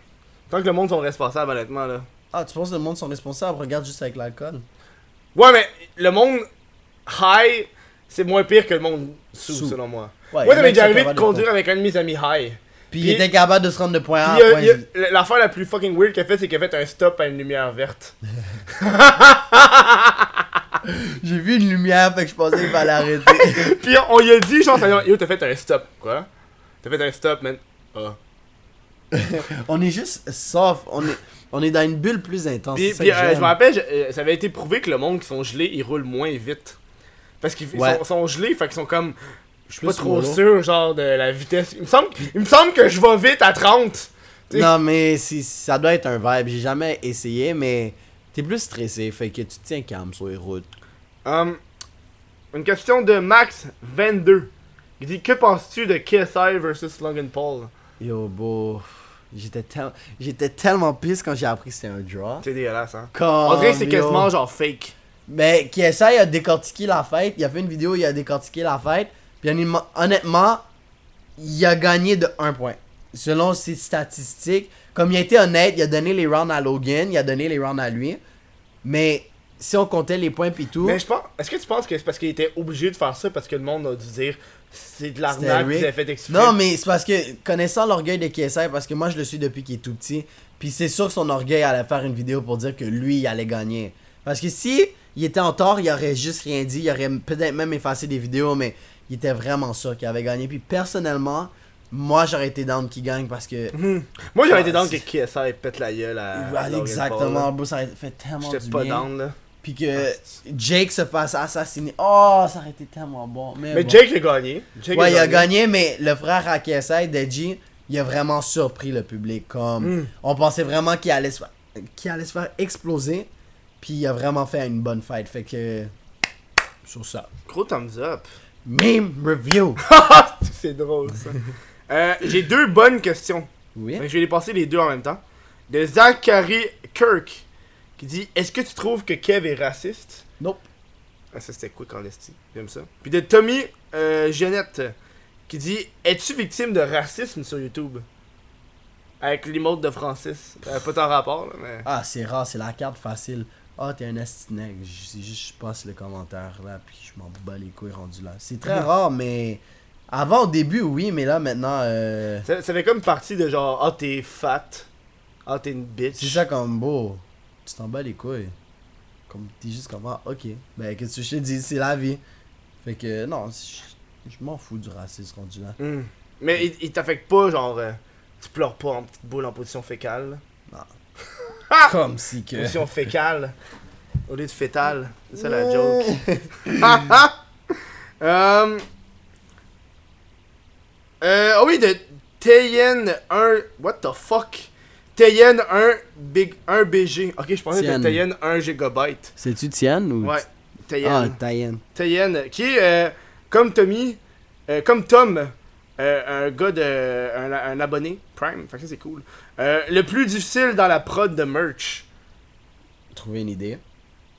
Tant que le monde sont responsables, honnêtement, là. Ah, tu penses que le monde sont responsables? Regarde juste avec l'alcool. Ouais, mais le monde high, c'est moins pire que le monde sous, Sous. selon moi. Ouais, y ça m'est déjà arrivé de conduire avec un de mes amis high. Puis, il était capable de se rendre de point A à euh, point y l'affaire la plus fucking weird qu'il a fait, c'est qu'il a fait un stop à une lumière verte. J'ai vu une lumière, fait que je pensais qu'il fallait arrêter. Puis on lui a dit, genre, ça- yo, t'as fait un stop. Quoi? T'as fait un stop, man. Ah. on est juste soft, on est, on est dans une bulle plus intense. Puis, euh, je me rappelle, je- euh, ça avait été prouvé que le monde qui sont gelés, ils roulent moins vite. Parce qu'ils ils Ouais. sont, sont gelés, fait qu'ils sont comme. Je suis pas trop sûr, genre, de la vitesse. Il me semble, il me semble que je vais vite à 30. t'sais. Non, mais ça doit être un vibe. J'ai jamais essayé, mais t'es plus stressé, fait que tu te tiens calme sur les routes. Hum, une question de Max22. Il dit Que penses-tu de KSI versus Logan Paul? Yo, beau. J'étais tel- j'étais tellement pisse quand j'ai appris que c'était un draw. C'est dégueulasse, hein. Comme, On dirait que c'est quasiment genre fake. Mais KSI a décortiqué la fête. Il a fait une vidéo, il a décortiqué la fête. Puis honnêtement- il a gagné de 1 point. Selon ses statistiques. Comme il a été honnête, il a donné les rounds à Logan, il a donné les rounds à lui. Mais si on comptait les points pis tout, Mais je pense. Est-ce que tu penses que c'est parce qu'il était obligé de faire ça parce que le monde a dû dire c'est de l'arnaque qu'ils avaient fait exprès? Non, mais c'est parce que, connaissant l'orgueil de KSI, parce que moi je le suis depuis qu'il est tout petit, puis c'est sûr que son orgueil allait faire une vidéo pour dire que lui, il allait gagner. Parce que si il était en tort, il aurait juste rien dit, il aurait peut-être même effacé des vidéos, mais il était vraiment sûr qu'il avait gagné. Puis personnellement, moi j'aurais été down qu'il gagne parce que. Mhm. Moi j'aurais Ah, été down que KSI pète la gueule à. Exactement, bro, ça aurait fait tellement J'étais pas bien. down là. Puis que Jake se fasse assassiner. Oh, ça aurait été tellement bon. Mais, Mais bon. Jake a gagné. Jake Ouais, il a gagné, mais le frère à KSI, Deji, il a vraiment surpris le public. Comme, Mm. on pensait vraiment qu'il allait, se faire- qu'il allait se faire exploser. Puis il a vraiment fait une bonne fight. Fait que. Sur ça. Gros thumbs up. Meme review. c'est drôle ça. Euh, J'ai deux bonnes questions. Oui. Fait que je vais les passer les deux en même temps. De Zachary Kirk qui dit Est-ce que tu trouves que Kev est raciste? Nope. Ah, ça c'était quick en esti. J'aime ça. Puis de Tommy euh, Jeannette qui dit Es-tu victime de racisme sur YouTube? Avec l'emote de Francis. Euh, pas tant rapport, là, mais. Ah, c'est rare, c'est la carte facile. Ah, t'es un astinègue. C'est juste, je passe le commentaire là, puis je m'en bats les couilles rendu là. C'est très rare, mais. Avant, au début, oui, mais là, maintenant, euh. Ça, ça fait comme partie de genre Ah, t'es fat. Ah, t'es une bitch. C'est ça comme beau. Tu t'en bats les couilles. Comme t'es juste comme ah, ok. Ben qu'est-ce que je te dis, c'est la vie. Fait que non, je, je m'en fous du racisme rendu là. Hmm. Mais il, il t'affecte pas, genre. euh, tu pleures pas en petite boule en position fécale. Là. Comme si que. Position fécale. Au lieu de fétale. C'est ça la joke. Euh, euh, ah oui, de Tayen 1. What the fuck? Tayen 1 Big 1 BG. Ok, je pensais que c'était Tayen 1 gigabyte. C'est-tu Tienne ou. Ouais, Tayen. Ah, qui est euh, comme Tommy, euh, comme Tom, euh, un gars de. Un, un abonné Prime. Fait que ça c'est cool. Euh, le plus difficile dans la prod de merch. Trouver une idée.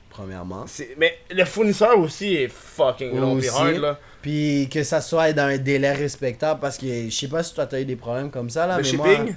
Premièrement. Mais le fournisseur aussi est fucking long Aussi. hard là. Puis que ça soit dans un délai respectable parce que je sais pas si toi t'as eu des problèmes comme ça là. Le mais shipping? Moi,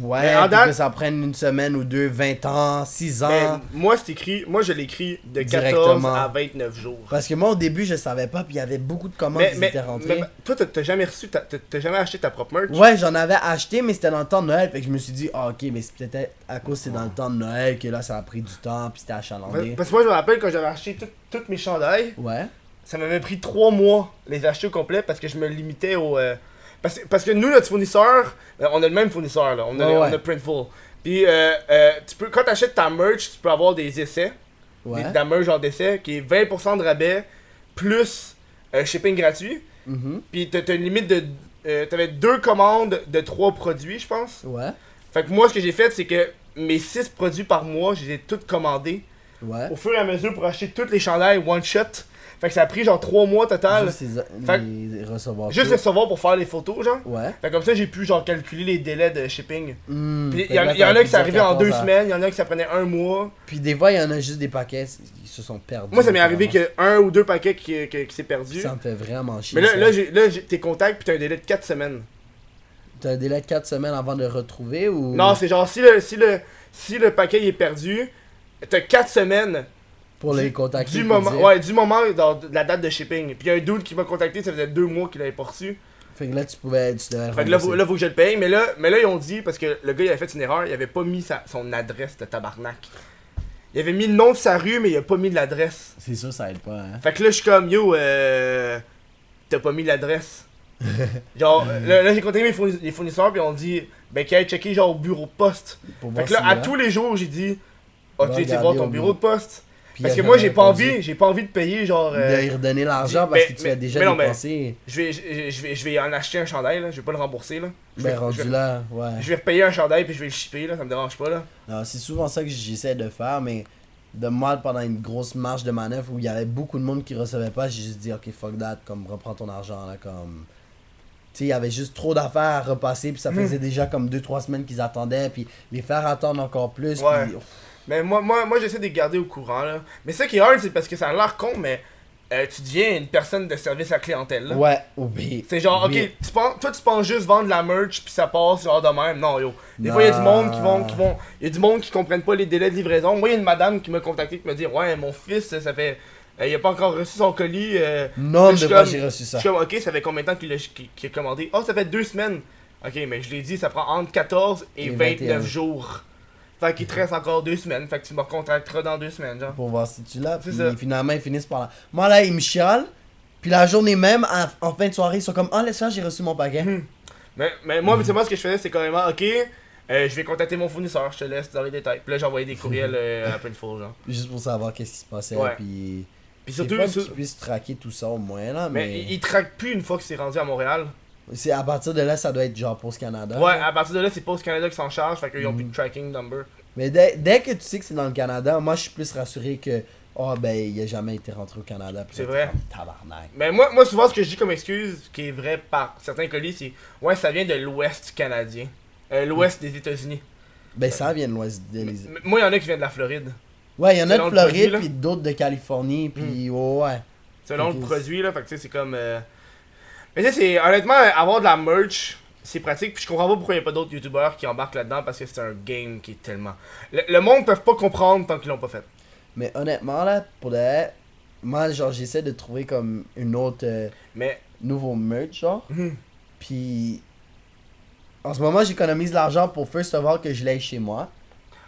ouais, en date- que ça prenne une semaine ou deux, 20 ans, 6 ans. Moi c'est écrit, moi je l'écris de 14 Directement. à 29 jours. Parce que moi au début je savais pas, puis il y avait beaucoup de commandes Mais, qui mais, étaient rentrées. mais toi t'as- jamais reçu, ta- t'as jamais acheté ta propre merch? Ouais, j'en avais acheté, mais c'était dans le temps de Noël. Fait que je me suis dit, ah, ok, mais c'est peut-être à cause que c'est dans le temps de Noël que là ça a pris du temps, puis c'était achalandé. Parce que moi je me rappelle quand j'avais acheté tout- toutes mes chandails, Ouais. ça m'avait pris 3 mois les acheter au complet parce que je me limitais au. euh, parce, que- parce que nous, notre fournisseur, euh, on a le même fournisseur là, on a, ouais. on a Printful. Puis euh, euh, tu peux, quand tu achètes ta merch, tu peux avoir des essais. Ouais. des- de la merch genre d'essai, qui est 20% de rabais, plus euh, shipping gratuit. Mhm. Puis t'as t'as une limite de. T'avais deux commandes de trois produits, je pense. Ouais. Fait que moi, ce que j'ai fait, c'est que mes six produits par mois, je les ai tous commandés Ouais. au fur et à mesure pour acheter tous les chandails one shot. Fait que ça a pris genre trois mois total. Juste les, recevoir. Juste les recevoir pour faire les photos, genre. Ouais. Fait que comme ça, j'ai pu genre calculer les délais de shipping. Hmm. Puis il y, en- a qui ça arrivait en 14 deux à- semaines, il y en a qui ça prenait un mois. Puis des fois, il y en a juste des paquets qui se sont perdus. Moi, ça m'est arrivé que un ou deux paquets qui, qui, qui s'est perdu. Ça me fait vraiment chier. Mais là, là, là tes contacts, puis t'as un délai de 4 semaines. T'as un délai de 4 semaines avant de le retrouver ou? Non, c'est genre, si le, si, le, si le paquet est perdu, t'as 4 semaines Pour les contacter. du moment, dire- ouais, du moment dans- de la date de shipping. Puis il y a un dude qui m'a contacté, ça faisait deux mois qu'il avait pas reçu. Fait que là, tu pouvais. Tu devais le Fait que là, faut, là, faut que je le paye. Mais là, mais là, ils ont dit, parce que le gars, il avait fait une erreur, il avait pas mis sa- son adresse de tabarnak. Il avait mis le nom de sa rue, mais il a pas mis de l'adresse. C'est sûr, ça aide pas, hein. Fait que là, je suis comme, yo, euh. T'as pas mis l'adresse. genre, là, là, j'ai contacté mes fournisseurs, puis on dit, ben, qu'il aille checker, genre, au bureau de poste. Pour Fait que là, si à là- tous les jours, j'ai dit, oh, Va tu sais, voir ton au bureau de poste? Puis Parce que moi, j'ai pas envie, j'ai pas envie de payer, genre. euh, De lui redonner l'argent parce mais- que tu mais- as déjà mais non, mais- dépensé. je, vais, je, vais, je vais en acheter un chandail, là. Je vais pas le rembourser, là. Je Ben, vais, je rendu vais- là, ouais. je vais repayer un chandail, puis je vais le shipper, là. Ça me dérange pas, là. Non, c'est souvent ça que j'essaie de faire, mais de mal pendant une grosse marge de manœuvre où il y avait beaucoup de monde qui recevait pas, j'ai juste dit ok fuck that, comme reprends ton argent là, comme. Tu sais, il y avait juste trop d'affaires à repasser, puis ça Hmm. faisait déjà comme 2-3 semaines qu'ils attendaient, puis les faire attendre encore plus, Ouais. puis. Mais moi, moi, moi j'essaie de les garder au courant, là. Mais ça qui est hard, c'est parce que ça a l'air con, mais euh, tu deviens une personne de service à clientèle, là. Ouais, oui. C'est genre, ok, tu penses, toi tu penses juste vendre la merch puis ça passe genre de même. Non, yo. Des fois, il y a du monde qui vont, qui vont, il y a du monde qui comprennent pas les délais de livraison. Moi, il y a une madame qui m'a contacté qui m'a dit, ouais, mon fils, ça fait, euh, il a pas encore reçu son colis. euh, Non, je de fois j'ai reçu je ça. suis comme, ok, ça fait combien de temps qu'il a, qu'il- qu'il a commandé? Oh, ça fait deux semaines. Ok, mais je l'ai dit, ça prend entre 14 et, Et 29 21. jours. Fait qu'il te reste encore deux semaines. Fait que tu me recontacteras dans deux semaines, genre. Pour voir si tu l'as, C'est puis ça. finalement ils finissent par là. Moi là, ils me chialent, puis la journée même, en, en fin de soirée, ils sont comme, ah, laisse faire, j'ai reçu mon paquet. Hmm. Mais, mais moi, c'est moi, ce que je faisais, c'est carrément, ok, euh, je vais contacter mon fournisseur, je te laisse dans les détails. Puis là, j'envoyais des courriels euh, à Printful, genre. Juste pour savoir qu'est-ce qui se passait, Ouais. puis. Surtout, fun sur- qu'ils puissent traquer tout ça au moins là, mais, mais, il, il traque plus une fois que c'est rendu à Montréal. C'est à partir de là ça doit être genre Post Canada. Ouais, à partir de là, c'est Post Canada qui s'en charge, fait qu'ils ont Mhm. plus de tracking number. Mais dès, dès que tu sais que c'est dans le Canada, moi je suis plus rassuré que oh ben il a jamais été rentré au Canada. C'est vrai. Tabarnak. Mais moi, moi, souvent, ce que je dis comme excuse, qui est vrai par certains colis, c'est ouais, ça vient de l'ouest canadien. Euh, l'ouest des États-Unis. Ben ça vient de l'ouest de M- l'État. Moi, il y en a qui viennent de la Floride. Ouais, il y en a de Floride puis d'autres de Californie puis ouais, ouais. Selon le produit, là. Fait que tu sais, c'est comme. euh, Mais tu sais, c'est. Honnêtement, avoir de la merch, c'est pratique. Puis je comprends pas pourquoi il y a pas d'autres youtubeurs qui embarquent là-dedans parce que c'est un game qui est tellement. Le, le monde peut pas comprendre tant qu'ils l'ont pas fait. Mais honnêtement là, pour vrai, moi genre j'essaie de trouver comme une autre euh, Mais. nouveau merch genre. Mhm. Puis en ce moment j'économise l'argent pour first of all que je l'aille chez moi.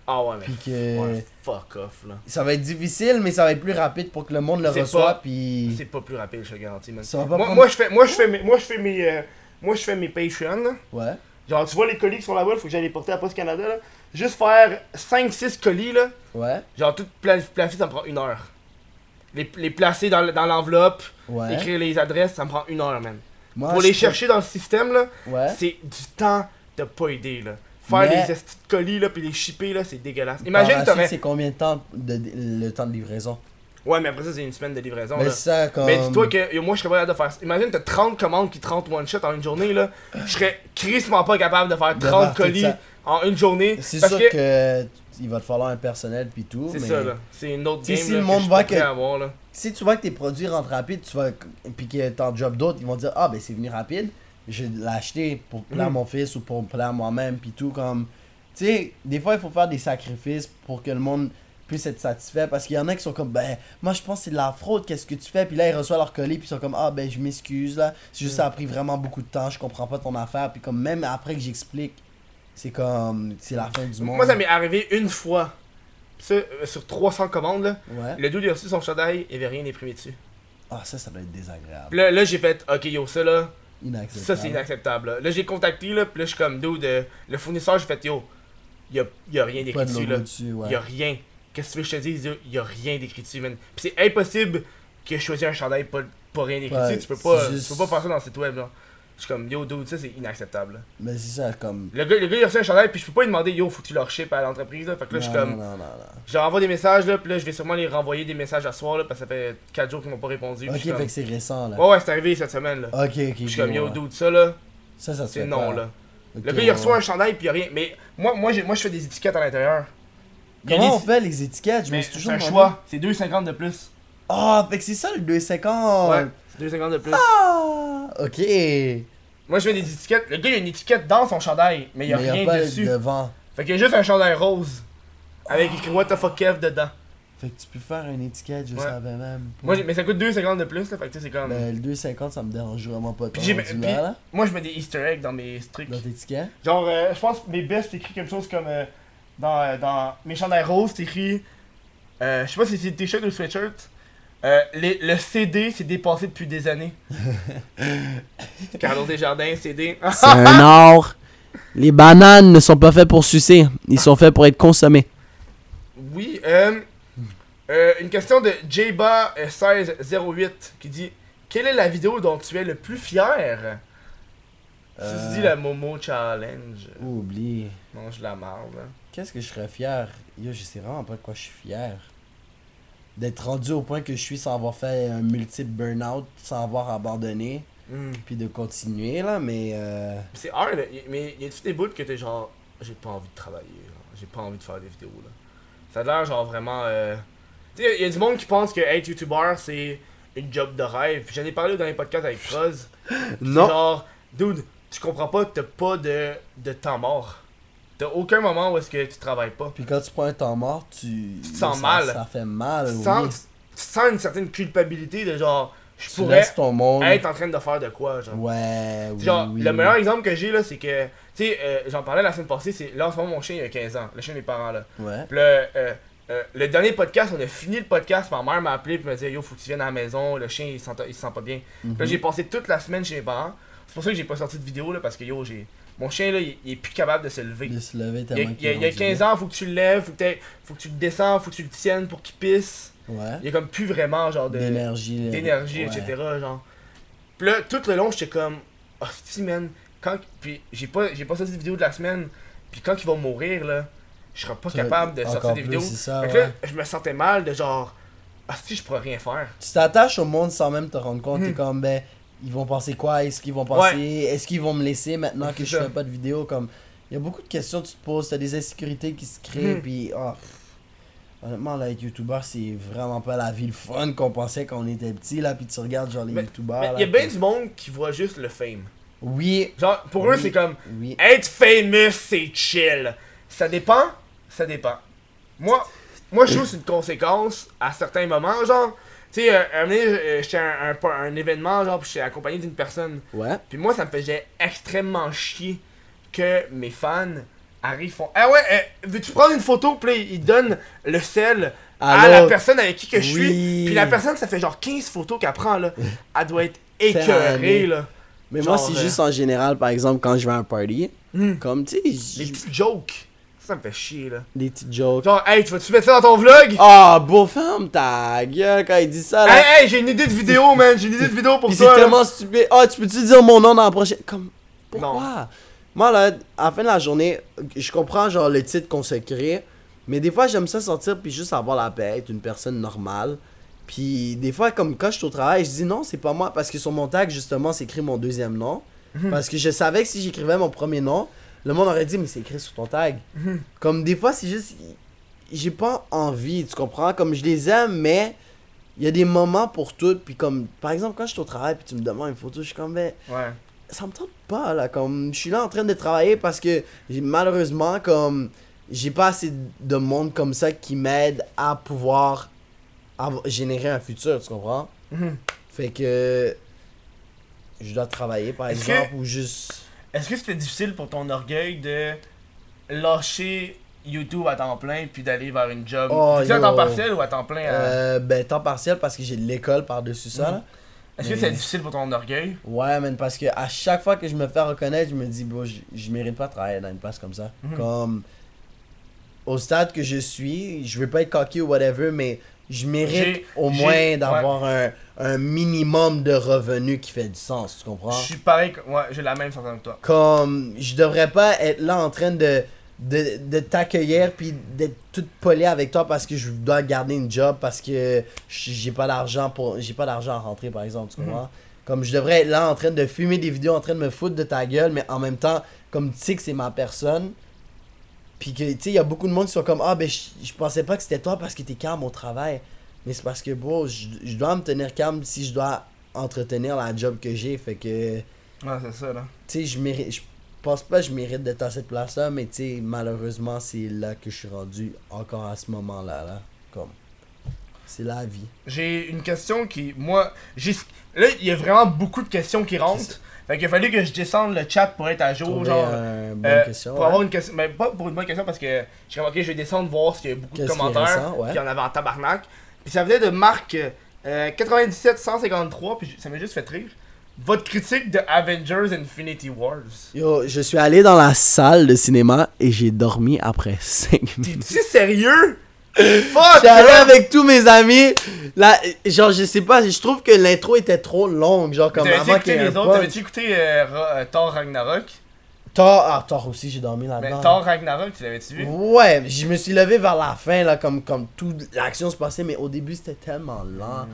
Ah ouais, mais. Puis que Ouais, fuck off, là. ça va être difficile mais ça va être plus rapide pour que le monde le reçoive puis C'est pas plus rapide, je te garantis, man. Ça va pas Moi, prendre- moi, je fais, moi, je fais mes. Moi, je fais mes. euh, Moi, je fais mes Patreon, là. ouais. Genre, tu vois les colis qui sont là-bas, il faut que j'aille les porter à Post Canada, là. Juste faire 5-6 colis, là. Ouais. Genre, tout pla- placer, ça me prend une heure. Les, les placer dans, le- dans l'enveloppe, Ouais. écrire les adresses, ça me prend une heure, man. Moi, Pour les chercher dans le système, là, Ouais. c'est du temps de pas aider, là. Faire Mais- les estis de colis, là, puis les shipper, là, c'est dégueulasse. Imagine, t'aurais. c'est combien de temps de, le temps de livraison? Ouais, mais après ça, c'est une semaine de livraison, Mais là. ça comme Mais dis-toi que moi, je serais pas capable de faire. Imagine, t'as 30 commandes qui te rentrent one shot en une journée, là. Je serais crissement pas capable de faire De 30 faire tout colis en une journée. c'est sûr que. que... il va te falloir un personnel puis tout C'est mais ça, là. C'est une autre game si là, le monde voit que- avoir, là. si tu vois que tes produits rentrent rapide, tu vas puis que t'en job d'autres, ils vont dire ah ben c'est venu rapide, je vais l'acheter pour plaire à Mm. mon fils ou pour plaire à moi-même puis tout comme tu sais, des fois il faut faire des sacrifices pour que le monde puisse être satisfait parce qu'il y en a qui sont comme ben moi je pense que c'est de la fraude, qu'est-ce que tu fais? Puis là ils reçoivent leur colis puis ils sont comme ah ben je m'excuse là, c'est juste Mm. ça a pris vraiment beaucoup de temps, je comprends pas ton affaire puis comme même après que j'explique, c'est comme c'est la fin du monde. Moi, ça m'est arrivé une fois. Ça, euh, sur 300 commandes, là. Ouais. Le dude, il a reçu son chandail, il avait rien imprimé dessus. Ah ça ça doit être désagréable. Là, là j'ai fait, ok, yo, ça, là. Inacceptable. Ça, c'est inacceptable. Là, Là, j'ai contacté, là. Puis là, je suis comme, dude, euh, le fournisseur, j'ai fait, yo. Il y a, y a rien d'écrit de dessus, là. dessus, ouais. Y a rien. qu'est-ce que tu veux que je te dise, il y a rien d'écrit dessus, man. Pis c'est impossible que je choisisse un chandail pas, pas rien écrit Ouais, dessus, tu peux pas, juste- tu peux pas faire ça dans le site web, là. Je suis comme, yo, dude, ça c'est inacceptable. là. Mais c'est ça, comme. Le gars, le gars, il reçu un chandail, puis je peux pas lui demander, yo, faut que tu leur ship à l'entreprise, là. Fait que là, je suis non, comme, Non, non, non, non. je leur envoie des messages, là, puis là, je vais sûrement les renvoyer des messages à soir, là, parce que ça fait 4 jours qu'ils m'ont pas répondu. puis Ok, je suis fait comme, que c'est récent là. Ouais, ouais, c'est arrivé cette semaine, là. Ok, ok. Puis je suis comme, yo, dude, ça, là, Ça, ça se c'est fait non, pas. là. Ok, Le gars, il reçoit ouais. un chandail, puis il y a rien. Mais moi, moi, j'ai- moi, je fais des étiquettes à l'intérieur. Il y a Comment des- on fait les étiquettes? Je me Mais suis c'est toujours un demandé. choix. C'est 2,50 de plus. Ah, fait que c'est ça le 2,50. Ouais, c'est 2,50 de plus. Ah, ok. Moi, je fais des étiquettes. Le gars, il y a une étiquette dans son chandail, mais il y a Mais rien pas dessus. devant. Fait qu'il y a juste un chandail rose. Avec écrit What the fuck Kev dedans. Fait que tu peux faire une étiquette, je Ouais. savais même. Moi, j'ai- mais ça coûte 2,50 de plus, là. Fait que tu sais, c'est comme. Ben, le 2,50 ça me dérange vraiment pas. Puis tant j'ai- rendu puis- là, là, Moi, je mets des Easter eggs dans mes trucs. dans tes tickets. Genre, euh, je pense que mes best, écrit quelque chose comme. euh, dans, euh, dans mes chandails roses, c'est écrit. euh, je sais pas si c'est t-shirt ou sweatshirt. Euh, les- le CD s'est dépassé depuis des années. Carlos Desjardins, CD. C'est un art. Les bananes ne sont pas faites pour sucer. Ils sont faits pour être consommés. Oui, euh, euh, une question de Jba1608 qui dit Quelle est la vidéo dont tu es le plus fier? Si Euh. tu dis la Momo Challenge, Oublie. mange la marde. Qu'est-ce que je serais fier? Yo, je sais vraiment pas de quoi je suis fier. D'être rendu au point que je suis sans avoir fait un multiple burn-out, sans avoir abandonné, Hmm. puis de continuer là, mais euh, C'est hard, mais y a-tu des bouts que t'es genre J'ai pas envie de travailler, j'ai pas envie de faire des vidéos là. Ça a l'air genre vraiment. Euh... Tu sais, y a du monde qui pense que être youtubeur c'est une job de rêve. J'en ai parlé dans les podcasts avec Froz. Non. Genre, dude, tu comprends pas que t'as pas de, de temps mort. T'as aucun moment où est-ce que tu travailles pas. Puis quand tu prends un temps mort, tu. Tu te sens ça, mal. Ça fait mal. Tu oui. sens, tu sens une certaine culpabilité de genre, je Tu pourrais ton monde. être en train de faire de quoi, genre. Ouais, oui. Genre, oui, le meilleur exemple que j'ai là, c'est que, tu sais, euh, j'en parlais la semaine passée, c'est là en ce moment mon chien il a 15 ans, le chien de mes parents là. Ouais. Puis là, euh, euh, le dernier podcast, on a fini le podcast, ma mère m'a appelé puis m'a dit Yo, faut que tu viennes à la maison, le chien il, sent, il se sent pas bien. Puis là, j'ai passé toute la semaine chez mes parents. C'est pour ça que j'ai pas sorti de vidéo là, parce que yo, j'ai. Mon chien là, il, il est plus capable de se lever. De se lever Il y a, tellement il y a- il y a qu'il est 15 ans, faut que tu le lèves, faut que, faut que tu le descends, faut que tu le tiennes pour qu'il pisse. Ouais. Il y a comme plus vraiment genre de D'énergie. là. d'énergie, Ouais. etc. Genre. Puis là, tout le long, j'étais comme, oh, si, man. Quand... Puis j'ai pas, j'ai pas sorti de vidéo de la semaine. Puis quand il va mourir, là, je serai pas capable de sortir des vidéos. c'est ça, fait que ouais. là, je me sentais mal de genre, ah, si, je pourrais rien faire. Tu t'attaches au monde sans même te rendre compte. Hmm. T'es comme, ben, ils vont penser quoi? Est-ce qu'ils vont penser? Est-ce qu'ils vont me laisser maintenant que je fais pas de vidéo? Comme, il y a beaucoup de questions que tu te poses. T'as des insécurités qui se créent. Hmm. Puis, ah, honnêtement, là, être youtubeur, c'est vraiment pas la vie le fun qu'on pensait quand on était petit. Là, puis tu regardes, genre, les Mais- youtubeurs. Il y a bien du monde qui voit juste le fame. Oui, Genre, pour eux, c'est comme, oui. être famous, c'est chill. Ça dépend, ça dépend. Moi, moi je trouve que c'est une conséquence à certains moments, genre. Tu sais, euh, un euh, j'étais à un, un, un événement, genre, puis j'étais accompagné d'une personne. Ouais. Puis moi, ça me faisait extrêmement chier que mes fans arrivent, font Ah ouais, euh, veux-tu prendre une photo? Puis ils donnent le sel à la personne avec qui que je oui. suis. Puis la personne, ça fait genre 15 photos qu'elle prend, là. Elle doit être écœurée, là. Mais Genre, moi, c'est euh, juste en général, par exemple, quand je vais à un party, Hmm. comme, tu sais, petites jokes. Ça, me fait chier, là. des petites jokes. Genre, hey, tu vas-tu mettre ça dans ton vlog? Ah, beau ferme ta gueule quand il dit ça, là. Hey, hey, j'ai une idée de vidéo, man. J'ai une idée de vidéo pour Puis ça. c'est tellement stupide. Ah, tu peux-tu dire mon nom dans la prochaine? Comme. Pourquoi? Moi, là, à la fin de la journée, je comprends, genre, le titre qu'on se crée. Mais des fois, j'aime ça sortir puis juste avoir la paix, être une personne normale. Puis des fois, comme quand je suis au travail, je dis non, c'est pas moi. Parce que sur mon tag, justement, c'est écrit mon deuxième nom. Parce que je savais que si j'écrivais mon premier nom, le monde aurait dit, mais c'est écrit sur ton tag. Comme des fois, c'est juste. J'ai pas envie, tu comprends? Comme je les aime, mais il y a des moments pour tout. Puis comme, par exemple, quand je suis au travail puis tu me demandes une photo, je suis comme, ben, Ouais. ça me tente pas, là. Comme, je suis là en train de travailler parce que malheureusement, comme, j'ai pas assez de monde comme ça qui m'aide à pouvoir générer un futur, tu comprends? Mhm. Fait que. Je dois travailler, par que- exemple, ou juste. Est-ce que c'était difficile pour ton orgueil de lâcher YouTube à temps plein puis d'aller vers une job? Oh, Tu à temps partiel ou à temps plein à- Euh, ben, temps partiel parce que j'ai de l'école par-dessus ça, Mhm. Est-ce que c'est difficile pour ton orgueil? Ouais, man, parce que à chaque fois que je me fais reconnaître, je me dis, bon, je, je mérite pas de travailler dans une place comme ça. Mhm. Comme. au stade que je suis, je veux pas être cocky ou whatever, mais je mérite au moins d'avoir un, un minimum de revenus qui fait du sens, tu comprends? Je suis pareil, que- ouais, j'ai la même sensation que toi. Comme, je devrais pas être là en train de, de, de t'accueillir puis d'être tout poli avec toi parce que je dois garder une job parce que j'ai pas d'argent pour j'ai pas d'argent à rentrer par exemple, tu comprends? Comme je devrais être là en train de filmer des vidéos en train de me foutre de ta gueule mais en même temps comme tu sais que c'est ma personne puis que tu sais il y a beaucoup de monde qui sont comme ah ben je, pensais pas que c'était toi parce que t'es calme au travail mais c'est parce que bro je, je dois me tenir calme si je dois entretenir la job que j'ai fait que Ouais, c'est ça, là. tu sais, je mérite. Je pense pas que je mérite d'être à cette place-là, mais tu sais, malheureusement, c'est là que je suis rendu encore à ce moment-là. Là. Comme. C'est la vie. J'ai une question qui, moi, j'ai... Là, il y a vraiment beaucoup de questions qui rentrent. Fait qu'il a fallu que je descende le chat pour être à jour, Trouver genre... un bonne euh, question. pour ouais. avoir une question, mais pas pour une bonne question parce que j'ai remarqué, je vais descendre voir s'il y a beaucoup de Qu'est-ce commentaires, puis il y en avait en tabarnak. Puis ça venait de Marc euh, 97 153, puis ça m'a juste fait rire. Votre critique de Avengers Infinity Wars. Yo, je suis allé dans la salle de cinéma et j'ai dormi après 5 minutes. T'es-tu sérieux? Fuck! Là! avec tous mes amis. Là, genre, je sais pas, je trouve que l'intro était trop longue. Genre, comme avant qu'il y écouté ait les autres? T'avais-tu écouté euh, euh, Thor Ragnarok? Thor, ah, Thor aussi, j'ai dormi Mais là-dedans. Thor Ragnarok, tu l'avais-tu vu? Ouais, je me suis levé vers la fin, là, comme, comme toute l'action se passait, mais au début, c'était tellement lent.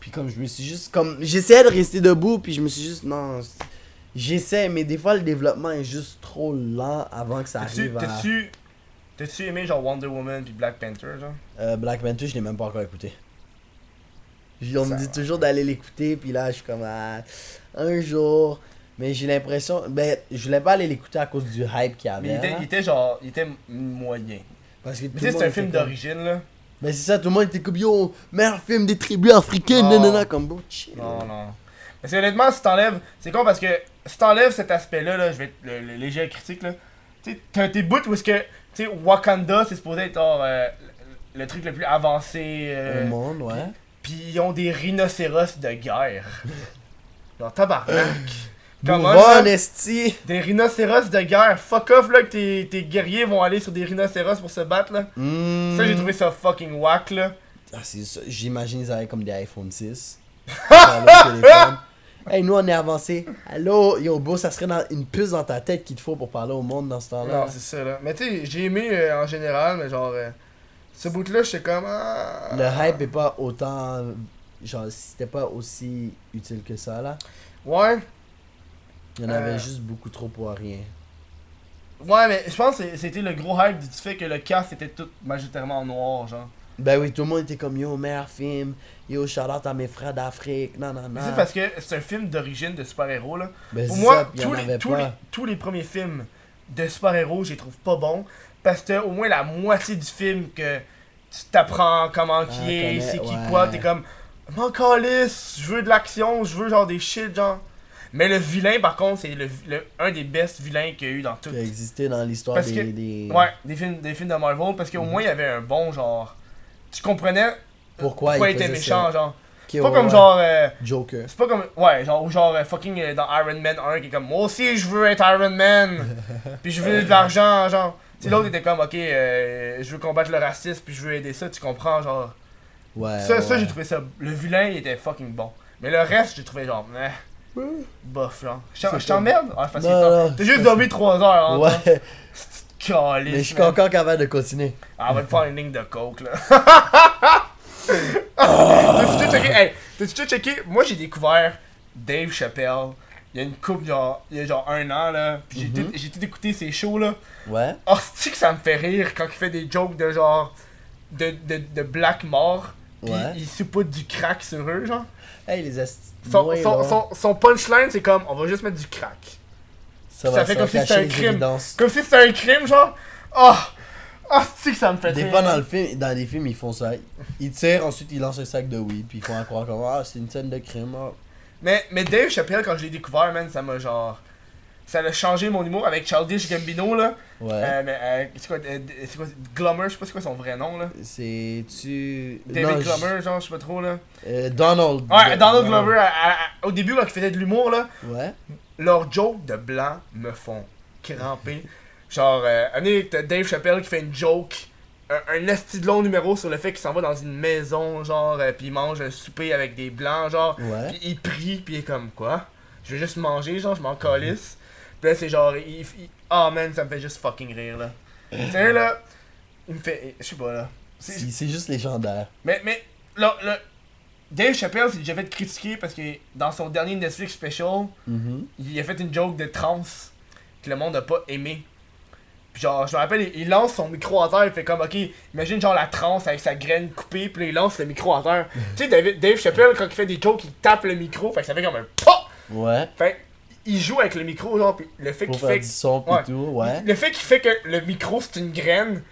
Puis comme je me suis juste, comme, j'essayais de rester debout, puis je me suis juste, non, j'essaie, mais des fois, le développement est juste trop lent avant que ça arrive à... t'as-tu, aimé genre Wonder Woman puis Black Panther, genre? Euh, Black Panther, je l'ai même pas encore écouté. On me dit toujours d'aller l'écouter, puis là, je suis comme, ah, un jour... Mais j'ai l'impression, ben, je voulais pas aller l'écouter à cause du hype qu'il y avait. Mais il était, là. il était genre, il était moyen. Parce que Mais c'est un film d'origine, là. Mais c'est ça, tout le monde était comme yo, meilleur film des tribus africaines, Non. nanana, comme beau chill. Non, non. Parce que honnêtement, si t'enlèves. C'est con parce que si t'enlèves cet aspect-là, là, je vais être le, le léger critique, là. Tu sais, t'as tes bouts où est-ce que. Tu sais, Wakanda, c'est supposé être genre, euh, le, truc le plus avancé. euh, Au monde, ouais. Pis ils ont des rhinocéros de guerre. Genre, tabarnak. Comment là? esti. Des rhinocéros de guerre. Fuck off, là, que tes, tes guerriers vont aller sur des rhinocéros pour se battre, là. Hmm. Ça, j'ai trouvé ça fucking whack, là. Ah, c'est ça. J'imagine ils avaient comme des iPhone 6. Hey, nous on est avancé. Allô, yo, bro, ça serait dans une puce dans ta tête qu'il te faut pour parler au monde dans ce temps-là. Non, c'est ça, là. Mais tu sais, j'ai aimé euh, en général, mais genre. euh, ce bout-là, j'étais comme. ah. Le hype est pas autant. Genre, c'était pas aussi utile que ça, là. Ouais. Il y en avait Euh. juste beaucoup trop pour rien. Ouais, mais je pense que c'était le gros hype du fait que le cast était tout majoritairement en noir, genre. Ben oui, tout le monde était comme yo, meilleur film. Yo, shout out à mes frères d'Afrique. Non, non, non. C'est parce que c'est un film d'origine de super-héros, là. Ben, Pour moi, ça, tous, les, tous, les, tous les premiers films de super-héros, je les trouve pas bons. Parce que au moins la moitié du film que tu t'apprends comment qui Ah, est, connais- c'est qui ouais. quoi, t'es comme m'en calisse, je veux de l'action, je veux genre des shit genre. Mais le vilain par contre, c'est le, le- un des best vilains qu'il y a eu dans tout. Qui a existé dans l'histoire des, Ouais, des films, des films de Marvel parce qu'au Mhm. moins il y avait un bon genre. Tu comprenais Pourquoi, pourquoi il était méchant ça? genre. C'est pas ouais, comme ouais. genre. euh, Joker. c'est pas comme. Ouais, genre, ou genre euh, fucking euh, dans Iron Man 1 qui est comme Moi aussi je veux être Iron Man. puis je veux de l'argent, genre. Tu l'autre était comme Ok, euh, je veux combattre le racisme, puis je veux aider ça, tu comprends, genre. Ouais. ça, ça j'ai trouvé ça. Le vilain il était fucking bon. Mais le reste, j'ai trouvé genre. Eh, bof, genre. Je t'emmerde? Ah, Non, t'as- juste dormi 3 heures, hein. Ouais, Mais je suis man. encore capable de continuer. Ah, on va te faire une ligne de coke, là. T'as-tu déjà checké? Hey, t'as-tu déjà checké? Moi, j'ai découvert Dave Chappelle. Il y a une couple, genre, il y a genre un an, là. Puis j'ai tout, j'ai tout écouté ses shows, là. Ouais. Oh, c'est que ça me fait rire quand il fait des jokes de genre. de, de, de black mort. Puis Ouais. il saupoudre du crack sur eux, genre. Hey, les son, son punchline, c'est comme on va juste mettre du crack. Ça, fait comme si c'était un crime. évidences. Comme si c'était un crime, genre. Oh! Oh, c'est que ça me fait Des fois, dans, le film, dans les films, ils font ça. Ils tirent, ensuite ils lancent un sac de weed, puis ils font croire comme Ah, c'est une scène de crime. ah. Mais, mais Dave Chappelle, quand je l'ai découvert, man, ça m'a genre. Ça a changé mon humour avec Childish Gambino, là. Ouais. Euh, mais, euh, c'est quoi, euh, c'est quoi, Glummer, je sais pas c'est quoi son vrai nom, là. C'est tu. David Non, Glummer, genre, je sais pas trop, là. Euh, Donald. Ouais, Donald. Glover, au début, quand il faisait de l'humour, là, Ouais. leurs jokes de blanc me font cramper. Genre, année, t'as Dave Chappelle qui fait une joke un, un esti de long numéro sur le fait qu'il s'en va dans une maison, genre, puis il mange un souper avec des blancs, genre. Ouais. Puis il prie, puis il est comme quoi? Je vais juste manger, genre, je m'en calisse. Puis là, c'est genre, il, il- Oh man, ça me fait juste fucking rire, là. tu sais, là, il me fait. Je sais pas, là. C'est- C'est c'est juste légendaire. Mais, mais, là, là, Dave Chappelle s'est déjà fait critiquer parce que dans son dernier Netflix special, Mhm. il a fait une joke de trans que le monde a pas aimé. Puis genre, je me rappelle, il, il lance son micro à terre, il fait comme, ok, imagine genre la trans avec sa graine coupée, puis là, il lance le micro à terre. tu sais, David- Dave Chappelle, quand il fait des jokes, il tape le micro, fait que ça fait comme un POP! Ouais. Fait il joue avec le micro, genre, puis le fait qu'il fait. du son pis Ouais. tout, ouais. Le fait qu'il fait que le micro c'est une graine.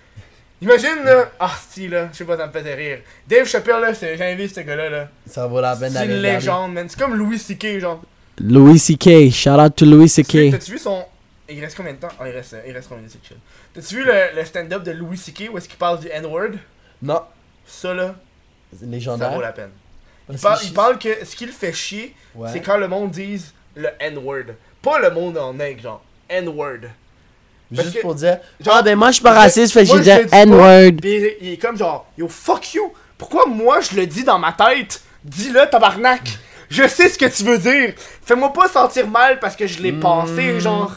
Imagine là, ah si là, je sais pas, ça me fait rire. Dave Chappelle là, c'est- j'ai invité ce gars-là là. Ça vaut la peine C'est d'aller une regarder. légende, man. C'est comme Louis C.K. genre. Louis C.K. Shout out to Louis C.K. T'as-tu vu son. Il reste combien de temps? Ah, il reste, il reste combien de c'est chill. T'as-tu vu le, le stand-up de Louis C.K. où est-ce qu'il parle du N-word? Non, Ça là, c'est ça légendaire. vaut la peine. Il parle, que il je- parle que ce qui le fait chier, Ouais. c'est quand le monde dise le N-word. Pas le monde en aigle, genre. N-word. Juste que- pour dire, Genre, Ah ben moi je suis pas raciste, fait que j'ai dit. N-word. Pis il est comme genre, yo fuck you, pourquoi moi je le dis dans ma tête? Dis-le tabarnak, je sais ce que tu veux dire, fais-moi pas sentir mal parce que je l'ai pensé, genre.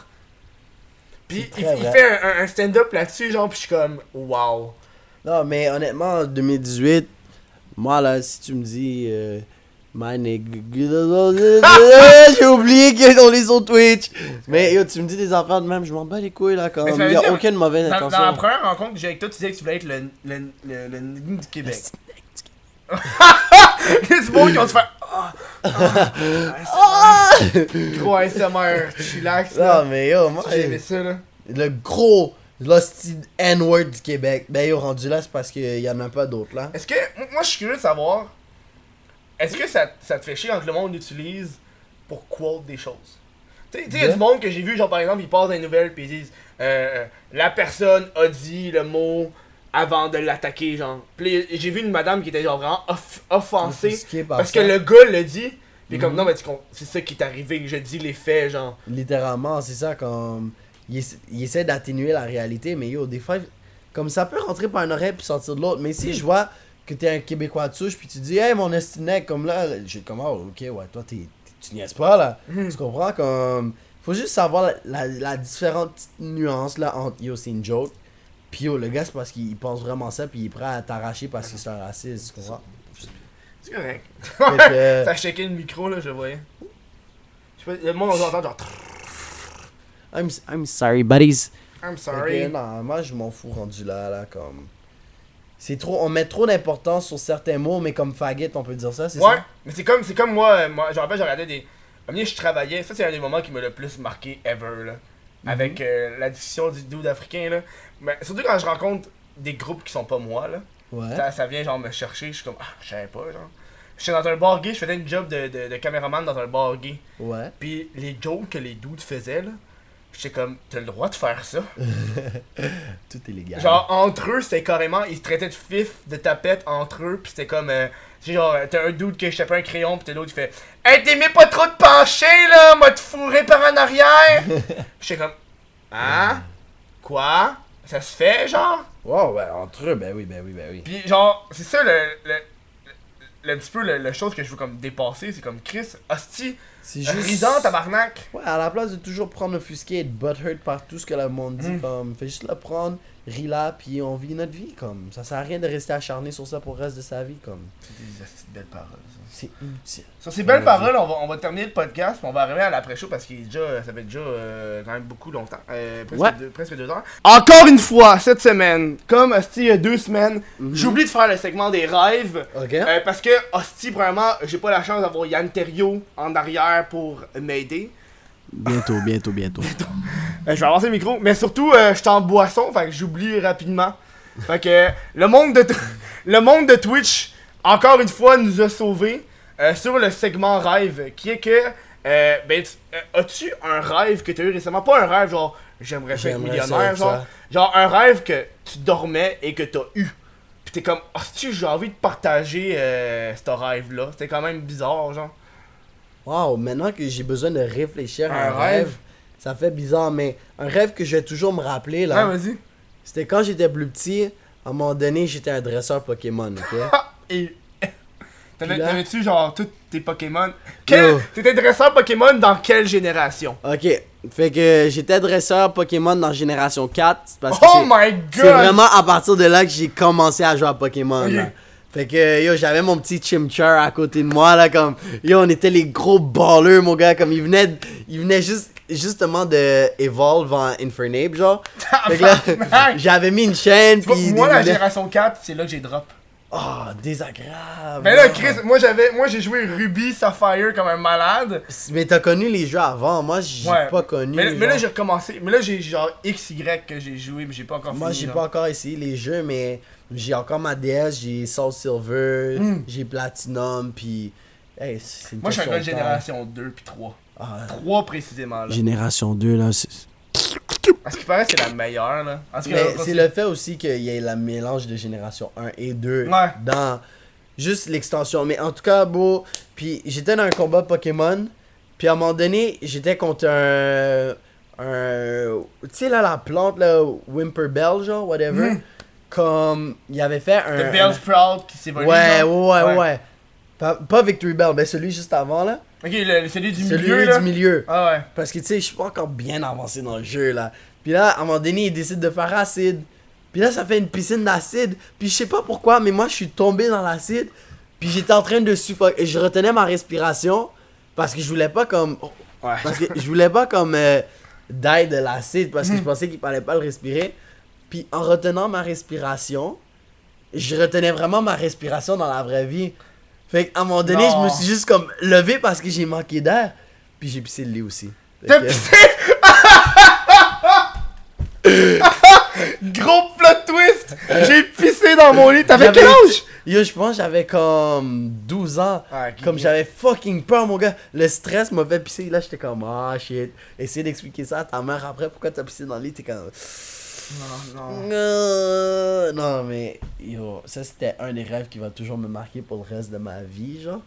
Pis il, fait un, un- un stand-up là-dessus, genre, pis je suis comme, wow. Non, mais honnêtement, en 2018, moi là, si tu me dis. Euh, my nigga. J'ai oublié qu'on est sur Twitch. Mais yo, tu me dis des affaires de même, je m'en bats les couilles là, ça veut Il a dire- aucune mauvaise Dans, dans la intention. première rencontre que j'ai avec toi, tu disais que tu voulais être le, le, le, le nigga du Québec. C'est bon qui vont se faire? ASMR. Gros ASMR, chillax. là. Non, mais yo, moi. J'ai aimé ça là. Le gros. L'hostie N-word du Québec. Ben yo, rendu là, c'est parce qu'il y en a pas d'autres là. Est-ce que. Moi, je suis curieux de savoir. Est-ce que ça, ça te fait chier quand le monde l'utilise pour quote des choses? Tu sais, il y a du monde que j'ai vu, genre par exemple, ils passent les nouvelles puis ils disent euh, euh, La personne a dit le mot avant de l'attaquer, genre. Puis j'ai vu une madame qui était genre vraiment off- offensée parce que le gars le dit. Puis comme Mhm. non, mais c'est ça qui est arrivé, que je dis les faits, genre. Littéralement, c'est ça, comme. Il, essa- il essaie d'atténuer la réalité, mais yo, des fois, comme ça peut rentrer par une oreille puis sortir de l'autre. Mais si je vois que t'es un Québécois de souche, puis tu dis, hey, mon estinek, comme là, j'ai comme, oh, ok, ouais, toi, t'es, tu niaises pas, là. Mhm. Tu comprends, comme. Faut juste savoir la, la, la différente nuance, là, entre yo, c'est une joke. Puis yo, le gars, c'est parce qu'il pense vraiment ça, puis il est prêt à t'arracher parce qu'il est un raciste, tu comprends? C'est correct. Que- ça shaké le micro, là, je voyais. Je sais pas, le monde on entend genre. I'm, I'm sorry, buddies. I'm que, sorry. non, moi je m'en fous rendu là, là, comme. C'est trop, on met trop d'importance sur certains mots, mais comme faggot, on peut dire ça, c'est Ouais, ça? mais c'est comme, c'est comme moi, euh, moi, je me rappelle, j'ai regardé des. Un je travaillais, ça c'est un des moments qui m'a le plus marqué ever, là. Mhm. Avec euh, la discussion du dude africain, là. Mais surtout quand je rencontre des groupes qui sont pas moi, là. Ouais. Ça, ça vient genre me chercher, je suis comme, ah, je savais pas, genre. J'étais dans un bar gay, je faisais une job de, de, de caméraman dans un bar gay. Ouais. Puis les jokes que les dudes faisaient, là, j'étais comme, t'as le droit de faire ça. Tout est légal. Genre, entre eux, c'était carrément, ils se traitaient de fif, de tapette entre eux, pis c'était comme, euh, genre, t'as un dude qui échappait un crayon, pis t'as l'autre qui fait, Hey, t'aimais pas trop de pencher, là, m'a te fourré par en arrière! J'étais comme, Hein? Quoi? Ça se fait, genre? Ouais, ouais, entre eux, ben oui, ben oui, ben oui. Pis genre, c'est ça le, le, le, le petit peu le, le chose que je veux comme dépasser, c'est comme Chris, hostie, C'est juste. risant tabarnak. Ouais, à la place de toujours prendre offusqué et être butthurt par tout ce que le monde dit, Mm. comme, fais juste le prendre, ris là, puis on vit notre vie, comme. Ça sert à rien de rester acharné sur ça pour le reste de sa vie, comme. C'est des belles paroles. C'est utile. Sur ces belles paroles, on va, on va terminer le podcast, puis on va arriver à l'après-show parce qu'il est déjà, ça fait déjà euh, quand même beaucoup longtemps. Euh, presque, Ouais. deux, presque deux heures. Encore une fois, cette semaine, comme Hostie il y a deux semaines, j'ai oublié de faire le segment des rêves. Ok? euh, parce que Hostie, premièrement, j'ai pas la chance d'avoir Yann Terriot en arrière pour m'aider. Bientôt, bientôt, bientôt. Euh, je vais avancer le micro, mais surtout, euh, je suis en boisson, fait que j'oublie rapidement. Fait que euh, le monde de t- le monde de Twitch, encore une fois, nous a sauvés euh, sur le segment rêve, qui est que, euh, ben, euh, as-tu un rêve que tu as eu récemment? Pas un rêve genre, j'aimerais être millionnaire, genre, ça. genre un rêve que tu dormais et que tu as eu. Puis t'es comme, ah, tu j'ai envie de partager ce rêve-là. C'était quand même bizarre, genre. Wow, maintenant que j'ai besoin de réfléchir à Un un rêve, rêve. ça fait bizarre, mais un rêve que je vais toujours me rappeler, là. Ouais, vas-y. C'était quand j'étais plus petit, À un moment donné, j'étais un dresseur Pokémon, ok? Et. T'avais-tu genre tous tes Pokémon? Quel-. T'étais dresseur Pokémon dans quelle génération? Ok, fait que j'étais dresseur Pokémon dans Génération 4. Parce que Oh my god C'est vraiment à partir de là que j'ai commencé à jouer à Pokémon. Là. Fait que yo, j'avais mon petit Chimchar à côté de moi là comme yo, on était les gros ballers mon gars comme il venait il venait juste justement de evolve en Infernape genre. Fait que là, j'avais mis une chaîne puis Moi, la génération 4, c'est là que j'ai drop. Oh, désagréable. Mais là, Chris, moi j'avais, moi j'ai joué Ruby, Sapphire comme un malade. Mais t'as connu les jeux avant, moi j'ai Ouais. pas connu. Mais, mais là j'ai recommencé. Mais là j'ai genre XY que j'ai joué, mais j'ai pas encore Moi, j'ai pas encore essayé les jeux, mais j'ai encore ma DS, j'ai Soul Silver, Mm. j'ai Platinum, puis. Hey, c'est une Moi je suis un gars de génération 2 puis 3. Ah, 3 précisément là. Génération 2, là, c'est... Parce qu'il paraît que c'est la meilleure là. C'est le fait aussi qu'il y ait le mélange de génération 1 et 2 Ouais. dans juste l'extension. Mais en tout cas, beau. Puis j'étais dans un combat Pokémon, puis à un moment donné, j'étais contre un. un tu sais, là, la plante, là, Whimperbell, genre, whatever. Mhm. Comme. Il avait fait un. The un- Bell Sprout qui s'évolue. Ouais, ouais, ouais, ouais. Pas, pas Victory Bell, mais celui juste avant, là. Ok, le, celui du celui milieu là. du milieu. Ah ouais. Parce que, tu sais, je suis pas encore bien avancé dans le jeu, là. Puis là, à un moment donné, il décide de faire acide. Puis là, ça fait une piscine d'acide. Puis je sais pas pourquoi, mais moi, je suis tombé dans l'acide. Puis j'étais en train de suffoquer. Et je retenais ma respiration. Parce que je voulais pas comme. Ouais. Parce que je voulais pas comme. euh, die de l'acide. Parce que je pensais qu'il fallait pas le respirer. Puis en retenant ma respiration, je retenais vraiment ma respiration dans la vraie vie. Fait qu'à un moment donné, Non. je me suis juste comme levé parce que j'ai manqué d'air. Puis j'ai pissé le lit aussi. T'as pissé? Gros plot twist J'ai pissé dans mon lit. T'avais quel âge? Yo, je pense que j'avais comme 12 ans. Ah. Comme j'avais fucking peur, mon gars. Le stress m'a fait pisser. Là, j'étais comme, ah shit. Essayer d'expliquer ça à ta mère après pourquoi t'as pissé dans le lit? T'es comme. Non, non. Euh, Non, mais yo, ça c'était un des rêves qui va toujours me marquer pour le reste de ma vie, genre.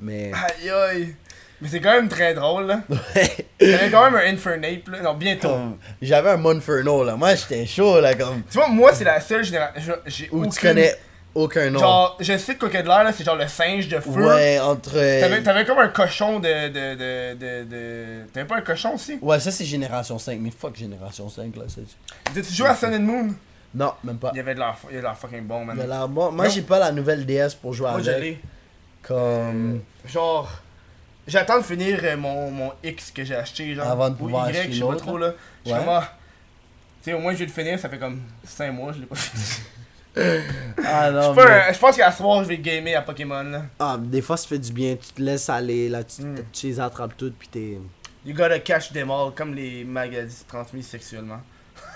Mais. Aïe aïe. Mais c'est quand même très drôle là. Ouais. J'avais quand même un Infernape là. Non, bientôt. Comme, J'avais un Monferno là. Moi, j'étais chaud là. Comme. Tu vois, moi c'est la seule génération. J'ai Où tu aucune- connais aucun nom. Genre, je sais de quoi qu'il y a de l'air là, c'est genre le singe de feu. ouais, entre. T'avais, t'avais comme un cochon de. de, de, de, de... T'avais pas un cochon aussi? Ouais, ça c'est Génération 5. Mais fuck Génération 5 là. T'as-tu joué à Sun and Moon? Non, même pas. Il y avait de l'air, il y avait de l'air fucking bon, man. Il a bon. Moi, j'ai pas la nouvelle DS pour jouer Moi, avec. l'ai. Comme. Genre, j'attends de finir euh, mon, mon X que j'ai acheté, genre. Avant de ou pouvoir Y, acheter je sais pas trop, là. Je suis Ouais. comme, ah, Tu sais, au moins, je vais le finir, ça fait comme 5 mois, je l'ai pas fini. Ah Je non. mais- je pense qu'à ce soir, je vais gamer à Pokémon, là. Ah, des fois, ça fait du bien. Tu te laisses aller là. Tu, Mm. tu les attrapes toutes. Puis t'es. You gotta catch them all, comme les maladies transmises sexuellement.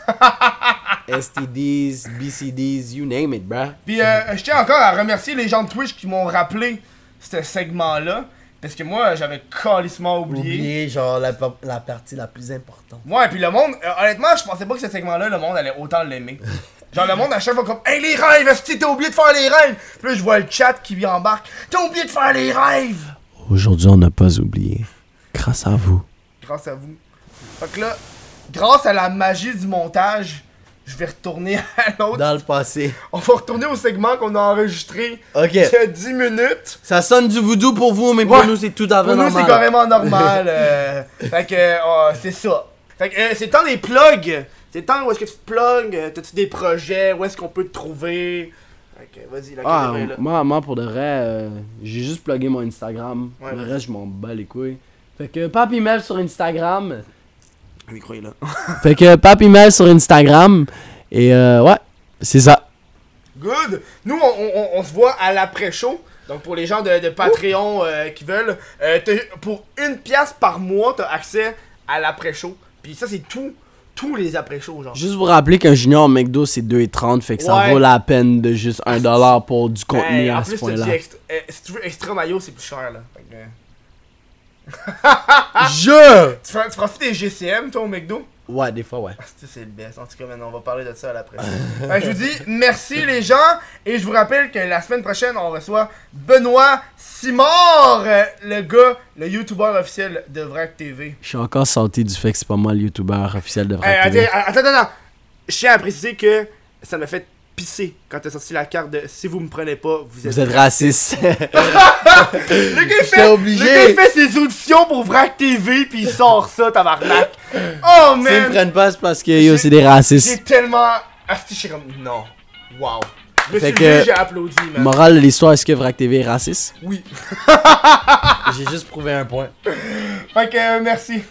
STDs, BCDs, you name it, bruh. Puis, euh, je tiens encore à remercier les gens de Twitch qui m'ont rappelé ce segment-là. Parce que moi, j'avais calissement oublié. Oublier, genre, la, la partie la plus importante. Ouais, puis le monde, euh, honnêtement, je pensais pas que ce segment-là, le monde allait autant l'aimer. Genre, le monde à chaque fois comme Hey les rêves, est-ce que t'as oublié de faire les rêves? Puis là, je vois le chat qui embarque. T'as oublié de faire les rêves! Aujourd'hui, on n'a pas oublié. Grâce à vous. Grâce à vous. Fait que là, grâce à la magie du montage, je vais retourner à l'autre. Dans le passé. On va retourner au segment qu'on a enregistré Ok. il y a 10 minutes. Ça sonne du voodoo pour vous, mais pour Ouais. nous, c'est tout à fait Pour nous, normal. c'est carrément normal. euh, fait que, euh, c'est ça. Fait que, euh, c'est le temps des plugs. C'est le temps où est-ce que tu te plugs. euh, T'as-tu des projets? Où est-ce qu'on peut te trouver? Que, vas-y, la Ah, caméra là. moi, moi, pour de vrai, euh, j'ai juste plugué mon Instagram. Ouais, le reste, je m'en bats les couilles. Fait que Papy Mel sur Instagram. Le micro est là. Fait que Papy Mel sur Instagram. Et euh, ouais, c'est ça. Good! Nous, on, on- on se voit à l'après-show. Donc, pour les gens de, de Patreon euh, qui veulent, euh, pour une pièce par mois, t'as accès à l'après-show. Puis ça, c'est tout, tous les après-shows, genre. Juste vous rappeler qu'un junior au McDo, c'est 2,30. Fait que ça Ouais. vaut la peine de juste 1$ pour du contenu Hey, en à ce plus, t'as point-là. dit extra- euh, si tu veux extra maillot, c'est plus cher, là. Fait que, euh, Je! tu, profites des GCM, toi, au McDo? Ouais, des fois, ouais. Ah, c'est- c'est le best. En tout cas, maintenant, on va parler de ça à l'après. Fait que je vous dis merci, les gens. Et je vous rappelle que la semaine prochaine, on reçoit Benoît Simard, euh, le gars, le YouTuber officiel de Vrac TV. Je suis encore salté du fait que c'est pas moi le youtubeur officiel de Vrac attends, TV. attends, attends, attends. Je tiens à préciser que ça m'a fait pissé quand t'as sorti la carte de si vous me prenez pas, vous êtes. Vous êtes raciste. Le gars, fait, obligé. le gars, fait ses auditions pour Vrac TV puis il sort ça, tabarnak. Oh S'ils me man! prennent pas, c'est parce que yo, J'ai- c'est des J'ai racistes. tellement. Asti, j'étais comme. Non. Wow. Me Fait que- j'ai applaudi, man. Morale de l'histoire, est-ce que Vrac TV est raciste? Oui. J'ai juste prouvé un point. Fait que, euh, merci.